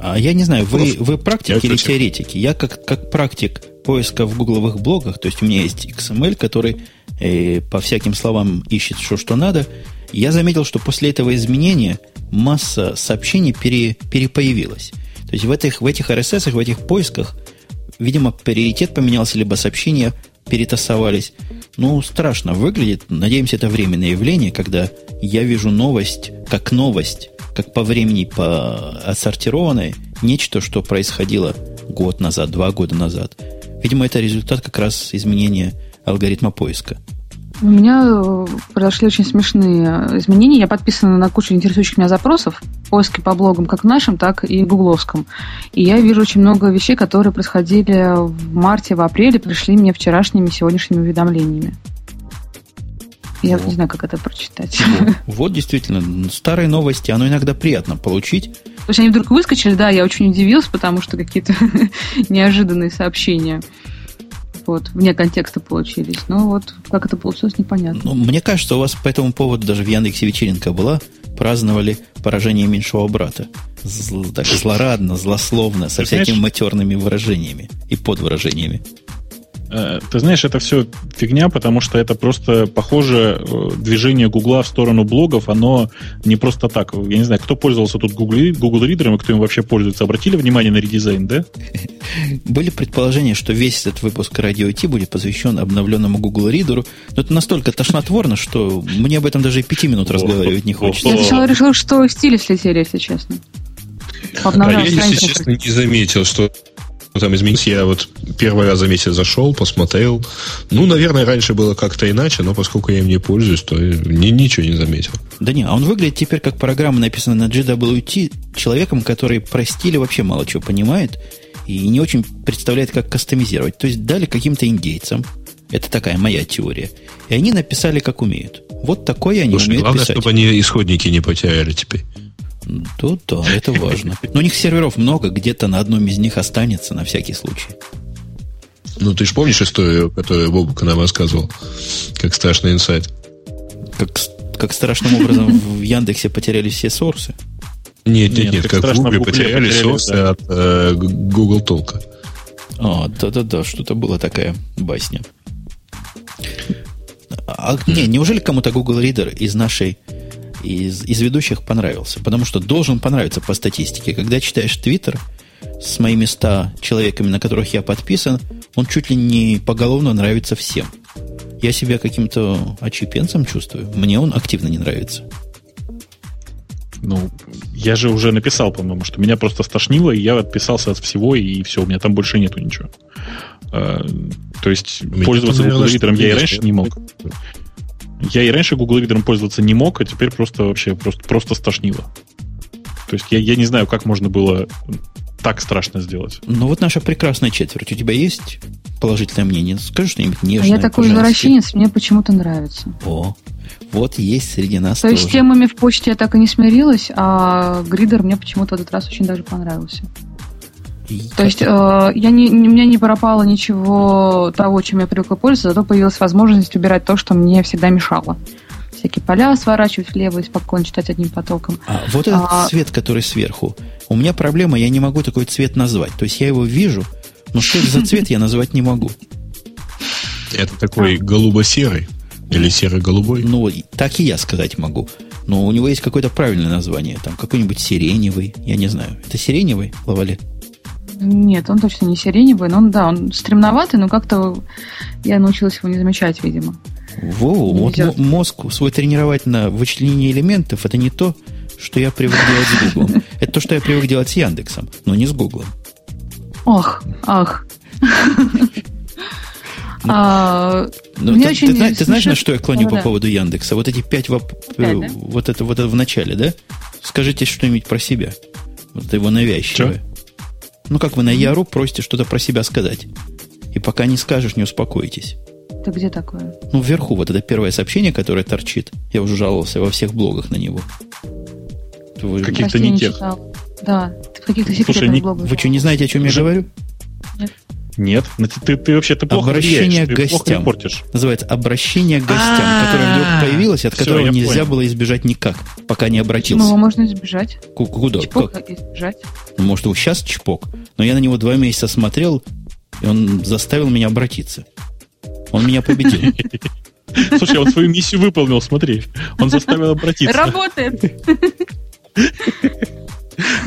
Speaker 1: А я не знаю, вы, вы практики или теоретики? Я как, как практик поиска в гугловых блогах, то есть у меня есть XML, который э, по всяким словам ищет что, что надо, я заметил, что после этого изменения масса сообщений пере, перепоявилась. То есть в этих, в этих RSS, в этих поисках, видимо, приоритет поменялся, либо сообщения перетасовались. Ну, страшно выглядит. Надеемся, это временное явление, когда я вижу новость как новость, как по времени по отсортированной, нечто, что происходило год назад, два года назад. Видимо, это результат как раз изменения алгоритма поиска.
Speaker 4: У меня э, произошли очень смешные изменения. Я подписана на кучу интересующих меня запросов, поиски по блогам как нашим, так и гугловском. И я вижу очень много вещей, которые происходили в марте, в апреле, пришли мне вчерашними, сегодняшними уведомлениями. Я вот. не знаю, как это прочитать.
Speaker 1: Вот, вот действительно, старые новости, оно иногда приятно получить.
Speaker 4: То есть они вдруг выскочили, да, я очень удивилась, потому что какие-то [laughs] неожиданные сообщения вот, вне контекста получились. Но вот как это получилось, непонятно. Ну,
Speaker 1: мне кажется, у вас по этому поводу даже в Яндексе вечеринка была. Праздновали поражение меньшего брата. Зл, так злорадно, злословно, со всякими матерными выражениями и подвыражениями.
Speaker 2: Э, ты знаешь, это все фигня, потому что это просто похоже э, движение Гугла в сторону блогов, оно не просто так. Я не знаю, кто пользовался тут Google, Google Reader, и кто им вообще пользуется. Обратили внимание на редизайн, да? [laughs]
Speaker 1: Были предположения, что весь этот выпуск радио Ти будет посвящен обновленному Google Reader, но это настолько тошнотворно, что мне об этом даже и пяти минут разговаривать не хочется.
Speaker 4: Я сначала решил, что стили слетели, если честно.
Speaker 3: А я, если честно, не заметил, что там изменился. Я вот первый раз за месяц зашел, посмотрел. Ну, наверное, раньше было как-то иначе, но поскольку я им не пользуюсь, то ни, ничего не заметил.
Speaker 1: Да не, а он выглядит теперь как программа, написанная на GWT, человеком, который про стили вообще мало чего понимает и не очень представляет, как кастомизировать. То есть дали каким-то индейцам, это такая моя теория, и они написали, как умеют. Вот такое они Слушай, умеют
Speaker 3: главное,
Speaker 1: писать.
Speaker 3: чтобы они исходники не потеряли теперь.
Speaker 1: Тут да, это важно. Но у них серверов много, где-то на одном из них останется на всякий случай.
Speaker 3: Ну, ты же помнишь историю, которую Бобука нам рассказывал? Как страшный инсайт.
Speaker 1: Как, как страшным образом в Яндексе потеряли все сорсы?
Speaker 3: Нет, нет, нет, как, как в Гугле потеряли, потеряли сорсы да. от э, Google Толка.
Speaker 1: А, да-да-да, что-то была такая басня. А, не, неужели кому-то Google Reader из нашей из, из ведущих понравился. Потому что должен понравиться по статистике. Когда читаешь Твиттер с моими 100 человеками, на которых я подписан, он чуть ли не поголовно нравится всем. Я себя каким-то очепенцем чувствую. Мне он активно не нравится.
Speaker 2: Ну, я же уже написал, по-моему, что меня просто стошнило, и я отписался от всего, и все, у меня там больше нету ничего. А, то есть меня пользоваться Google Reader я и раньше не мог. Я и раньше Google Reader пользоваться не мог, а теперь просто вообще просто, просто стошнило. То есть я, я не знаю, как можно было так страшно сделать.
Speaker 1: Ну вот наша прекрасная четверть. У тебя есть положительное мнение? Скажи что-нибудь нежное.
Speaker 4: А я такой извращенец, мне почему-то нравится.
Speaker 1: О, вот есть среди нас
Speaker 4: То тоже. есть с темами в почте я так и не смирилась, а Гридер мне почему-то в этот раз очень даже понравился. То есть э, я не, у меня не пропало ничего того, чем я привыкла пользоваться, зато появилась возможность убирать то, что мне всегда мешало. Всякие поля сворачивать влево и спокойно читать одним потоком.
Speaker 1: А, вот этот а, цвет, который сверху. У меня проблема, я не могу такой цвет назвать. То есть я его вижу, но что это за цвет я назвать не могу.
Speaker 3: Это такой голубо-серый или серо-голубой?
Speaker 1: Ну, так и я сказать могу. Но у него есть какое-то правильное название. Там какой-нибудь сиреневый, я не знаю. Это сиреневый, Лавалет?
Speaker 4: Нет, он точно не сиреневый, но он, да, он стремноватый, но как-то я научилась его не замечать, видимо.
Speaker 1: Во, вот мозг свой тренировать на вычленении элементов, это не то, что я привык делать с Google. [laughs] Это то, что я привык делать с Яндексом, но не с Google.
Speaker 4: Ох, ах.
Speaker 1: Ну, а, ну, ты, очень ты, ты знаешь, на что я клоню по поводу Яндекса? Вот эти пять воп... вот это вот это в начале, да? Скажите что-нибудь про себя. Вот его навязчивое. Ну, как вы на Яру просите что-то про себя сказать. И пока не скажешь, не успокоитесь.
Speaker 4: Это где такое?
Speaker 1: Ну, вверху вот это первое сообщение, которое торчит. Я уже жаловался во всех блогах на него.
Speaker 2: Вы... Каких-то не, не тех.
Speaker 4: Читал. Да, в каких-то секретных
Speaker 1: не...
Speaker 4: блогах.
Speaker 1: Вы что, не знаете, о чем я говорю?
Speaker 2: Нет. Нет, ну, ты, ты вообще ты плохо
Speaker 1: Обращение
Speaker 2: влияешь,
Speaker 1: к гостям. портишь. Называется обращение к гостям, А-а-а. которое вдруг появилось, от которого нельзя было избежать никак, пока не обратился.
Speaker 4: Почему его можно избежать?
Speaker 1: Куда?
Speaker 4: Чпок как? избежать.
Speaker 1: Ну, может, его сейчас чпок, но я на него два месяца смотрел, и он заставил меня обратиться. Он меня победил. [laughs]
Speaker 2: Слушай, он свою миссию выполнил, смотри. Он заставил обратиться.
Speaker 4: Работает.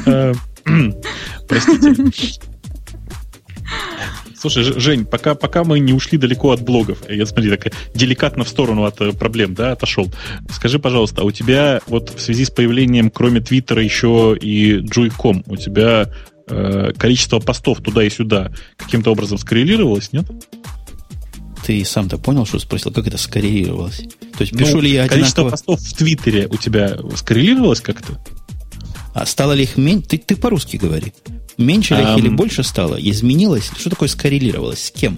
Speaker 2: Э, [clears throat] Простите. Слушай, Жень, пока, пока мы не ушли далеко от блогов, я смотри, так деликатно в сторону от э, проблем, да, отошел. Скажи, пожалуйста, а у тебя вот в связи с появлением, кроме Твиттера, еще и Joy.com, у тебя э, количество постов туда и сюда каким-то образом скоррелировалось, нет?
Speaker 1: Ты сам-то понял, что спросил, как это скоррелировалось? То есть пишу
Speaker 2: ну,
Speaker 1: ли я
Speaker 2: одинаково... Количество постов в Твиттере у тебя скоррелировалось как-то?
Speaker 1: А стало ли их меньше? Ты, ты по-русски говори. Меньше их или больше стало? Изменилось? Что такое скоррелировалось? С кем?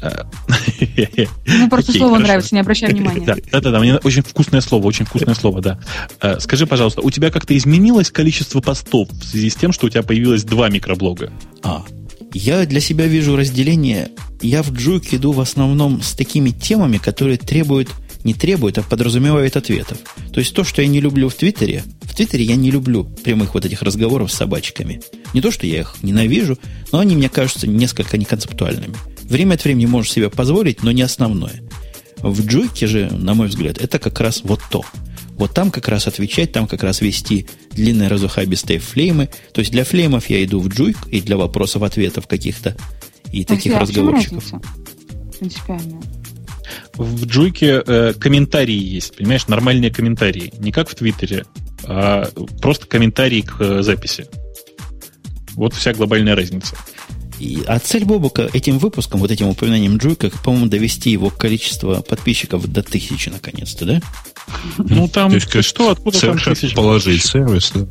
Speaker 1: [laughs]
Speaker 4: Ну, просто слово нравится, не обращай [laughs] внимания.
Speaker 2: Да, да, да, мне очень вкусное слово, очень вкусное слово, да. Э, скажи, пожалуйста, у тебя как-то изменилось количество постов в связи с тем, что у тебя появилось два микроблога?
Speaker 1: А, я для себя вижу разделение. Я в Джук иду в основном с такими темами, которые требуют не требует, а подразумевает ответов. То есть то, что я не люблю в Твиттере, в Твиттере я не люблю прямых вот этих разговоров с собачками. Не то, что я их ненавижу, но они мне кажутся несколько неконцептуальными. Время от времени можешь себе позволить, но не основное. В Джуйке же, на мой взгляд, это как раз вот то. Вот там как раз отвечать, там как раз вести длинные разухабистые флеймы. То есть для флеймов я иду в Джуйк и для вопросов-ответов каких-то и
Speaker 4: То
Speaker 1: таких разговорчиков.
Speaker 4: Принципиально
Speaker 2: в Джуйке э, комментарии есть, понимаешь, нормальные комментарии. Не как в Твиттере, а просто комментарии к э, записи. Вот вся глобальная разница.
Speaker 1: И, а цель Бобука этим выпуском, вот этим упоминанием Джуйка, по-моему, довести его количество подписчиков до тысячи наконец-то, да?
Speaker 2: Ну, там что, откуда там тысяча?
Speaker 3: Положить сервис, да.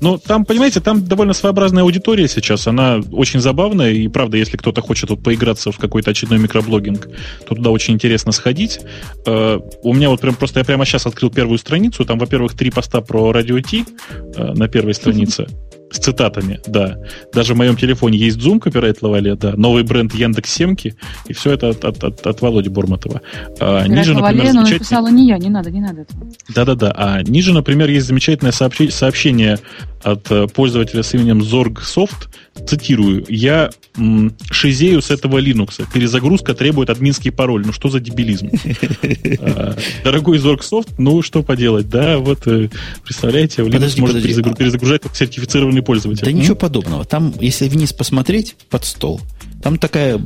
Speaker 2: Ну, там, понимаете, там довольно своеобразная аудитория сейчас, она очень забавная, и правда, если кто-то хочет вот поиграться в какой-то очередной микроблогинг, то туда очень интересно сходить. Uh, у меня вот прям просто, я прямо сейчас открыл первую страницу, там, во-первых, три поста про радио Ти uh, на первой странице. С цитатами, да. Даже в моем телефоне есть Zoom Copyright Lavalier, да. Новый бренд Яндекс Семки. И все это от, от, от, от Володи Бормотова.
Speaker 4: А, ниже, например, замечательный... написала не я, не надо, не надо.
Speaker 2: Да-да-да. А ниже, например, есть замечательное сообщение, сообщение от э, пользователя с именем ZorgSoft. Цитирую. «Я м, шизею с этого Linux. Перезагрузка требует админский пароль. Ну что за дебилизм?» [laughs] а, Дорогой ZorgSoft, ну что поделать, да, вот э, представляете, Linux может перезагружать как сертифицированный пользователь.
Speaker 1: Да ничего подобного. Там, если вниз посмотреть под стол, там такая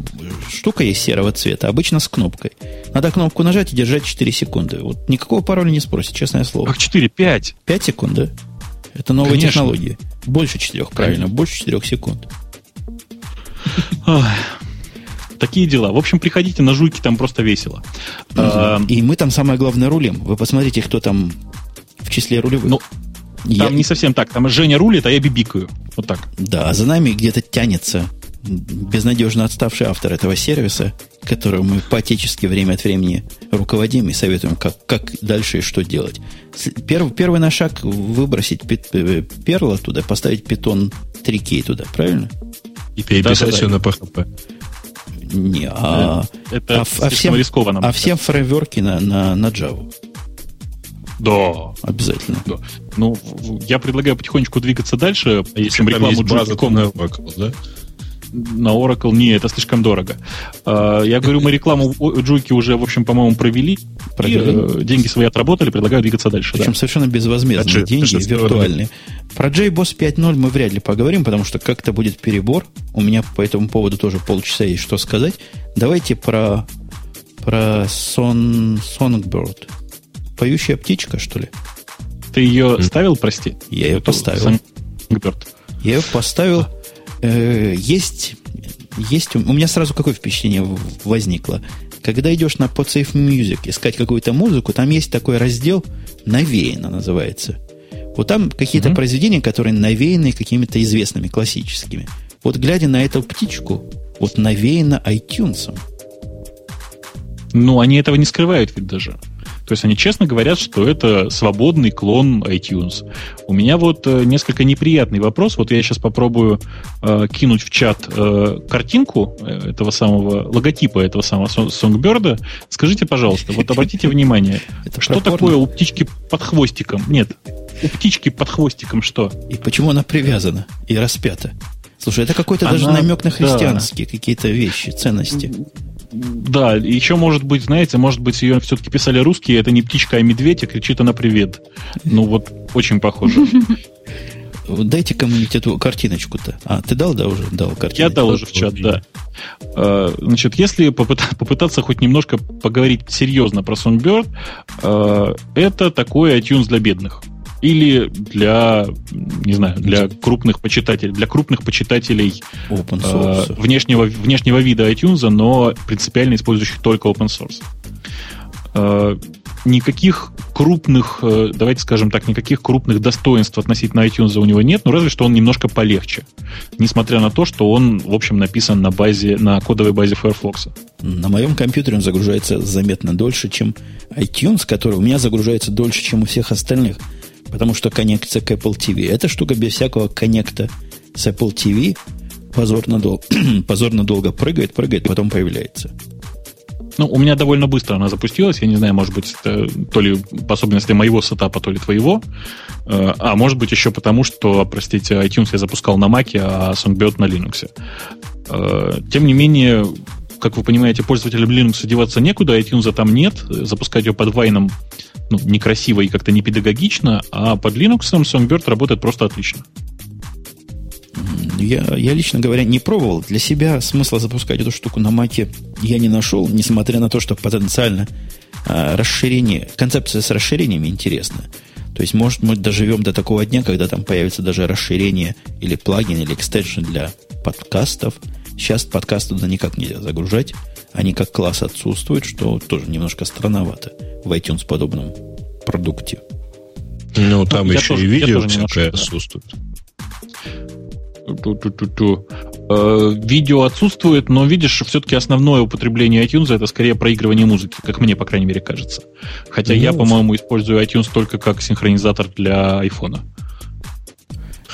Speaker 1: штука есть серого цвета, обычно с кнопкой. Надо кнопку нажать и держать 4 секунды. Вот никакого пароля не спросит, честное слово.
Speaker 2: Как 4? 5?
Speaker 1: 5 секунд, да? Это новая Конечно. технология. Больше 4, правильно, больше 4 секунд.
Speaker 2: Такие дела. В общем, приходите на жуйки, там просто весело.
Speaker 1: И мы там самое главное рулим. Вы посмотрите, кто там в числе рулевых. Ну,
Speaker 2: я... Там не совсем так. Там Женя рулит, а я бибикаю. Вот так.
Speaker 1: Да, а за нами где-то тянется безнадежно отставший автор этого сервиса, которым мы по-отечески время от времени руководим и советуем, как, как дальше и что делать. Первый, первый наш шаг выбросить э, перл оттуда, поставить питон 3К туда, правильно?
Speaker 3: И переписать все на PHP.
Speaker 1: Не, а,
Speaker 2: это а, а, всем, рискованно.
Speaker 1: А всем фреймворки на, на, на Java.
Speaker 2: Да.
Speaker 1: Обязательно. Да.
Speaker 2: Ну, я предлагаю потихонечку двигаться дальше. А если мы рекламу.
Speaker 3: На Oracle, да?
Speaker 2: На Oracle не, это слишком дорого. А, я говорю, мы рекламу Джуйки уже, в общем, по-моему, провели. провели. И, деньги свои отработали, предлагаю двигаться дальше.
Speaker 1: Причем да. совершенно безвозмездные деньги, виртуальные. Про JBoss 5.0 мы вряд ли поговорим, потому что как-то будет перебор. У меня по этому поводу тоже полчаса есть что сказать. Давайте про, про Son, Songbird. Поющая птичка, что ли?
Speaker 2: Ты ее mm. ставил, прости?
Speaker 1: Я ее поставил.
Speaker 2: Songbird.
Speaker 1: Я ее поставил. Э, есть, есть... У меня сразу какое впечатление возникло? Когда идешь на PodSafe Music искать какую-то музыку, там есть такой раздел «Навеяно» называется. Вот там какие-то mm-hmm. произведения, которые навеяны какими-то известными классическими. Вот глядя на эту птичку, вот навеяно iTunes.
Speaker 2: Ну, они этого не скрывают ведь даже. То есть они честно говорят, что это свободный клон iTunes. У меня вот э, несколько неприятный вопрос. Вот я сейчас попробую э, кинуть в чат э, картинку э, этого самого логотипа этого самого Songbird. Скажите, пожалуйста, вот обратите [laughs] внимание, что такое у птички под хвостиком? Нет, у птички под хвостиком что?
Speaker 1: И почему она привязана и распята? Слушай, это какой-то даже намек на христианские какие-то вещи, ценности.
Speaker 2: Да, еще может быть, знаете, может быть, ее все-таки писали русские, это не птичка, а медведь, а кричит она привет. Ну вот, очень похоже.
Speaker 1: Дайте кому-нибудь эту картиночку-то. А, ты дал, да, уже? Дал
Speaker 2: картиночку. Я дал уже в чат, да. А, значит, если попытаться хоть немножко поговорить серьезно про Songbird, а, это такой iTunes для бедных или для, не знаю, для крупных почитателей, для крупных почитателей э, внешнего, внешнего вида iTunes, но принципиально использующих только open source. Э, никаких крупных, э, давайте скажем так, никаких крупных достоинств относительно iTunes у него нет, но разве что он немножко полегче. Несмотря на то, что он, в общем, написан на базе, на кодовой базе Firefox.
Speaker 1: На моем компьютере он загружается заметно дольше, чем iTunes, который у меня загружается дольше, чем у всех остальных – потому что коннектится к Apple TV. Эта штука без всякого коннекта с Apple TV позорно, дол- [clears throat] позорно долго прыгает, прыгает, потом появляется.
Speaker 2: Ну, у меня довольно быстро она запустилась. Я не знаю, может быть, это то ли по особенности моего сетапа, то ли твоего. Э, а может быть, еще потому, что, простите, iTunes я запускал на Mac, а Songbird на Linux. Э, тем не менее, как вы понимаете, пользователям Linux деваться некуда, iTunes там нет. Запускать ее под Вайном ну, некрасиво и как-то не педагогично, а под Linux Songbird работает просто отлично.
Speaker 1: Я, я, лично говоря, не пробовал. Для себя смысла запускать эту штуку на маке я не нашел, несмотря на то, что потенциально а, расширение, концепция с расширениями интересна. То есть, может, мы доживем до такого дня, когда там появится даже расширение или плагин, или экстеншн для подкастов. Сейчас подкасты туда никак нельзя загружать. Они как класс отсутствуют, что тоже немножко странновато в iTunes подобном продукте.
Speaker 3: Ну, там ну, еще и видео всякое отсутствует.
Speaker 2: Ту-ту-ту-ту. Э, видео отсутствует, но видишь, все-таки основное употребление iTunes это скорее проигрывание музыки, как мне, по крайней мере, кажется. Хотя ну, я, по-моему, использую iTunes только как синхронизатор для iPhone.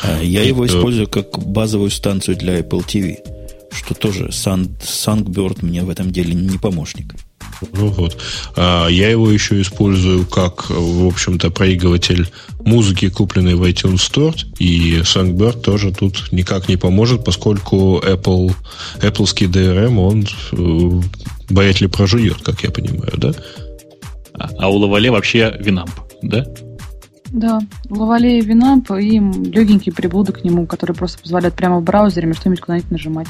Speaker 1: А я это... его использую как базовую станцию для Apple TV что тоже Songbird мне в этом деле не помощник.
Speaker 3: Ну вот. А я его еще использую как, в общем-то, проигрыватель музыки, купленной в iTunes Store, и Songbird тоже тут никак не поможет, поскольку Apple, Apple DRM, он э, вряд ли прожует, как я понимаю, да?
Speaker 2: А, а у Лавале вообще Винамп, да?
Speaker 4: Да, Лавале и Винамп и легенький приблуды к нему, который просто позволяет прямо в браузере что-нибудь куда-нибудь нажимать.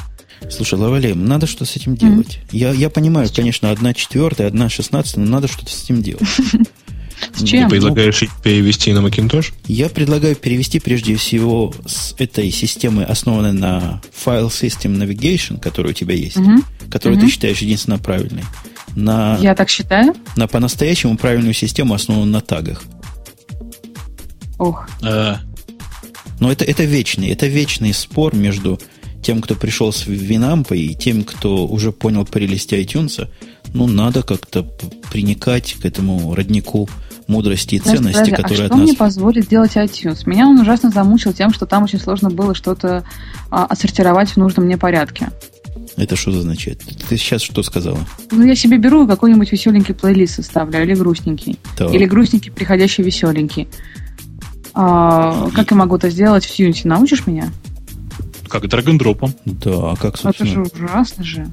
Speaker 1: Слушай, Лавалеем, надо что с этим делать. Mm-hmm. Я, я понимаю, конечно, одна четвертая, одна шестнадцатая, но надо что-то с этим делать. [laughs]
Speaker 3: С чем? Ты предлагаешь перевести на Macintosh?
Speaker 1: Я предлагаю перевести прежде всего с этой системы, основанной на File System Navigation, которая у тебя есть, угу. которую угу. ты считаешь единственно правильной. На,
Speaker 4: Я так считаю.
Speaker 1: На по-настоящему правильную систему, основанную на тагах.
Speaker 4: Ох. А.
Speaker 1: Но это, это вечный, это вечный спор между тем, кто пришел с Винампа, и тем, кто уже понял прелесть iTunes, ну, надо как-то приникать к этому роднику мудрости и ценности,
Speaker 4: Подожди,
Speaker 1: которые
Speaker 4: а
Speaker 1: от
Speaker 4: что нас... мне позволит делать iTunes? Меня он ужасно замучил тем, что там очень сложно было что-то а, отсортировать в нужном мне порядке.
Speaker 1: Это что означает? Ты сейчас что сказала?
Speaker 4: Ну, я себе беру какой-нибудь веселенький плейлист составляю, или грустненький. Так. Или грустненький, приходящий веселенький. А, как я могу это сделать в Unity? Научишь меня?
Speaker 2: Как драгондропом.
Speaker 1: Да, а как, собственно...
Speaker 4: Это же ужасно же.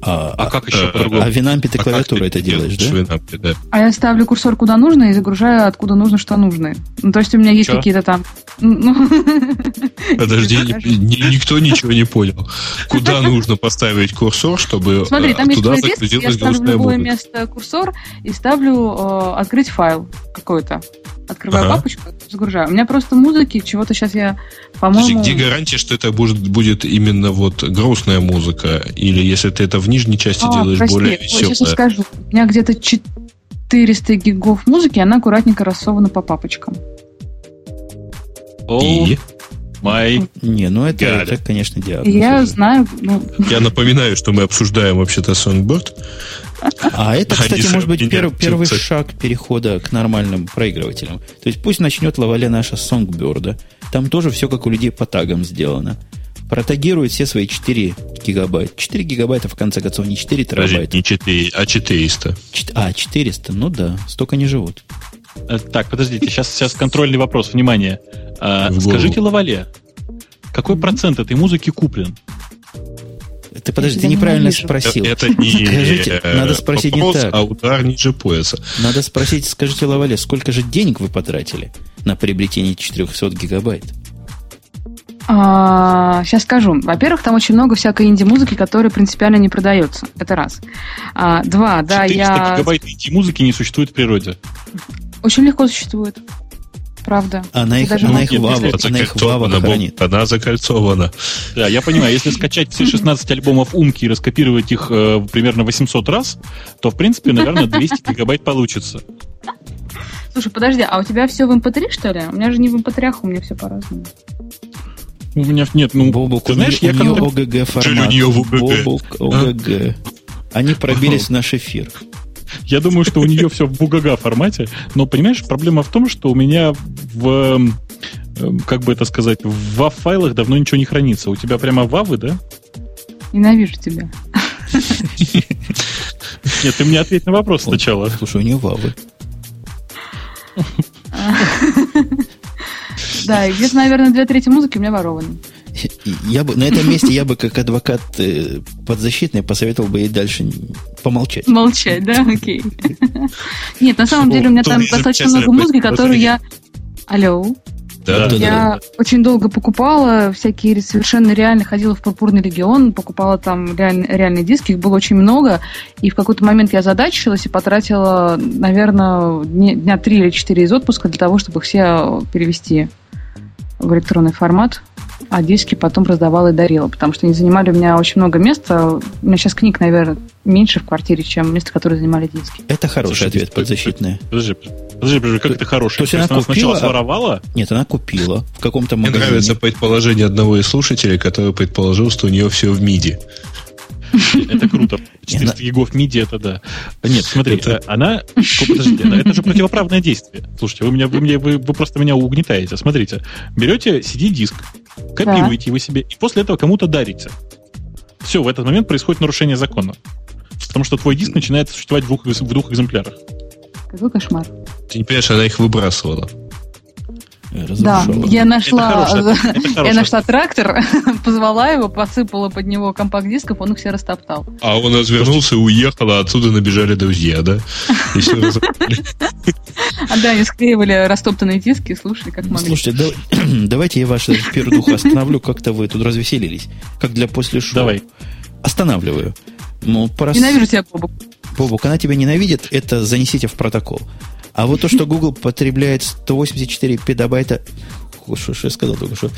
Speaker 1: А, а, а как еще а, по-другому? А в Винампе ты а клавиатурой это делаешь, да? Винампе,
Speaker 4: да? А я ставлю курсор куда нужно и загружаю откуда нужно, что нужно. Ну, то есть у меня есть какие-то там... Ну, [laughs]
Speaker 3: Подожди, никто ничего не понял. Куда нужно поставить курсор, чтобы
Speaker 4: Смотри, там есть плейлист, я ставлю в любое место курсор и ставлю э, открыть файл какой-то. Открываю ага. папочку, загружаю. У меня просто музыки, чего-то сейчас я, по-моему...
Speaker 3: Где гарантия, что это будет, будет именно вот грустная музыка? Или если ты это в нижней части а, делаешь прости, более веселая?
Speaker 4: сейчас скажу. У меня где-то 400 гигов музыки, она аккуратненько рассована по папочкам.
Speaker 2: И?
Speaker 1: Май. Не, ну это, это конечно, диагноз.
Speaker 4: Я уже. знаю. Ну...
Speaker 3: Я напоминаю, что мы обсуждаем вообще-то Songbird.
Speaker 1: А это, кстати, может быть первый, первый шаг перехода к нормальным проигрывателям. То есть пусть начнет лавале наша Songbird. Там тоже все как у людей по тагам сделано. Протагирует все свои 4 гигабайта. 4 гигабайта, в конце концов, не 4 терабайта.
Speaker 3: Не 4, а 400.
Speaker 1: А, 400, ну да, столько не живут.
Speaker 2: Э, так, подождите, сейчас, сейчас контрольный вопрос, внимание. А, скажите, Лавале, какой процент этой музыки куплен?
Speaker 1: Ты подожди, ты неправильно спросил.
Speaker 3: Это не [laughs]
Speaker 1: Скажите, надо спросить
Speaker 3: вопрос,
Speaker 1: не так.
Speaker 3: а удар ниже пояса.
Speaker 1: Надо спросить, скажите, Лавале, сколько же денег вы потратили на приобретение 400 гигабайт?
Speaker 4: А, сейчас скажу. Во-первых, там очень много всякой инди-музыки, которая принципиально не продается. Это раз. А, два, да, я...
Speaker 2: гигабайт инди-музыки не существует в природе.
Speaker 4: Очень легко существует. Правда.
Speaker 1: Она их, она их, вава, она их вава хранит.
Speaker 3: Она закольцована.
Speaker 2: Да, я понимаю. Если скачать все 16 альбомов Умки и раскопировать их э, примерно 800 раз, то, в принципе, наверное, 200 гигабайт получится.
Speaker 4: Слушай, подожди, а у тебя все в MP3, эм что ли? У меня же не в MP3, эм у меня все по-разному.
Speaker 2: У меня нет, ну,
Speaker 1: Бобук, ты знаешь, я как ОГГ формат. Бобук, ОГГ. Они пробились в наш эфир.
Speaker 2: Я думаю, что у нее все в бугага формате, но, понимаешь, проблема в том, что у меня в эм, как бы это сказать, в WAV-файлах давно ничего не хранится. У тебя прямо вавы, да?
Speaker 4: Ненавижу тебя.
Speaker 2: Нет, ты мне ответь на вопрос сначала.
Speaker 1: Слушай, у нее вавы.
Speaker 4: Да, и где-то, наверное, две трети музыки у меня ворованы.
Speaker 1: Я бы, на этом месте я бы как адвокат э, подзащитный посоветовал бы ей дальше помолчать.
Speaker 4: Молчать, да? Окей. [laughs] Нет, на самом деле у меня там достаточно много музыки, которую я... Алло? Да, я да, да. очень долго покупала всякие совершенно реально ходила в пурпурный регион, покупала там реаль, реальные диски, их было очень много, и в какой-то момент я задачилась и потратила, наверное, дня три или четыре из отпуска для того, чтобы их все перевести в электронный формат а диски потом раздавала и дарила, потому что они занимали у меня очень много места. У меня сейчас книг, наверное, меньше в квартире, чем место, которое занимали диски.
Speaker 1: Это хороший Слушай, ответ подзащитный.
Speaker 2: Подожди, подожди, подожди, как это хороший? То
Speaker 1: есть, она, она купила,
Speaker 2: сначала своровала?
Speaker 1: Нет, она купила в каком-то магазине.
Speaker 3: Мне нравится предположение одного из слушателей, который предположил, что у нее все в МИДи. [laughs]
Speaker 2: Это круто. 400 гигов MIDI, это да. Нет, смотри, это... она... Подождите, это же противоправное действие. Слушайте, вы, меня, вы, меня, вы, вы просто меня угнетаете. Смотрите, берете CD-диск, копируете да. его себе, и после этого кому-то дарите. Все, в этот момент происходит нарушение закона. Потому что твой диск начинает существовать в двух, в двух экземплярах.
Speaker 4: Какой кошмар.
Speaker 3: Ты не понимаешь, она их выбрасывала.
Speaker 4: Да, я нашла, я нашла трактор, [laughs] позвала его, посыпала под него компакт-дисков, он их все растоптал.
Speaker 3: А он развернулся и уехал, а оттуда набежали друзья, да? [laughs]
Speaker 4: А да, они склеивали растоптанные диски и слушали, как могли.
Speaker 1: Слушайте, [clears throat] давайте я ваш пердух остановлю, как-то вы тут развеселились. Как для после шоу.
Speaker 2: Давай.
Speaker 1: Останавливаю. Ну,
Speaker 4: Ненавижу тебя, Бобук.
Speaker 1: Бобук, она тебя ненавидит, это занесите в протокол. А вот то, что Google потребляет 184 петабайта... Что, что я сказал только что?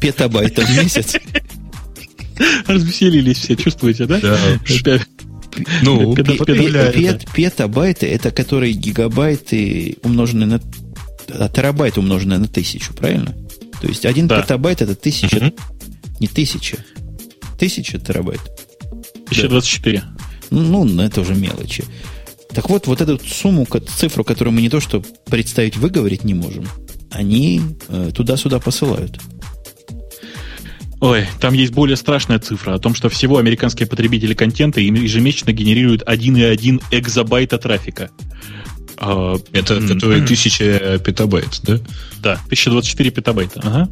Speaker 1: Петабайта в месяц.
Speaker 2: Развеселились все, чувствуете, да? Да.
Speaker 1: Ну, петабайты, это которые гигабайты умноженные на... А терабайт умноженные на тысячу, правильно? То есть один петабайт это тысяча... Не тысяча. Тысяча терабайт.
Speaker 2: 1024.
Speaker 1: Ну, это уже мелочи. Так вот, вот эту сумму, цифру, которую мы не то что представить, выговорить не можем, они э, туда-сюда посылают.
Speaker 2: Ой, там есть более страшная цифра о том, что всего американские потребители контента ежемесячно генерируют 1,1 экзобайта трафика.
Speaker 3: А, Это mm-hmm. которые 1000 петабайт, да?
Speaker 2: Да, 1024 петабайта. Ага.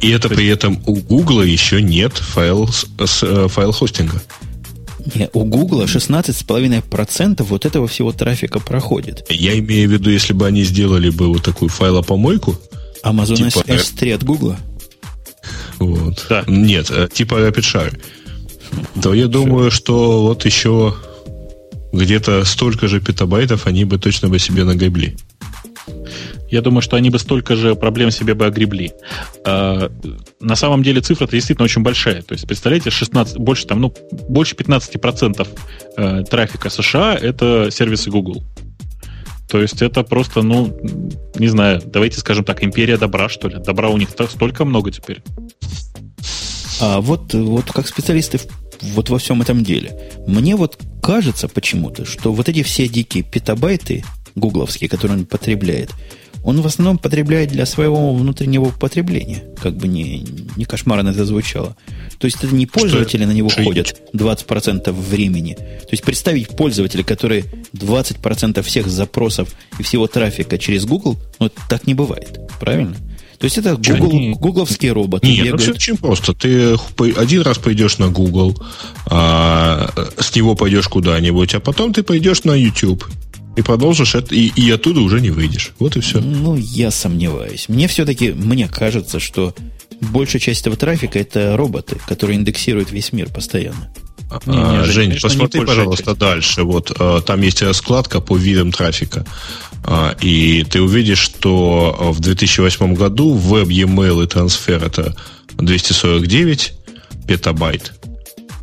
Speaker 3: И это при этом у Гугла еще нет файл, э, файл хостинга.
Speaker 1: Не, у Гугла 16,5% вот этого всего трафика проходит.
Speaker 3: Я имею в виду, если бы они сделали бы вот такую файлопомойку.
Speaker 1: Amazon типа, S3 от Гугла?
Speaker 3: Вот. Да. Нет, э, типа RapidShare. То я думаю, что вот еще где-то столько же петабайтов они бы точно бы себе нагребли
Speaker 2: я думаю, что они бы столько же проблем себе бы огребли. А, на самом деле цифра действительно очень большая. То есть, представляете, 16, больше, там, ну, больше 15% э, трафика США это сервисы Google. То есть это просто, ну, не знаю, давайте скажем так, империя добра, что ли. Добра у них столько много теперь.
Speaker 1: А вот, вот как специалисты вот во всем этом деле, мне вот кажется почему-то, что вот эти все дикие петабайты гугловские, которые он потребляет, он в основном потребляет для своего внутреннего потребления. Как бы не, не кошмарно это звучало. То есть это не пользователи на него Что ходят 20% времени. То есть представить пользователя, который 20% всех запросов и всего трафика через Google, ну, так не бывает. Правильно? То есть это Google, не, гугловские роботы.
Speaker 3: Нет, бегают. ну все очень просто. Ты один раз пойдешь на Google, а, с него пойдешь куда-нибудь, а потом ты пойдешь на YouTube и продолжишь это, и, и оттуда уже не выйдешь. Вот и все.
Speaker 1: Ну, я сомневаюсь. Мне все-таки, мне кажется, что большая часть этого трафика это роботы, которые индексируют весь мир постоянно.
Speaker 3: Не, не, а, Жень, конечно, посмотри, пожалуйста, часть. дальше. Вот а, там есть раскладка по видам трафика. А, и ты увидишь, что в 2008 году веб, e-mail и трансфер это 249 петабайт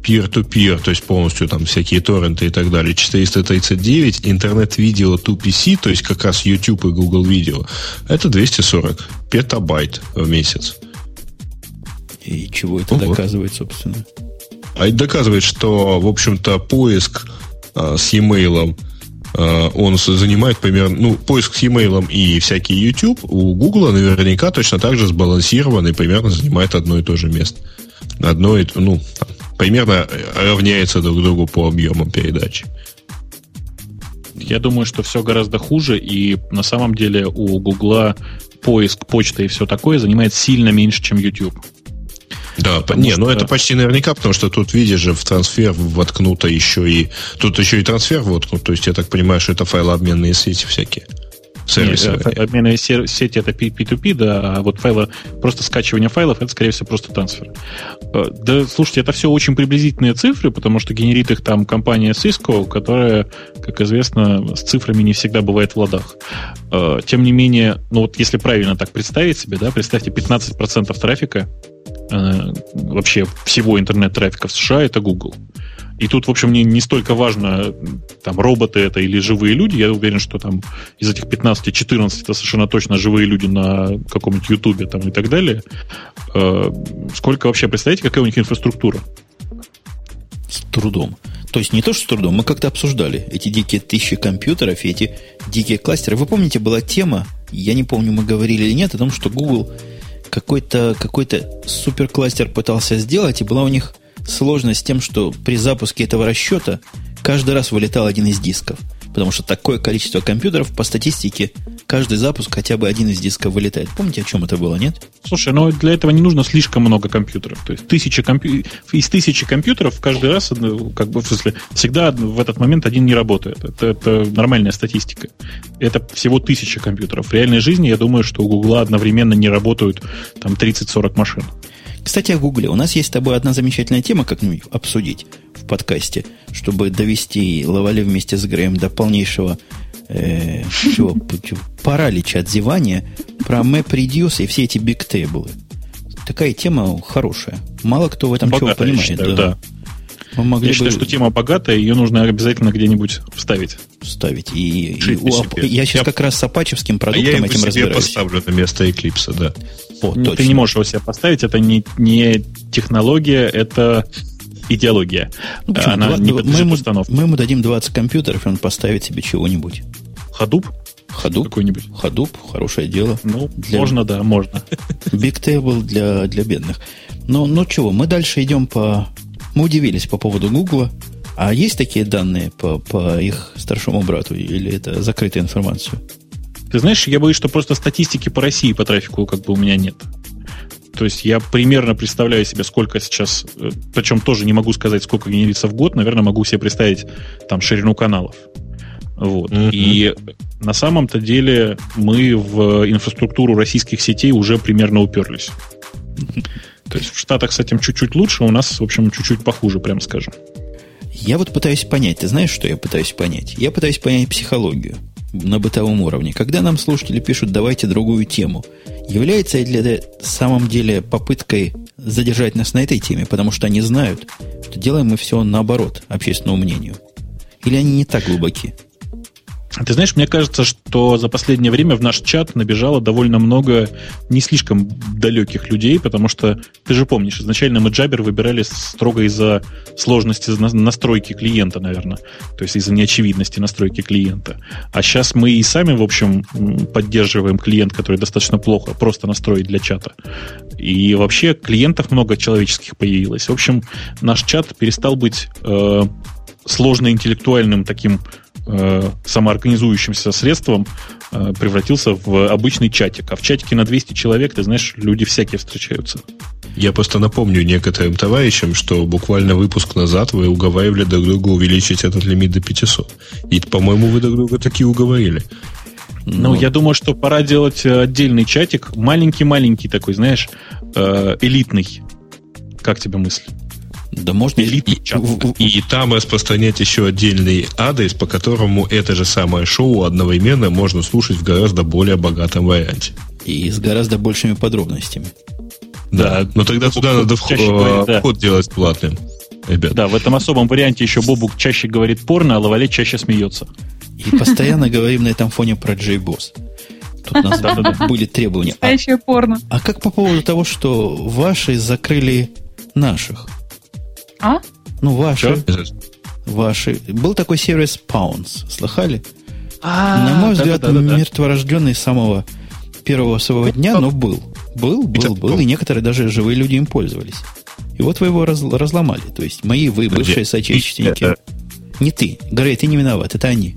Speaker 3: peer-to-peer, то есть полностью там всякие торренты и так далее, 439, интернет-видео to PC, то есть как раз YouTube и Google Видео, это 240 петабайт в месяц.
Speaker 1: И чего это ну, доказывает, вот. собственно?
Speaker 3: А это доказывает, что, в общем-то, поиск а, с e-mail а, он занимает примерно, ну, поиск с e-mail и всякий YouTube у Google наверняка точно так же сбалансирован и примерно занимает одно и то же место. Одно и, ну, примерно равняется друг другу по объемам передачи.
Speaker 2: Я думаю, что все гораздо хуже, и на самом деле у Гугла поиск, почта и все такое занимает сильно меньше, чем YouTube.
Speaker 3: Да, потому не, ну что... ну это почти наверняка, потому что тут, видишь же, в трансфер воткнуто еще и... Тут еще и трансфер воткнут, то есть я так понимаю, что это файлообменные сети всякие
Speaker 2: сервисы. Нет, э, обменные сети это P2P, да, а вот файлы, просто скачивание файлов, это, скорее всего, просто трансфер. Э, да, слушайте, это все очень приблизительные цифры, потому что генерит их там компания Cisco, которая, как известно, с цифрами не всегда бывает в ладах. Э, тем не менее, ну вот если правильно так представить себе, да, представьте 15% трафика вообще всего интернет-трафика в США это Google. И тут, в общем, не, не столько важно, там, роботы это или живые люди. Я уверен, что там из этих 15-14 это совершенно точно живые люди на каком-нибудь Ютубе там и так далее. Э, сколько вообще, представляете, какая у них инфраструктура?
Speaker 1: С трудом. То есть не то, что с трудом, мы как-то обсуждали эти дикие тысячи компьютеров и эти дикие кластеры. Вы помните, была тема, я не помню, мы говорили или нет, о том, что Google какой-то какой суперкластер пытался сделать, и была у них сложность с тем, что при запуске этого расчета каждый раз вылетал один из дисков. Потому что такое количество компьютеров, по статистике, каждый запуск хотя бы один из дисков вылетает. Помните, о чем это было, нет?
Speaker 2: Слушай, но для этого не нужно слишком много компьютеров. То есть тысяча компью... из тысячи компьютеров каждый раз, ну, как бы, в смысле, всегда в этот момент один не работает. Это, это нормальная статистика. Это всего тысяча компьютеров. В реальной жизни, я думаю, что у Гугла одновременно не работают там 30-40 машин.
Speaker 1: Кстати, о Гугле. У нас есть с тобой одна замечательная тема, как-нибудь обсудить в подкасте, чтобы довести Лавали вместе с Греем до полнейшего э, чего, паралича, отзевания про MapReduce и все эти бигтейблы. Такая тема хорошая. Мало кто в этом Богатая, чего понимает.
Speaker 2: Считаю, да. да. Мы могли я бы... считаю, что тема богатая, ее нужно обязательно где-нибудь вставить.
Speaker 1: Вставить. И, и у, я сейчас я... как раз с апачевским продуктом а я этим
Speaker 3: разбираюсь. Я поставлю на место Eclipse, да.
Speaker 2: О, ты не можешь его себе поставить, это не, не технология, это идеология.
Speaker 1: Ну, Она Два, не мы, ему, мы ему дадим 20 компьютеров, и он поставит себе чего-нибудь.
Speaker 2: Ходуп?
Speaker 1: Ходуп? Какой-нибудь. Ходуп, хорошее дело.
Speaker 2: Ну, для... можно, да, можно.
Speaker 1: Big Table для, для бедных. Ну, ну чего, мы дальше идем по... Мы удивились по поводу Гугла. А есть такие данные по, по их старшему брату? Или это закрытая информация?
Speaker 2: Ты знаешь, я боюсь, что просто статистики по России по трафику как бы у меня нет. То есть я примерно представляю себе, сколько сейчас, э, причем тоже не могу сказать, сколько генерится в год, наверное, могу себе представить там ширину каналов. Вот. Mm-hmm. И на самом-то деле мы в инфраструктуру российских сетей уже примерно уперлись. То есть в Штатах с этим чуть-чуть лучше, у нас, в общем, чуть-чуть похуже, прям скажем.
Speaker 1: Я вот пытаюсь понять, ты знаешь, что я пытаюсь понять? Я пытаюсь понять психологию на бытовом уровне. Когда нам слушатели пишут «давайте другую тему», является ли это самом деле попыткой задержать нас на этой теме, потому что они знают, что делаем мы все наоборот общественному мнению? Или они не так глубоки?
Speaker 2: Ты знаешь, мне кажется, что за последнее время в наш чат набежало довольно много не слишком далеких людей, потому что, ты же помнишь, изначально мы Jabber выбирали строго из-за сложности настройки клиента, наверное. То есть из-за неочевидности настройки клиента. А сейчас мы и сами, в общем, поддерживаем клиент, который достаточно плохо просто настроить для чата. И вообще клиентов много человеческих появилось. В общем, наш чат перестал быть э, сложно интеллектуальным таким э, самоорганизующимся средством э, превратился в обычный чатик. А в чатике на 200 человек, ты знаешь, люди всякие встречаются.
Speaker 3: Я просто напомню некоторым товарищам, что буквально выпуск назад вы уговаривали друг друга увеличить этот лимит до 500. И, по-моему, вы друг друга таки уговорили.
Speaker 2: Ну, я думаю, что пора делать э, отдельный чатик, маленький-маленький такой, знаешь, э, элитный. Как тебе мысль?
Speaker 3: Да можно элитный и, чат. И, и там распространять еще отдельный адрес, по которому это же самое шоу одновременно можно слушать в гораздо более богатом варианте.
Speaker 1: И с гораздо большими подробностями.
Speaker 3: Да, но тогда туда надо вход, говорит, да. вход делать платным.
Speaker 2: Ребят. Да, в этом особом варианте еще Бобук чаще говорит порно, а Лавале чаще смеется.
Speaker 1: И постоянно говорим на этом фоне про JBoss. Тут у нас были требования.
Speaker 4: Настоящее порно.
Speaker 1: А как по поводу того, что ваши закрыли наших?
Speaker 4: А?
Speaker 1: Ну, ваши. Ваши. Был такой сервис Pounce. Слыхали? А, На мой взгляд, мертворожденный с самого первого своего дня, но был. Был, был, был, и некоторые даже живые люди им пользовались. И вот вы его раз, разломали. То есть мои вы, бывшие соотечественники. Не ты. Грей, ты не виноват, это они.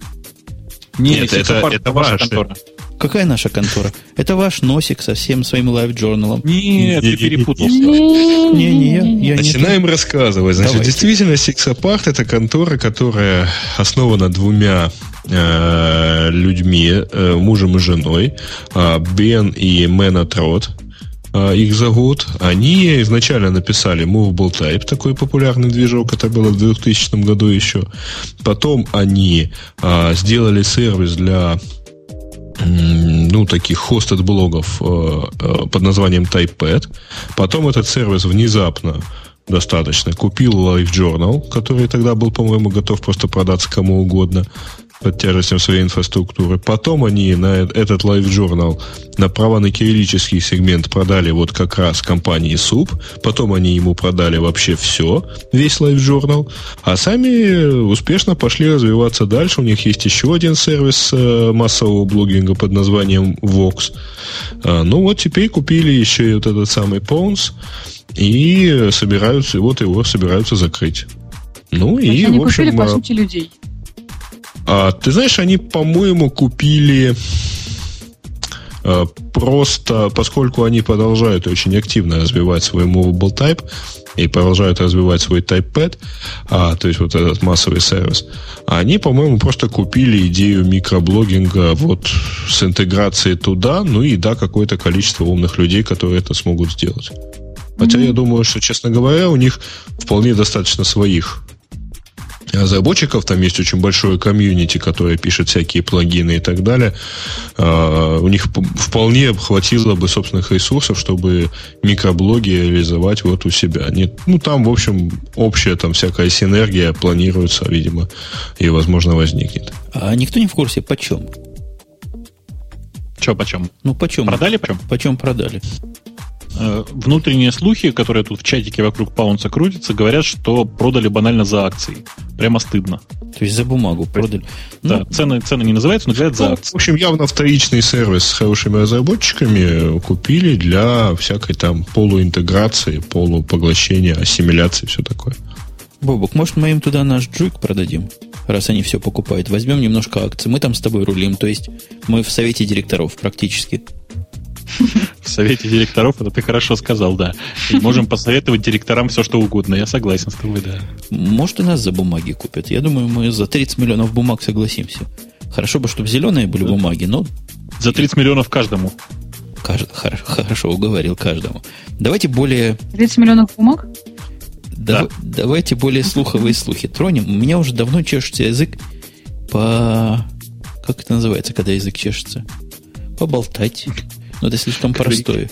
Speaker 3: Нет, это, это, это ваша контора.
Speaker 1: Какая наша контора? Это ваш Носик со всем своим LiveJournal ом.
Speaker 2: Нет, ты перепутался.
Speaker 1: Не, не, я, я
Speaker 3: Начинаем не рассказывать. Значит, Давайте. действительно, Six Apart это контора, которая основана двумя э, людьми, э, мужем и женой, э, Бен и Мэна Трот э, их зовут. Они изначально написали Movable Type, такой популярный движок, это было в 2000 году еще. Потом они а, сделали сервис для ну, таких хостед блогов э, э, под названием TypePad. Потом этот сервис внезапно достаточно купил Life Journal, который тогда был, по-моему, готов просто продаться кому угодно под тяжестью своей инфраструктуры. Потом они на этот Live Journal на права на кириллический сегмент продали вот как раз компании СУП. Потом они ему продали вообще все, весь Live Journal. А сами успешно пошли развиваться дальше. У них есть еще один сервис э, массового блогинга под названием Vox. А, ну вот теперь купили еще и вот этот самый Pons и собираются, вот его собираются закрыть. Ну и,
Speaker 4: они
Speaker 3: в общем...
Speaker 4: купили, по а, сути, людей.
Speaker 3: А, ты знаешь, они, по-моему, купили а, просто, поскольку они продолжают очень активно развивать свой Movable Type и продолжают развивать свой TypePad, а, то есть вот этот массовый сервис, они, по-моему, просто купили идею микроблогинга вот с интеграцией туда, ну и да, какое-то количество умных людей, которые это смогут сделать. Хотя mm-hmm. я думаю, что, честно говоря, у них вполне достаточно своих разработчиков, там есть очень большое комьюнити, которое пишет всякие плагины и так далее. А, у них вполне хватило бы собственных ресурсов, чтобы микроблоги реализовать вот у себя. Нет, ну, там, в общем, общая там всякая синергия планируется, видимо, и, возможно, возникнет.
Speaker 1: А никто не в курсе, почем?
Speaker 2: Че почем?
Speaker 1: Ну, почем?
Speaker 2: Продали почем?
Speaker 1: Почем продали?
Speaker 2: Э, внутренние слухи, которые тут в чатике вокруг Паунса крутятся, говорят, что продали банально за акции. Прямо стыдно.
Speaker 1: То есть за бумагу продали.
Speaker 2: Да, ну, цены, цены не называются, но говорят за ну, акции.
Speaker 3: В общем, явно вторичный сервис с хорошими разработчиками купили для всякой там полуинтеграции, полупоглощения, ассимиляции, все такое.
Speaker 1: Бобок, может, мы им туда наш джуик продадим? Раз они все покупают. Возьмем немножко акций. Мы там с тобой рулим. То есть мы в совете директоров практически.
Speaker 2: В совете директоров, это ты хорошо сказал, да. И можем посоветовать директорам все, что угодно. Я согласен с тобой, да.
Speaker 1: Может, и нас за бумаги купят. Я думаю, мы за 30 миллионов бумаг согласимся. Хорошо бы, чтобы зеленые были бумаги, но...
Speaker 2: За 30 миллионов каждому.
Speaker 1: Кажд... Хорошо, хорошо, уговорил каждому. Давайте более...
Speaker 4: 30 миллионов бумаг?
Speaker 1: Да. Давайте более слуховые слухи тронем. У меня уже давно чешется язык по... Как это называется, когда язык чешется? Поболтать. Но это слишком когда, простое.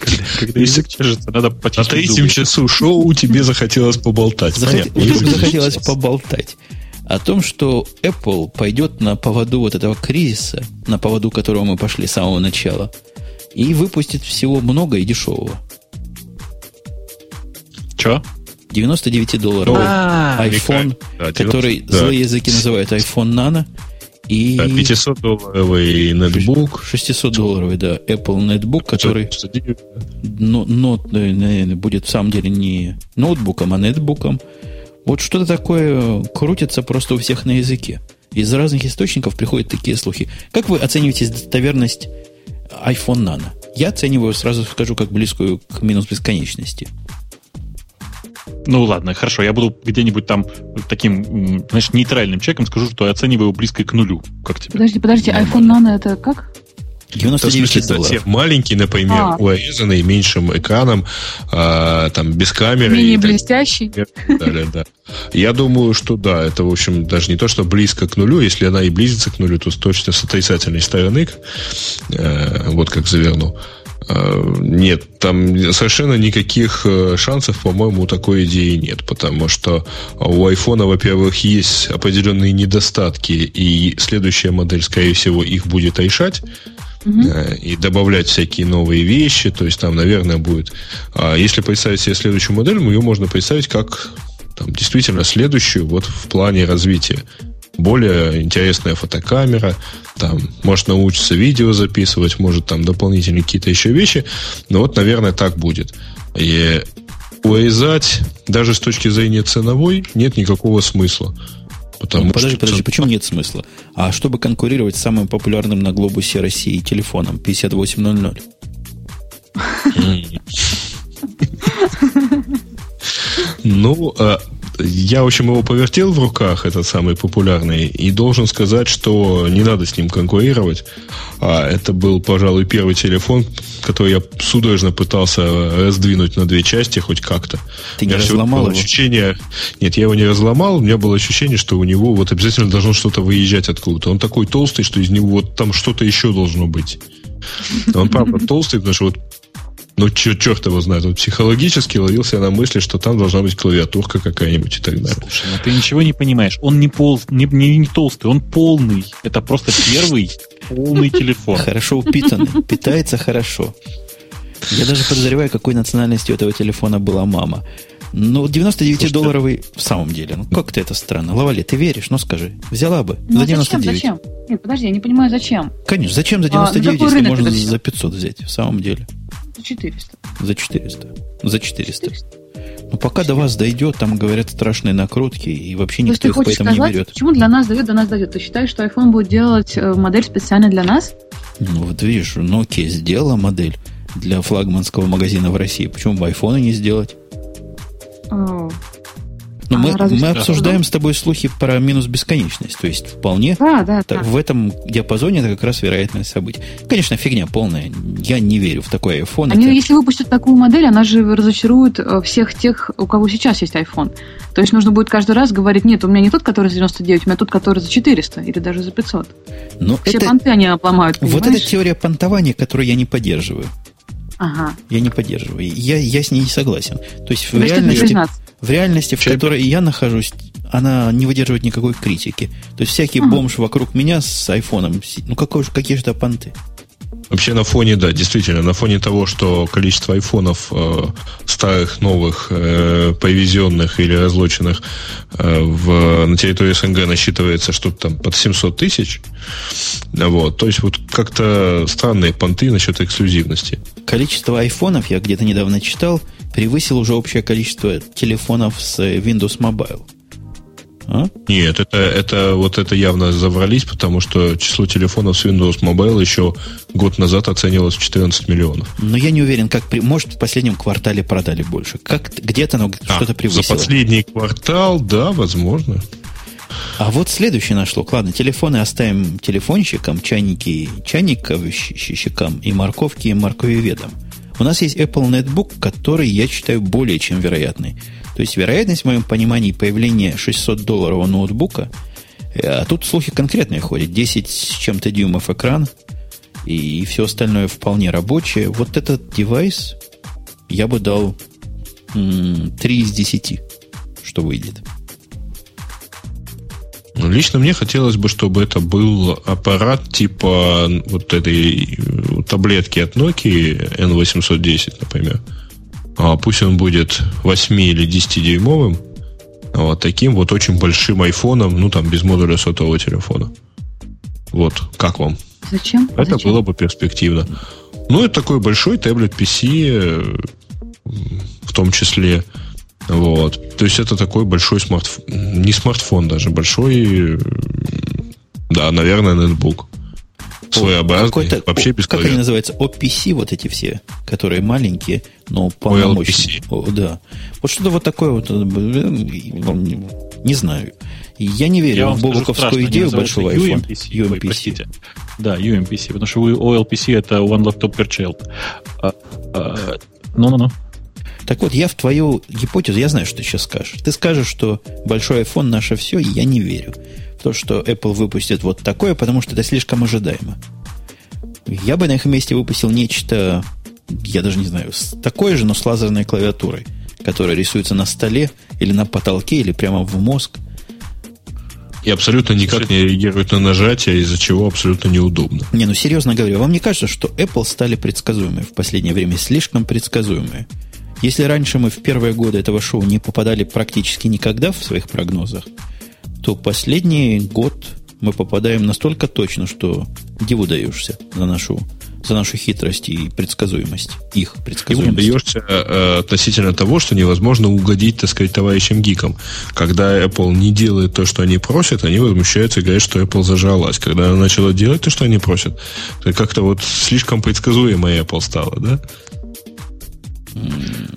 Speaker 2: Когда, когда язык чешется, надо
Speaker 3: почти. На третьем часу шоу тебе захотелось поболтать.
Speaker 1: Захот... захотелось поболтать о том, что Apple пойдет на поводу вот этого кризиса, на поводу которого мы пошли с самого начала, и выпустит всего много и дешевого.
Speaker 2: Че?
Speaker 1: 99 долларов. А, iPhone, который злые языки называют iPhone Nano, и
Speaker 3: 500-долларовый нетбук.
Speaker 1: 600-долларовый, да, Apple нетбук, который но, но, будет в самом деле не ноутбуком, а нетбуком. Вот что-то такое крутится просто у всех на языке. Из разных источников приходят такие слухи. Как вы оцениваете достоверность iPhone Nano? Я оцениваю, сразу скажу, как близкую к минус бесконечности.
Speaker 2: Ну ладно, хорошо, я буду где-нибудь там таким, знаешь, нейтральным человеком скажу, что я оцениваю близко к нулю. Как тебе?
Speaker 4: Подожди, подожди, iPhone Nano это как?
Speaker 3: 99 долларов. Совсем маленький, например, а. урезанный, меньшим экраном, а, там, без камеры.
Speaker 4: Менее блестящий.
Speaker 3: Далее, да. Я думаю, что да, это, в общем, даже не то, что близко к нулю. Если она и близится к нулю, то точно с отрицательной стороны. Э, вот как завернул. Э, нет, там совершенно никаких э, шансов, по-моему, у такой идеи нет, потому что у айфона, во-первых, есть определенные недостатки, и следующая модель, скорее всего, их будет решать угу. и добавлять всякие новые вещи. То есть там, наверное, будет. А если представить себе следующую модель, ее можно представить как там, действительно следующую вот в плане развития. Более интересная фотокамера, там, может научиться видео записывать, может там дополнительные какие-то еще вещи. Но вот, наверное, так будет. И урезать даже с точки зрения ценовой нет никакого смысла.
Speaker 1: Потому ну, подожди, что... подожди, почему нет смысла? А чтобы конкурировать с самым популярным на глобусе России телефоном 5800?
Speaker 3: Ну, а, я, в общем, его повертел в руках, этот самый популярный, и должен сказать, что не надо с ним конкурировать. А это был, пожалуй, первый телефон, который я судорожно пытался раздвинуть на две части хоть как-то.
Speaker 1: Ты не разломал
Speaker 3: его? Ощущение... Нет, я его не разломал, у меня было ощущение, что у него вот обязательно должно что-то выезжать откуда-то. Он такой толстый, что из него вот там что-то еще должно быть. Он правда толстый, потому что вот ну, черт, черт его знает. Он психологически ловился на мысли, что там должна быть клавиатурка какая-нибудь и так далее.
Speaker 2: Слушай, ну ты ничего не понимаешь. Он не, пол, не, не, не толстый, он полный. Это просто первый полный телефон.
Speaker 1: Хорошо упитанный. Питается хорошо. Я даже подозреваю, какой национальности у этого телефона была мама. Ну, 99-долларовый в самом деле. Ну, как-то это странно. Лавали, ты веришь? Ну, скажи. Взяла бы. Ну, за 99. Зачем,
Speaker 4: зачем? Нет, подожди, я не понимаю, зачем.
Speaker 1: Конечно, зачем за 99, а, если можно за 500 взять, в самом деле?
Speaker 4: За 400.
Speaker 1: За 400. За 400. 400. Ну, пока 400. до вас дойдет, там говорят страшные накрутки, и вообще никто их поэтому сказать, не берет.
Speaker 4: Почему для нас дойдет, до нас дойдет? Ты считаешь, что iPhone будет делать э, модель специально для нас?
Speaker 1: Ну, вот видишь, Nokia сделала модель для флагманского магазина в России. Почему бы iPhone не сделать? Но ну, а, мы, мы обсуждаем с тобой слухи про минус бесконечность. То есть вполне
Speaker 4: да, да, да.
Speaker 1: в этом диапазоне это как раз вероятность событий. Конечно, фигня полная. Я не верю в такой iPhone.
Speaker 4: Они, это... если выпустят такую модель, она же разочарует э, всех тех, у кого сейчас есть iPhone. То есть нужно будет каждый раз говорить, нет, у меня не тот, который за 99, у меня тот, который за 400 или даже за 500. Но Все это... понты они обломают,
Speaker 1: понимаешь? Вот эта теория понтования, которую я не поддерживаю.
Speaker 4: Ага.
Speaker 1: Я не поддерживаю. Я, я с ней не согласен. То есть в реальности, в реальности, в которой я нахожусь, она не выдерживает никакой критики. То есть всякий ага. бомж вокруг меня с айфоном, ну какой, какие же это понты?
Speaker 3: Вообще на фоне, да, действительно, на фоне того, что количество айфонов э, старых, новых, э, повезенных или разлоченных э, в, на территории СНГ насчитывается что-то там под 700 тысяч, вот, то есть вот как-то странные понты насчет эксклюзивности.
Speaker 1: Количество айфонов, я где-то недавно читал, превысило уже общее количество телефонов с Windows Mobile.
Speaker 3: А? Нет, это, это вот это явно заврались, потому что число телефонов с Windows Mobile еще год назад оценивалось в 14 миллионов.
Speaker 1: Но я не уверен, как при, может в последнем квартале продали больше. Как где-то оно а, что-то превысило.
Speaker 3: За последний квартал, да, возможно.
Speaker 1: А вот следующее нашло. Ладно, телефоны оставим телефончикам, чайники чайниковщикам и морковки морковеведам. У нас есть Apple Netbook, который я считаю более чем вероятный. То есть вероятность, в моем понимании, появления 600-долларового ноутбука, э, а тут слухи конкретные ходят, 10 с чем-то дюймов экран, и, все остальное вполне рабочее. Вот этот девайс я бы дал м- 3 из 10, что выйдет.
Speaker 3: Ну, лично мне хотелось бы, чтобы это был аппарат типа вот этой э, таблетки от Nokia N810, например. Пусть он будет 8 или 10-дюймовым, вот таким вот очень большим айфоном, ну там без модуля сотового телефона. Вот, как вам?
Speaker 4: Зачем?
Speaker 3: Это
Speaker 4: Зачем?
Speaker 3: было бы перспективно. Ну, это такой большой таблет PC, э, в том числе. Вот. То есть это такой большой смартфон, не смартфон даже, большой, да, наверное, ноутбук. Своеобразный, вообще без
Speaker 1: Как они называются? OPC, вот эти все, которые маленькие, но полномочные. О, да. Вот что-то вот такое вот, э, не знаю. Я не верю Я в бобуковскую идею большого iPhone.
Speaker 2: UMPC. UMPC. Ой, простите. Да, UMPC, потому что OLPC это One Laptop Per Child. А, а, ну-ну-ну.
Speaker 1: Так вот, я в твою гипотезу, я знаю, что ты сейчас скажешь. Ты скажешь, что большой iPhone наше все, и я не верю то, что Apple выпустит вот такое, потому что это слишком ожидаемо. Я бы на их месте выпустил нечто, я даже не знаю, такое же, но с лазерной клавиатурой, которая рисуется на столе или на потолке, или прямо в мозг.
Speaker 3: И абсолютно никак не реагирует на нажатие, из-за чего абсолютно неудобно.
Speaker 1: Не, ну серьезно говоря, вам не кажется, что Apple стали предсказуемые в последнее время, слишком предсказуемые? Если раньше мы в первые годы этого шоу не попадали практически никогда в своих прогнозах, то последний год мы попадаем настолько точно, что диву даешься за нашу, за нашу хитрость и предсказуемость, их предсказуемость.
Speaker 3: Диву даешься э, относительно того, что невозможно угодить, так сказать, товарищам гикам. Когда Apple не делает то, что они просят, они возмущаются и говорят, что Apple зажалась. Когда она начала делать то, что они просят, то как-то вот слишком предсказуемая Apple стала, да?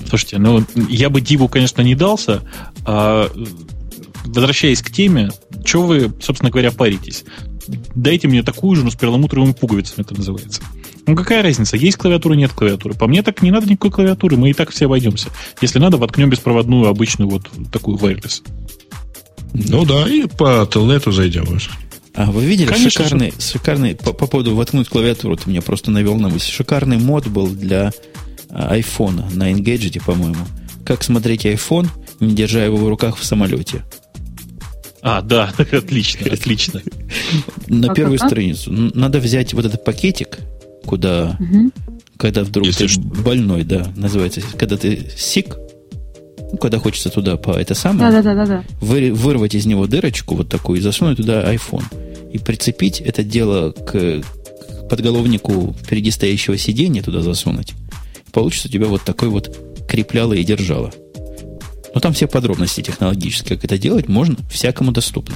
Speaker 2: Слушайте, ну я бы Диву, конечно, не дался. А, возвращаясь к теме, что вы, собственно говоря, паритесь? Дайте мне такую же, но с перламутровыми пуговицами это называется. Ну какая разница, есть клавиатура, нет клавиатуры. По мне так не надо никакой клавиатуры, мы и так все обойдемся. Если надо, воткнем беспроводную обычную вот такую wireless.
Speaker 3: Ну да, и по телнету зайдем уже.
Speaker 1: А вы видели Конечно шикарный, же. шикарный по, по поводу воткнуть клавиатуру, ты меня просто навел на мысль. Шикарный мод был для айфона на Engadget, по-моему. Как смотреть iPhone, не держа его в руках в самолете.
Speaker 2: А, да, отлично, [laughs] отлично.
Speaker 1: На первую страницу. Надо взять вот этот пакетик, куда, когда вдруг ты больной, да, называется, когда ты сик, ну, когда хочется туда по это самое,
Speaker 4: да, да, да, да.
Speaker 1: Вы, вырвать из него дырочку вот такую и засунуть туда iPhone. И прицепить это дело к, к подголовнику впереди стоящего сиденья туда засунуть получится у тебя вот такой вот крепляло и держало. Но там все подробности технологические, как это делать, можно, всякому доступно.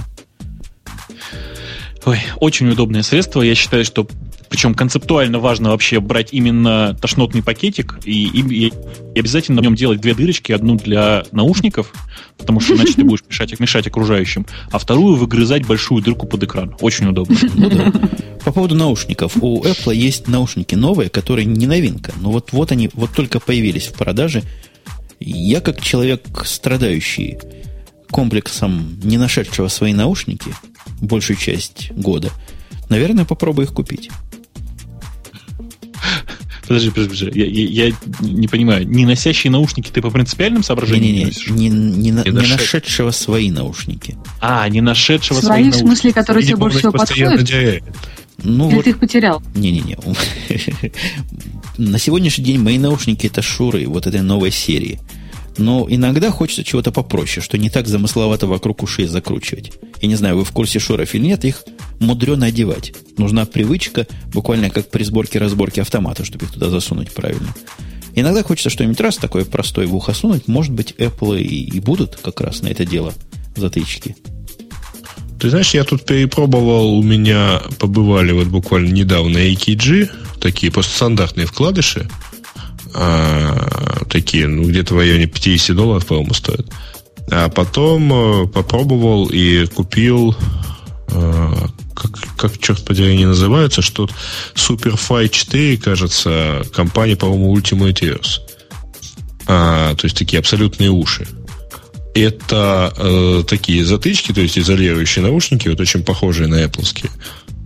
Speaker 2: Ой, очень удобное средство. Я считаю, что причем концептуально важно вообще брать именно тошнотный пакетик и, и, и обязательно в нем делать две дырочки. Одну для наушников, потому что иначе ты будешь мешать, мешать окружающим, а вторую выгрызать большую дырку под экран. Очень удобно. Ну да.
Speaker 1: По поводу наушников. У Apple есть наушники новые, которые не новинка. Но вот, вот они вот только появились в продаже. Я как человек, страдающий комплексом, не нашедшего свои наушники большую часть года, наверное, попробую их купить.
Speaker 2: Подожди, подожди, подожди. Я, я, я не понимаю. Не носящие наушники ты по принципиальным соображениям
Speaker 1: не, не, не, не, не, не нашедшего свои наушники.
Speaker 2: А, не нашедшего
Speaker 4: свои, свои наушники. в смысле, которые тебе больше всего подходят? Ну, Или вот, ты их потерял?
Speaker 1: Не-не-не. [laughs] На сегодняшний день мои наушники это шуры вот этой новой серии. Но иногда хочется чего-то попроще, что не так замысловато вокруг ушей закручивать. Я не знаю, вы в курсе шуров или нет, их мудрено одевать. Нужна привычка, буквально как при сборке-разборке автомата, чтобы их туда засунуть правильно. Иногда хочется что-нибудь раз такое простое в ухо сунуть. Может быть, Apple и, и будут как раз на это дело затычки.
Speaker 3: Ты знаешь, я тут перепробовал, у меня побывали вот буквально недавно AKG, такие просто стандартные вкладыши, а, такие, ну, где-то в районе 50 долларов, по-моему, стоят. А потом э, попробовал и купил э, как, как, черт подери, они называются, что Superfly 4, кажется, компания, по-моему, Ultimate Ears. А, то есть такие абсолютные уши. Это э, такие затычки, то есть изолирующие наушники, вот очень похожие на Apple.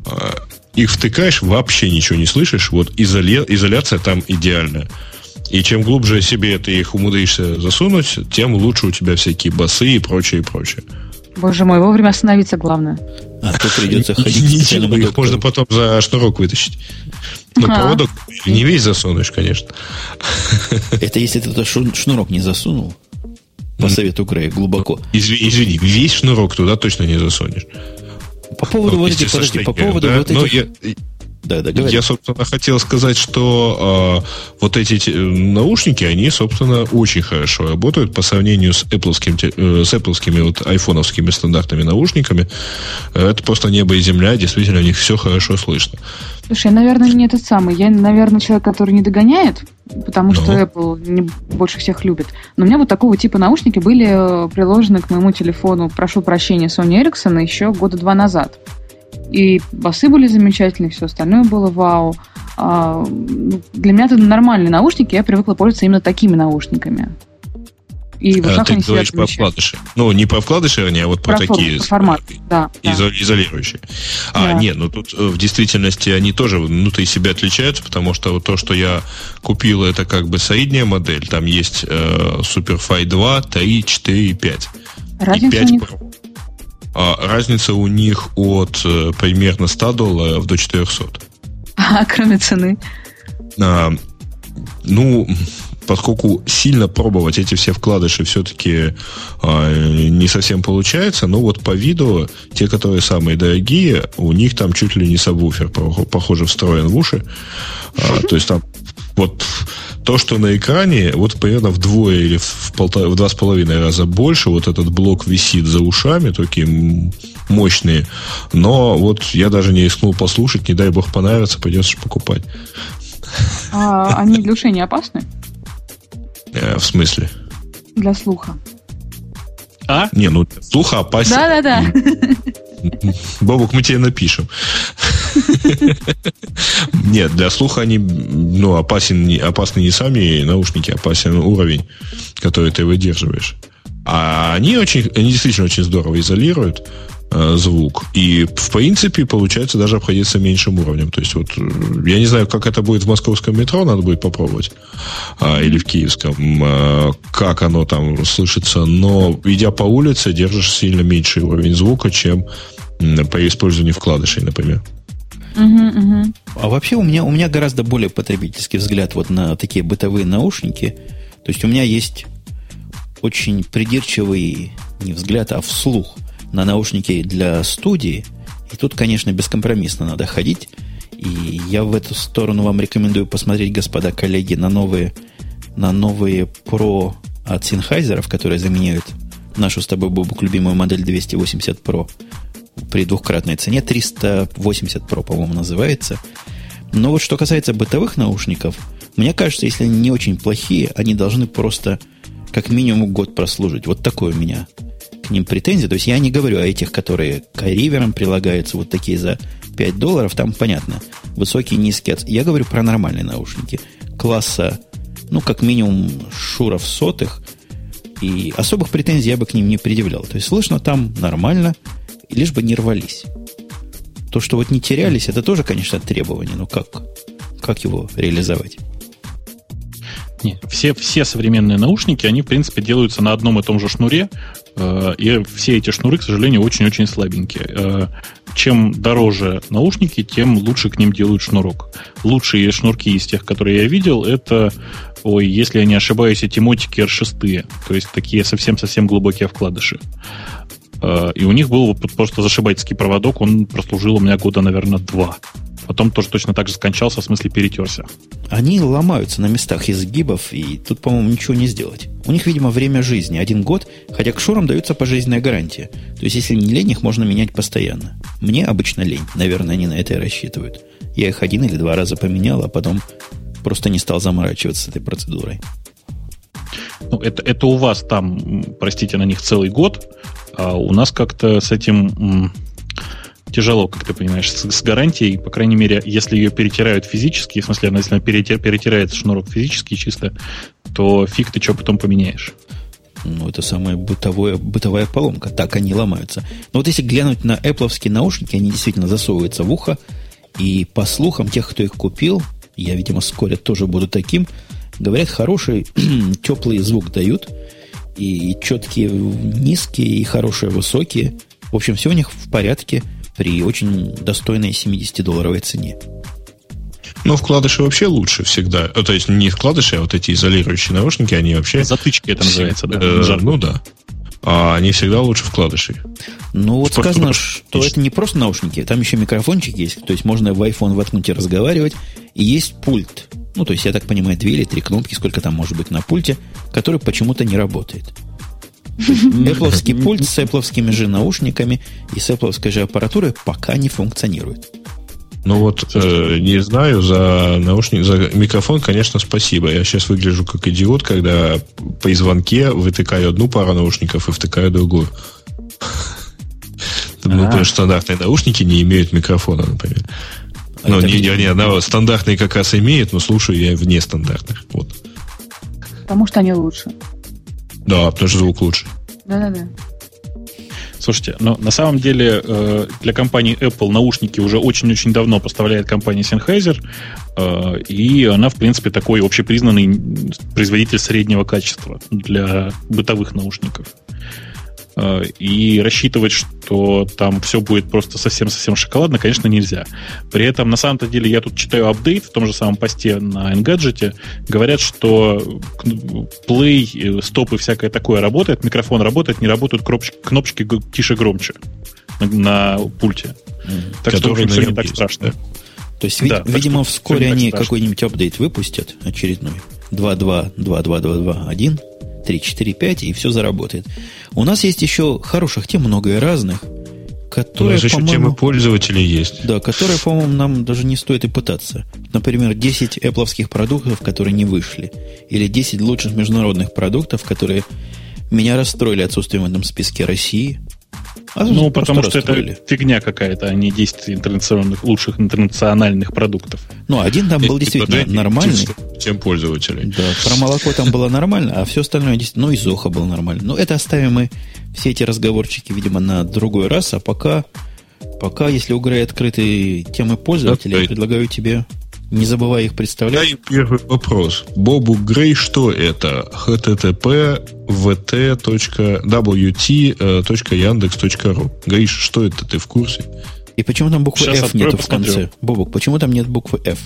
Speaker 3: А, их втыкаешь, вообще ничего не слышишь. Вот изоля... изоляция там идеальная. И чем глубже себе ты их умудришься засунуть, тем лучше у тебя всякие басы и прочее, и прочее.
Speaker 4: Боже мой, вовремя остановиться главное.
Speaker 1: А то придется ходить
Speaker 3: Ничего, их можно потом за шнурок вытащить. Но а. проводок не весь засунешь, конечно.
Speaker 1: Это если ты туда шнурок не засунул, по совету Грея, глубоко.
Speaker 3: Извини, весь шнурок туда точно не засунешь.
Speaker 1: По поводу ну, вот этих, подожди, по поводу да? вот этих...
Speaker 3: Я, Да, да, Я, собственно, хотел сказать, что э, вот эти наушники, они, собственно, очень хорошо работают по сравнению с Apple, э, с Apple вот айфоновскими стандартными наушниками. Это просто небо и земля, действительно, у них все хорошо слышно.
Speaker 4: Слушай, я, наверное, не этот самый. Я, наверное, человек, который не догоняет, потому Но. что Apple не больше всех любит. Но у меня вот такого типа наушники были э, приложены к моему телефону, прошу прощения, Sony Ericsson еще года два назад. И басы были замечательные, все остальное было вау. А, ну, для меня это нормальные наушники, я привыкла пользоваться именно такими наушниками.
Speaker 3: И в а, ты говоришь про вкладыши. Ну, не про вкладыши, а вот про, про такие...
Speaker 4: формат, да.
Speaker 3: Изо- да. Изолирующие. А, да. нет, ну тут э, в действительности они тоже внутри себя отличаются, потому что вот то, что я купил, это как бы средняя модель. Там есть э, Superfi 2, 3, 4 и 5.
Speaker 4: Разница и 5 у них?
Speaker 3: А разница у них от э, примерно 100 долларов до 400.
Speaker 4: А, кроме цены?
Speaker 3: А, ну, поскольку сильно пробовать эти все вкладыши все-таки а, не совсем получается, но вот по виду, те, которые самые дорогие, у них там чуть ли не сабвуфер, похоже, встроен в уши. А, то есть там вот то, что на экране, вот примерно вдвое или в, полтора, в два с половиной раза больше, вот этот блок висит за ушами, такие мощные. Но вот я даже не рискнул послушать, не дай бог понравится, придется покупать.
Speaker 4: А, они для ушей не опасны?
Speaker 3: Э, в смысле?
Speaker 4: Для слуха.
Speaker 3: А? Не, ну слуха опасен.
Speaker 4: Да-да-да.
Speaker 3: Бобок, мы тебе напишем. Нет, для слуха они ну, опасен, опасны не сами наушники, опасен уровень, который ты выдерживаешь. А они очень, они действительно очень здорово изолируют э, звук. И, в принципе, получается даже обходиться меньшим уровнем. То есть, вот, э, я не знаю, как это будет в московском метро, надо будет попробовать. А, или в киевском. А, как оно там слышится. Но, идя по улице, держишь сильно меньший уровень звука, чем по использованию вкладышей, например.
Speaker 1: А вообще у меня, у меня гораздо более потребительский взгляд вот на такие бытовые наушники. То есть у меня есть очень придирчивый не взгляд, а вслух на наушники для студии. И тут, конечно, бескомпромиссно надо ходить. И я в эту сторону вам рекомендую посмотреть, господа коллеги, на новые, на новые Pro от Sennheiser, которые заменяют нашу с тобой, Бобук, любимую модель 280 Pro при двухкратной цене. 380 Pro, по-моему, называется. Но вот что касается бытовых наушников, мне кажется, если они не очень плохие, они должны просто как минимум год прослужить. Вот такое у меня к ним претензия. То есть я не говорю о этих, которые к риверам прилагаются, вот такие за 5 долларов, там понятно, высокие, низкие. Я говорю про нормальные наушники. Класса, ну, как минимум, шуров сотых. И особых претензий я бы к ним не предъявлял. То есть слышно там нормально, лишь бы не рвались. То, что вот не терялись, это тоже, конечно, требование, но как? Как его реализовать?
Speaker 2: Нет, все, все современные наушники, они, в принципе, делаются на одном и том же шнуре, э, и все эти шнуры, к сожалению, очень-очень слабенькие. Э, чем дороже наушники, тем лучше к ним делают шнурок. Лучшие шнурки из тех, которые я видел, это, ой, если я не ошибаюсь, эти мотики R6, то есть такие совсем-совсем глубокие вкладыши. Э, и у них был просто зашибательский проводок, он прослужил у меня года, наверное, два. Потом тоже точно так же скончался, в смысле перетерся.
Speaker 1: Они ломаются на местах изгибов, и тут, по-моему, ничего не сделать. У них, видимо, время жизни один год, хотя к шурам дается пожизненная гарантия. То есть, если не лень, их можно менять постоянно. Мне обычно лень. Наверное, они на это и рассчитывают. Я их один или два раза поменял, а потом просто не стал заморачиваться с этой процедурой.
Speaker 2: Ну, это, это у вас там, простите, на них целый год, а у нас как-то с этим тяжело, как ты понимаешь, с, с гарантией, по крайней мере, если ее перетирают физически, в смысле, если она перетир, перетирает шнурок физически чисто, то фиг ты что потом поменяешь.
Speaker 1: Ну, это самая бытовая, бытовая поломка. Так они ломаются. Но вот если глянуть на Apple наушники, они действительно засовываются в ухо. И по слухам тех, кто их купил, я, видимо, вскоре тоже буду таким, говорят, хороший [clears throat] теплый звук дают – и четкие низкие, и хорошие высокие. В общем, все у них в порядке при очень достойной 70-долларовой цене.
Speaker 3: Ну, вкладыши вообще лучше всегда. Э, то есть не вкладыши, а вот эти изолирующие наушники, они вообще...
Speaker 2: Затычки это называется, да?
Speaker 3: Э, ну да. а они всегда лучше вкладышей.
Speaker 1: Ну вот сказано, что это не просто наушники, там еще микрофончик есть, то есть можно в iPhone воткнуть и разговаривать, и есть пульт. Ну, то есть, я так понимаю, две или три кнопки, сколько там может быть на пульте, который почему-то не работает. [laughs] Apple пульт с Apple же наушниками и с Apple же аппаратурой пока не функционирует.
Speaker 3: Ну вот, э, не знаю, за наушник, за микрофон, конечно, спасибо. Я сейчас выгляжу как идиот, когда по звонке вытыкаю одну пару наушников и втыкаю другую. [laughs] Ну, потому что стандартные наушники не имеют микрофона, например. Ну, не, не, не, она стандартные как раз имеет, но слушаю я вне стандартных. Вот.
Speaker 4: Потому что они лучше.
Speaker 3: Да, потому что звук лучше.
Speaker 4: Да-да-да.
Speaker 2: Слушайте, но на самом деле э, для компании Apple наушники уже очень-очень давно поставляет компания Sennheiser, э, и она, в принципе, такой общепризнанный производитель среднего качества для бытовых наушников. Э, и рассчитывать, что там все будет просто совсем-совсем шоколадно, конечно, нельзя. При этом, на самом-то деле, я тут читаю апдейт в том же самом посте на Engadget. Говорят, что Play, стоп и всякое такое работает, микрофон работает, не работают кнопочки, кнопочки тише громче на, на пульте.
Speaker 1: Mm. Так что, в общем, все не так страшно. Да? То есть, да, видимо, что, вскоре они какой-нибудь апдейт выпустят очередной. 2.2.2.2.2.2.1 3, 4, 5, и все заработает. У нас есть еще хороших тем, много и разных, которые, У
Speaker 3: нас еще темы пользователей есть.
Speaker 1: Да, которые, по-моему, нам даже не стоит и пытаться. Например, 10 Apple продуктов, которые не вышли. Или 10 лучших международных продуктов, которые меня расстроили отсутствием в этом списке России.
Speaker 2: А ну, потому что расстроили. это фигня какая-то, а не 10 интернациональных, лучших интернациональных продуктов.
Speaker 1: Ну, один там был и, действительно и нормальный.
Speaker 3: Тем пользователей.
Speaker 1: Да, про молоко там было нормально, а все остальное действительно... Ну, и Зоха был нормально. Но это оставим мы все эти разговорчики, видимо, на другой раз. А пока, пока если у Грей открыты темы пользователей, я предлагаю тебе не забывай их представлять.
Speaker 3: Да, первый вопрос. Бобу Грей, что это? http vt.wt.yandex.ru Гриш, что это, ты в курсе?
Speaker 1: И почему там буквы Сейчас F нету в конце? Бобук, почему там нет буквы F?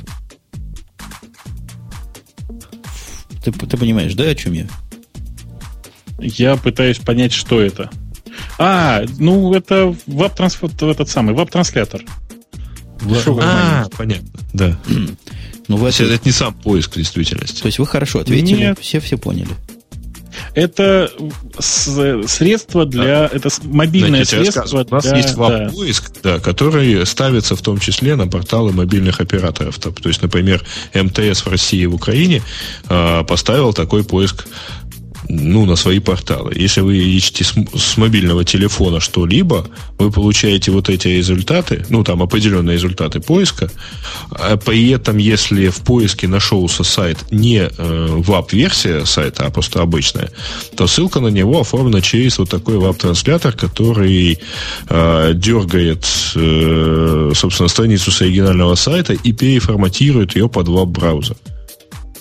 Speaker 1: Ты, ты понимаешь, да, о чем я?
Speaker 2: Я пытаюсь понять, что это. А, ну это веб-транслятор, этот самый веб-транслятор.
Speaker 3: А, понятно, да. Ну, вы это... это не сам поиск в действительности.
Speaker 1: То есть вы хорошо ответили, Нет. все все поняли.
Speaker 2: Это средство для... Да. Это мобильное Знаете, средство
Speaker 3: У нас для, есть веб-поиск, да. да, который ставится в том числе на порталы мобильных операторов. То есть, например, МТС в России и в Украине э, поставил такой поиск ну, на свои порталы. Если вы ищете с, с мобильного телефона что-либо, вы получаете вот эти результаты, ну, там определенные результаты поиска. А при этом, если в поиске нашелся сайт не э, веб-версия сайта, а просто обычная, то ссылка на него оформлена через вот такой веб-транслятор, который э, дергает, э, собственно, страницу с оригинального сайта и переформатирует ее под веб-браузер.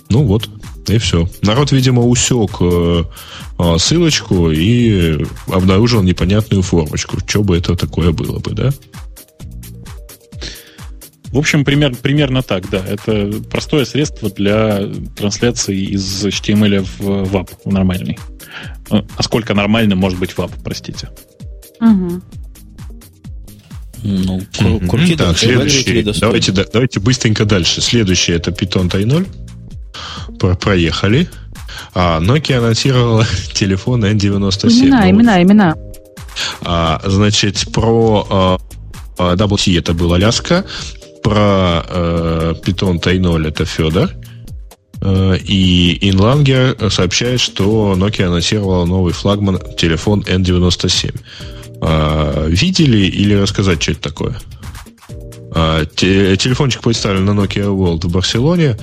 Speaker 3: Ну вот. И все. Народ, видимо, усек э, э, ссылочку и обнаружил непонятную формочку. Что бы это такое было бы, да?
Speaker 2: В общем, пример, примерно так, да. Это простое средство для трансляции из HTML в WAP в нормальный. Насколько э, нормально может быть WAP, простите.
Speaker 4: Угу.
Speaker 3: Ну, крути, так, следующий. Давайте, давайте быстренько дальше. Следующий это Python 3.0 проехали. А Nokia анонсировала [laughs] телефон N97.
Speaker 4: Имена, имена, имена.
Speaker 3: А, значит, про а, а WT это был Аляска, про а, Python 3.0 это Федор. А, и Inlanger сообщает, что Nokia анонсировала новый флагман телефон N97. А, видели или рассказать, что это такое? А, телефончик представлен на Nokia World в Барселоне.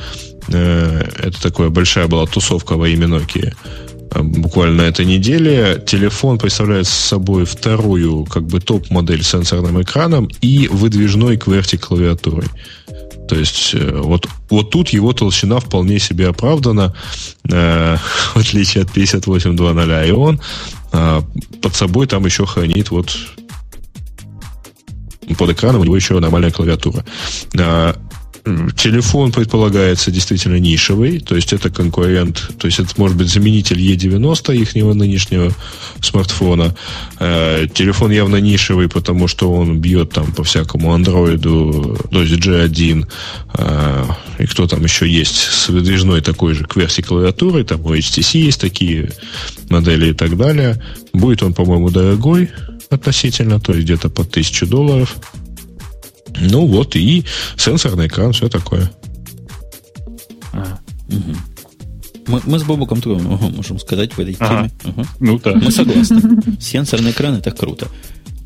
Speaker 3: Э, это такая большая была тусовка во имя Nokia. А, буквально на этой неделе. Телефон представляет собой вторую как бы топ-модель с сенсорным экраном и выдвижной QWERTY клавиатурой. То есть э, вот, вот тут его толщина вполне себе оправдана, э, в отличие от 58.2.0, и он э, под собой там еще хранит вот под экраном у него еще нормальная клавиатура. Э, телефон предполагается действительно нишевый, то есть это конкурент, то есть это может быть заменитель E90 ихнего нынешнего смартфона. Э, телефон явно нишевый, потому что он бьет там по всякому андроиду, то есть G1, э, и кто там еще есть с выдвижной такой же кверси клавиатурой, там у HTC есть такие модели и так далее. Будет он, по-моему, дорогой относительно, то есть где-то под 1000 долларов. Ну вот, и сенсорный экран, все такое.
Speaker 1: А, угу. мы, мы с Бобуком тоже [laughs] можем сказать в этой
Speaker 2: ага.
Speaker 1: теме. Угу.
Speaker 2: Ну да.
Speaker 1: Мы согласны. Сенсорный экран это круто.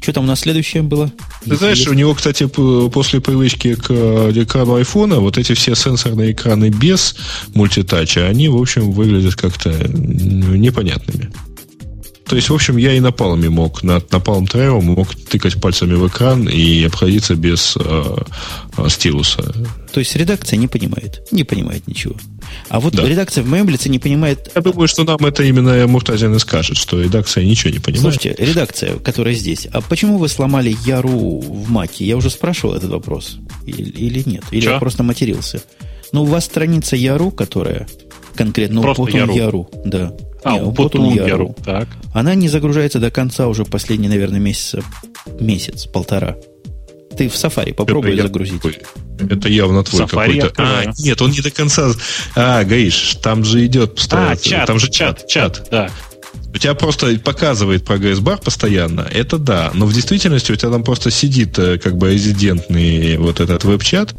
Speaker 1: Что там у нас следующее было?
Speaker 3: Ты знаешь, есть? у него, кстати, после привычки к э, экрану айфона, вот эти все сенсорные экраны без мультитача, они, в общем, выглядят как-то непонятными. То есть, в общем, я и на Palm мог, на, на Palm Treo мог тыкать пальцами в экран и обходиться без э, э, стилуса.
Speaker 1: То есть редакция не понимает, не понимает ничего. А вот да. редакция в моем лице не понимает...
Speaker 3: Я думаю, что нам это именно Муртазин и скажет, что редакция ничего не понимает.
Speaker 1: Слушайте, редакция, которая здесь, а почему вы сломали Яру в Маке? Я уже спрашивал этот вопрос. Или, или нет? Или Че? я просто матерился? Ну, у вас страница Яру, которая конкретно
Speaker 2: просто
Speaker 1: Яру. Яру. Да.
Speaker 2: А, не, Upotun Яру. Так.
Speaker 1: Она не загружается до конца уже последний, наверное, месяц, месяц, полтора. Ты в Safari попробуй это загрузить.
Speaker 3: Это явно твой какой-то. А, нет, он не до конца. А, Гаиш, там же идет.
Speaker 2: А, чат, там же чат, чат, да.
Speaker 3: У тебя просто показывает прогресс-бар постоянно, это да. Но в действительности у тебя там просто сидит э, как бы резидентный вот этот веб-чат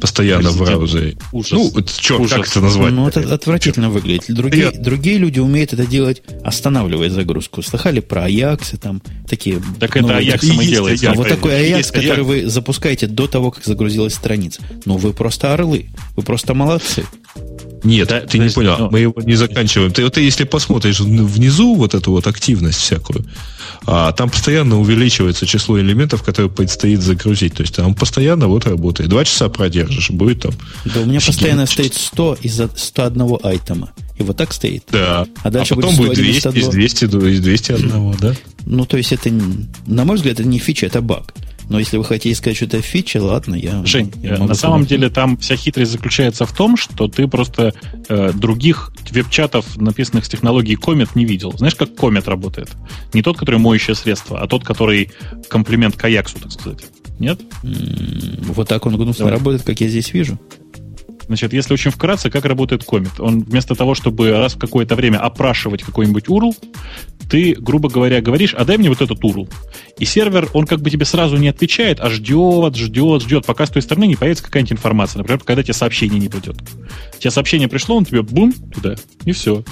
Speaker 3: постоянно в браузере.
Speaker 2: Ужас.
Speaker 3: Ну, черт, Ужас. как это назвать?
Speaker 1: Ну, это отвратительно черт. выглядит. Другие, Я... другие люди умеют это делать, останавливая загрузку. Слыхали про Аяксы там такие...
Speaker 2: Так это Аякс мы делаем.
Speaker 1: А вот такой Аякс, который вы запускаете до того, как загрузилась страница. Ну, вы просто орлы. Вы просто молодцы.
Speaker 3: Нет, да, ты не есть, понял, ну, мы его не заканчиваем. Ты, ты если посмотришь внизу вот эту вот активность всякую, а, там постоянно увеличивается число элементов, которые предстоит загрузить. То есть там постоянно вот работает. Два часа продержишь, будет там...
Speaker 1: Да, у меня постоянно стоит 100 из 101 айтема. И вот так стоит.
Speaker 3: Да. А дальше а потом будет 200 из 200 из 201, да?
Speaker 1: Ну, то есть это, на мой взгляд, это не фича, это баг. Но если вы хотите сказать, что это фича, ладно, я...
Speaker 2: Жень, я на самом деле там вся хитрость заключается в том, что ты просто э, других веб-чатов, написанных с технологией Comet, не видел. Знаешь, как Comet работает? Не тот, который моющее средство, а тот, который комплимент к Аяксу, так сказать. Нет?
Speaker 1: Вот так он гнусно работает, как я здесь вижу.
Speaker 2: Значит, если очень вкратце, как работает комит? Он вместо того, чтобы раз в какое-то время опрашивать какой-нибудь URL, ты, грубо говоря, говоришь, а дай мне вот этот URL. И сервер, он как бы тебе сразу не отвечает, а ждет, ждет, ждет, пока с той стороны не появится какая-нибудь информация. Например, когда тебе сообщение не придет. Тебе сообщение пришло, он тебе бум туда, и все.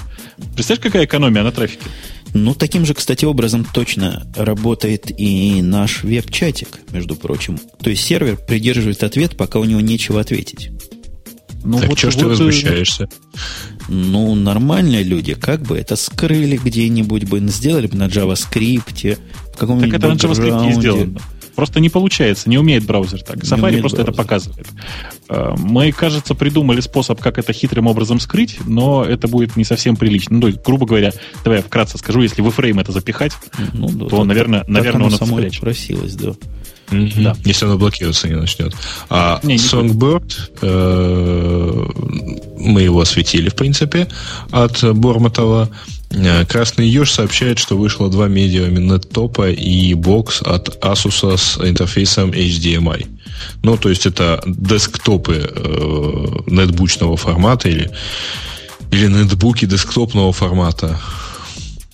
Speaker 2: Представляешь, какая экономия на трафике?
Speaker 1: Ну, таким же, кстати, образом точно работает и наш веб-чатик, между прочим. То есть сервер придерживает ответ, пока у него нечего ответить.
Speaker 3: Ну, так вот, что ж вот, ты возмущаешься?
Speaker 1: Ну, нормальные люди как бы это скрыли где-нибудь бы, сделали бы на JavaScript,
Speaker 2: в каком-нибудь Так это на JavaScript не сделано. Просто не получается, не умеет браузер так. Safari просто браузер. это показывает. Э, мы, кажется, придумали способ, как это хитрым образом скрыть, но это будет не совсем прилично. Ну, грубо говоря, давай я вкратце скажу, если в фрейм это запихать, ну, да, то, так, наверное, так наверное, он это спрячет.
Speaker 1: просилось, да.
Speaker 3: Mm-hmm. Да. Если оно блокироваться не начнет. А не, не Songbird, э, мы его осветили, в принципе, от Бормотова. Э, Красный Еж сообщает, что вышло два медиа топа и бокс от Asus с интерфейсом HDMI. Ну, то есть это десктопы э, нетбучного формата или, или нетбуки десктопного формата.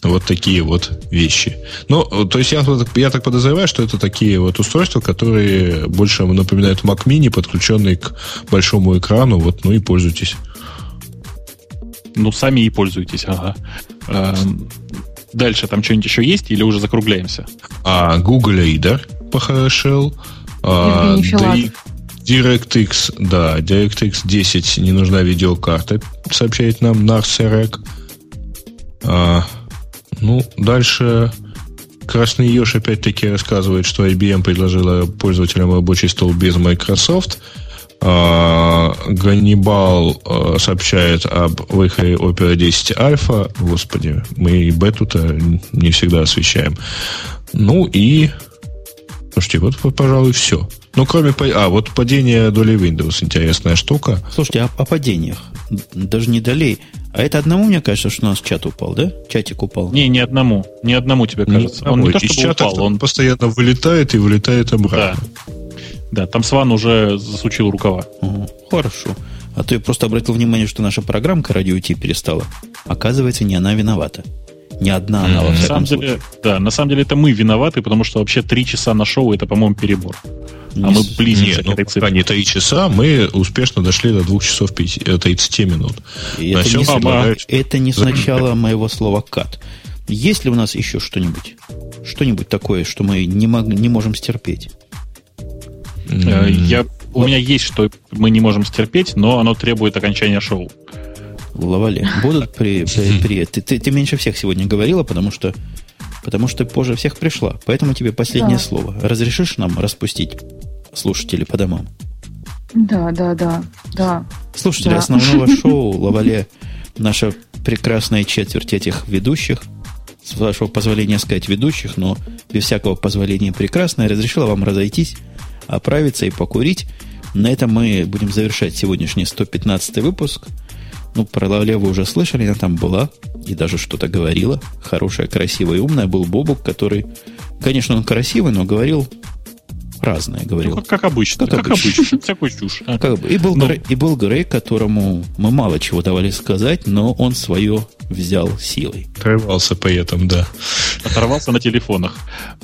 Speaker 3: Вот такие вот вещи. Ну, то есть я, я так подозреваю, что это такие вот устройства, которые больше напоминают Mac Mini, подключенные к большому экрану. Вот, ну и пользуйтесь.
Speaker 2: Ну, сами и пользуйтесь, ага. Эм, дальше там что-нибудь еще есть или уже закругляемся?
Speaker 3: А, Google Reader PowerShell. А, DirectX, да, DirectX 10 не нужна видеокарта, сообщает нам. А, ну, дальше Красный Еж опять-таки рассказывает, что IBM предложила пользователям рабочий стол без Microsoft. А, Ганнибал а, сообщает об выходе Opera 10 Альфа. Господи, мы и бету-то не всегда освещаем. Ну и... Слушайте, вот, пожалуй, все. Ну, кроме... А, вот падение доли Windows, интересная штука.
Speaker 1: Слушайте, о, о падениях. Даже не долей. А это одному, мне кажется, что у нас чат упал, да? Чатик упал.
Speaker 2: Не, не одному. Не одному тебе кажется.
Speaker 3: Не он не то, чтобы упал, он постоянно вылетает и вылетает обратно.
Speaker 2: Да. Да, там Сван уже засучил рукава.
Speaker 1: Угу, хорошо. А то я просто обратил внимание, что наша программка радио Ти перестала. Оказывается, не она виновата. Не одна она, во всяком
Speaker 2: на самом деле, Да, на самом деле это мы виноваты, потому что вообще три часа на шоу это, по-моему, перебор.
Speaker 3: А мы близимся Нет, к этой ну, цифре. не три часа, мы успешно дошли до двух часов 30 э, минут.
Speaker 1: это, не, а, это не с начала моего слова «кат». Есть ли у нас еще что-нибудь? Что-нибудь такое, что мы не, мог, не можем стерпеть?
Speaker 2: Mm. Я, у меня есть, что мы не можем стерпеть, но оно требует окончания шоу.
Speaker 1: Лавале, будут при, при, [laughs] при ты, ты, ты меньше всех сегодня говорила, потому что потому что позже всех пришла. Поэтому тебе последнее да. слово. Разрешишь нам распустить слушателей по домам?
Speaker 4: Да, да, да, да.
Speaker 1: Слушатели
Speaker 4: да.
Speaker 1: основного [laughs] шоу Лавале, наша прекрасная четверть этих ведущих, с вашего позволения сказать ведущих, но без всякого позволения прекрасная, разрешила вам разойтись, оправиться и покурить. На этом мы будем завершать сегодняшний 115 выпуск – ну, про Лавле вы уже слышали, она там была и даже что-то говорила. Хорошая, красивая и умная. Был Бобук, который, конечно, он красивый, но говорил разное говорил. Ну,
Speaker 2: как, как обычно. Как, как обычно. обычно. Всякую чушь.
Speaker 1: Как, и, был но... Грей, и был Грей, которому мы мало чего давали сказать, но он свое взял силой.
Speaker 3: Оторвался поэтом, да.
Speaker 2: Оторвался на телефонах.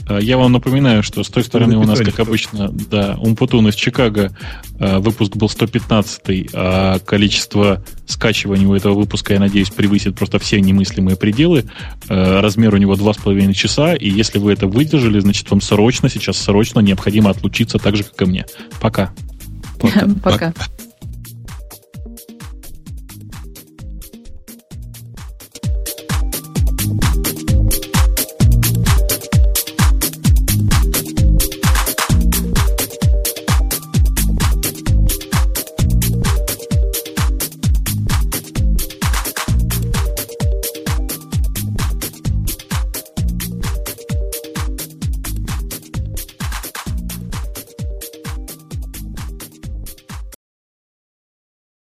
Speaker 2: Э, я вам напоминаю, что с той стороны у нас, как обычно, да, Умпутун из Чикаго, э, выпуск был 115 а количество скачиваний у этого выпуска, я надеюсь, превысит просто все немыслимые пределы. Э, размер у него 2,5 часа, и если вы это выдержали, значит, вам срочно, сейчас срочно необходимо отлучиться так же, как и мне. Пока. [laughs]
Speaker 4: Пока. Пока.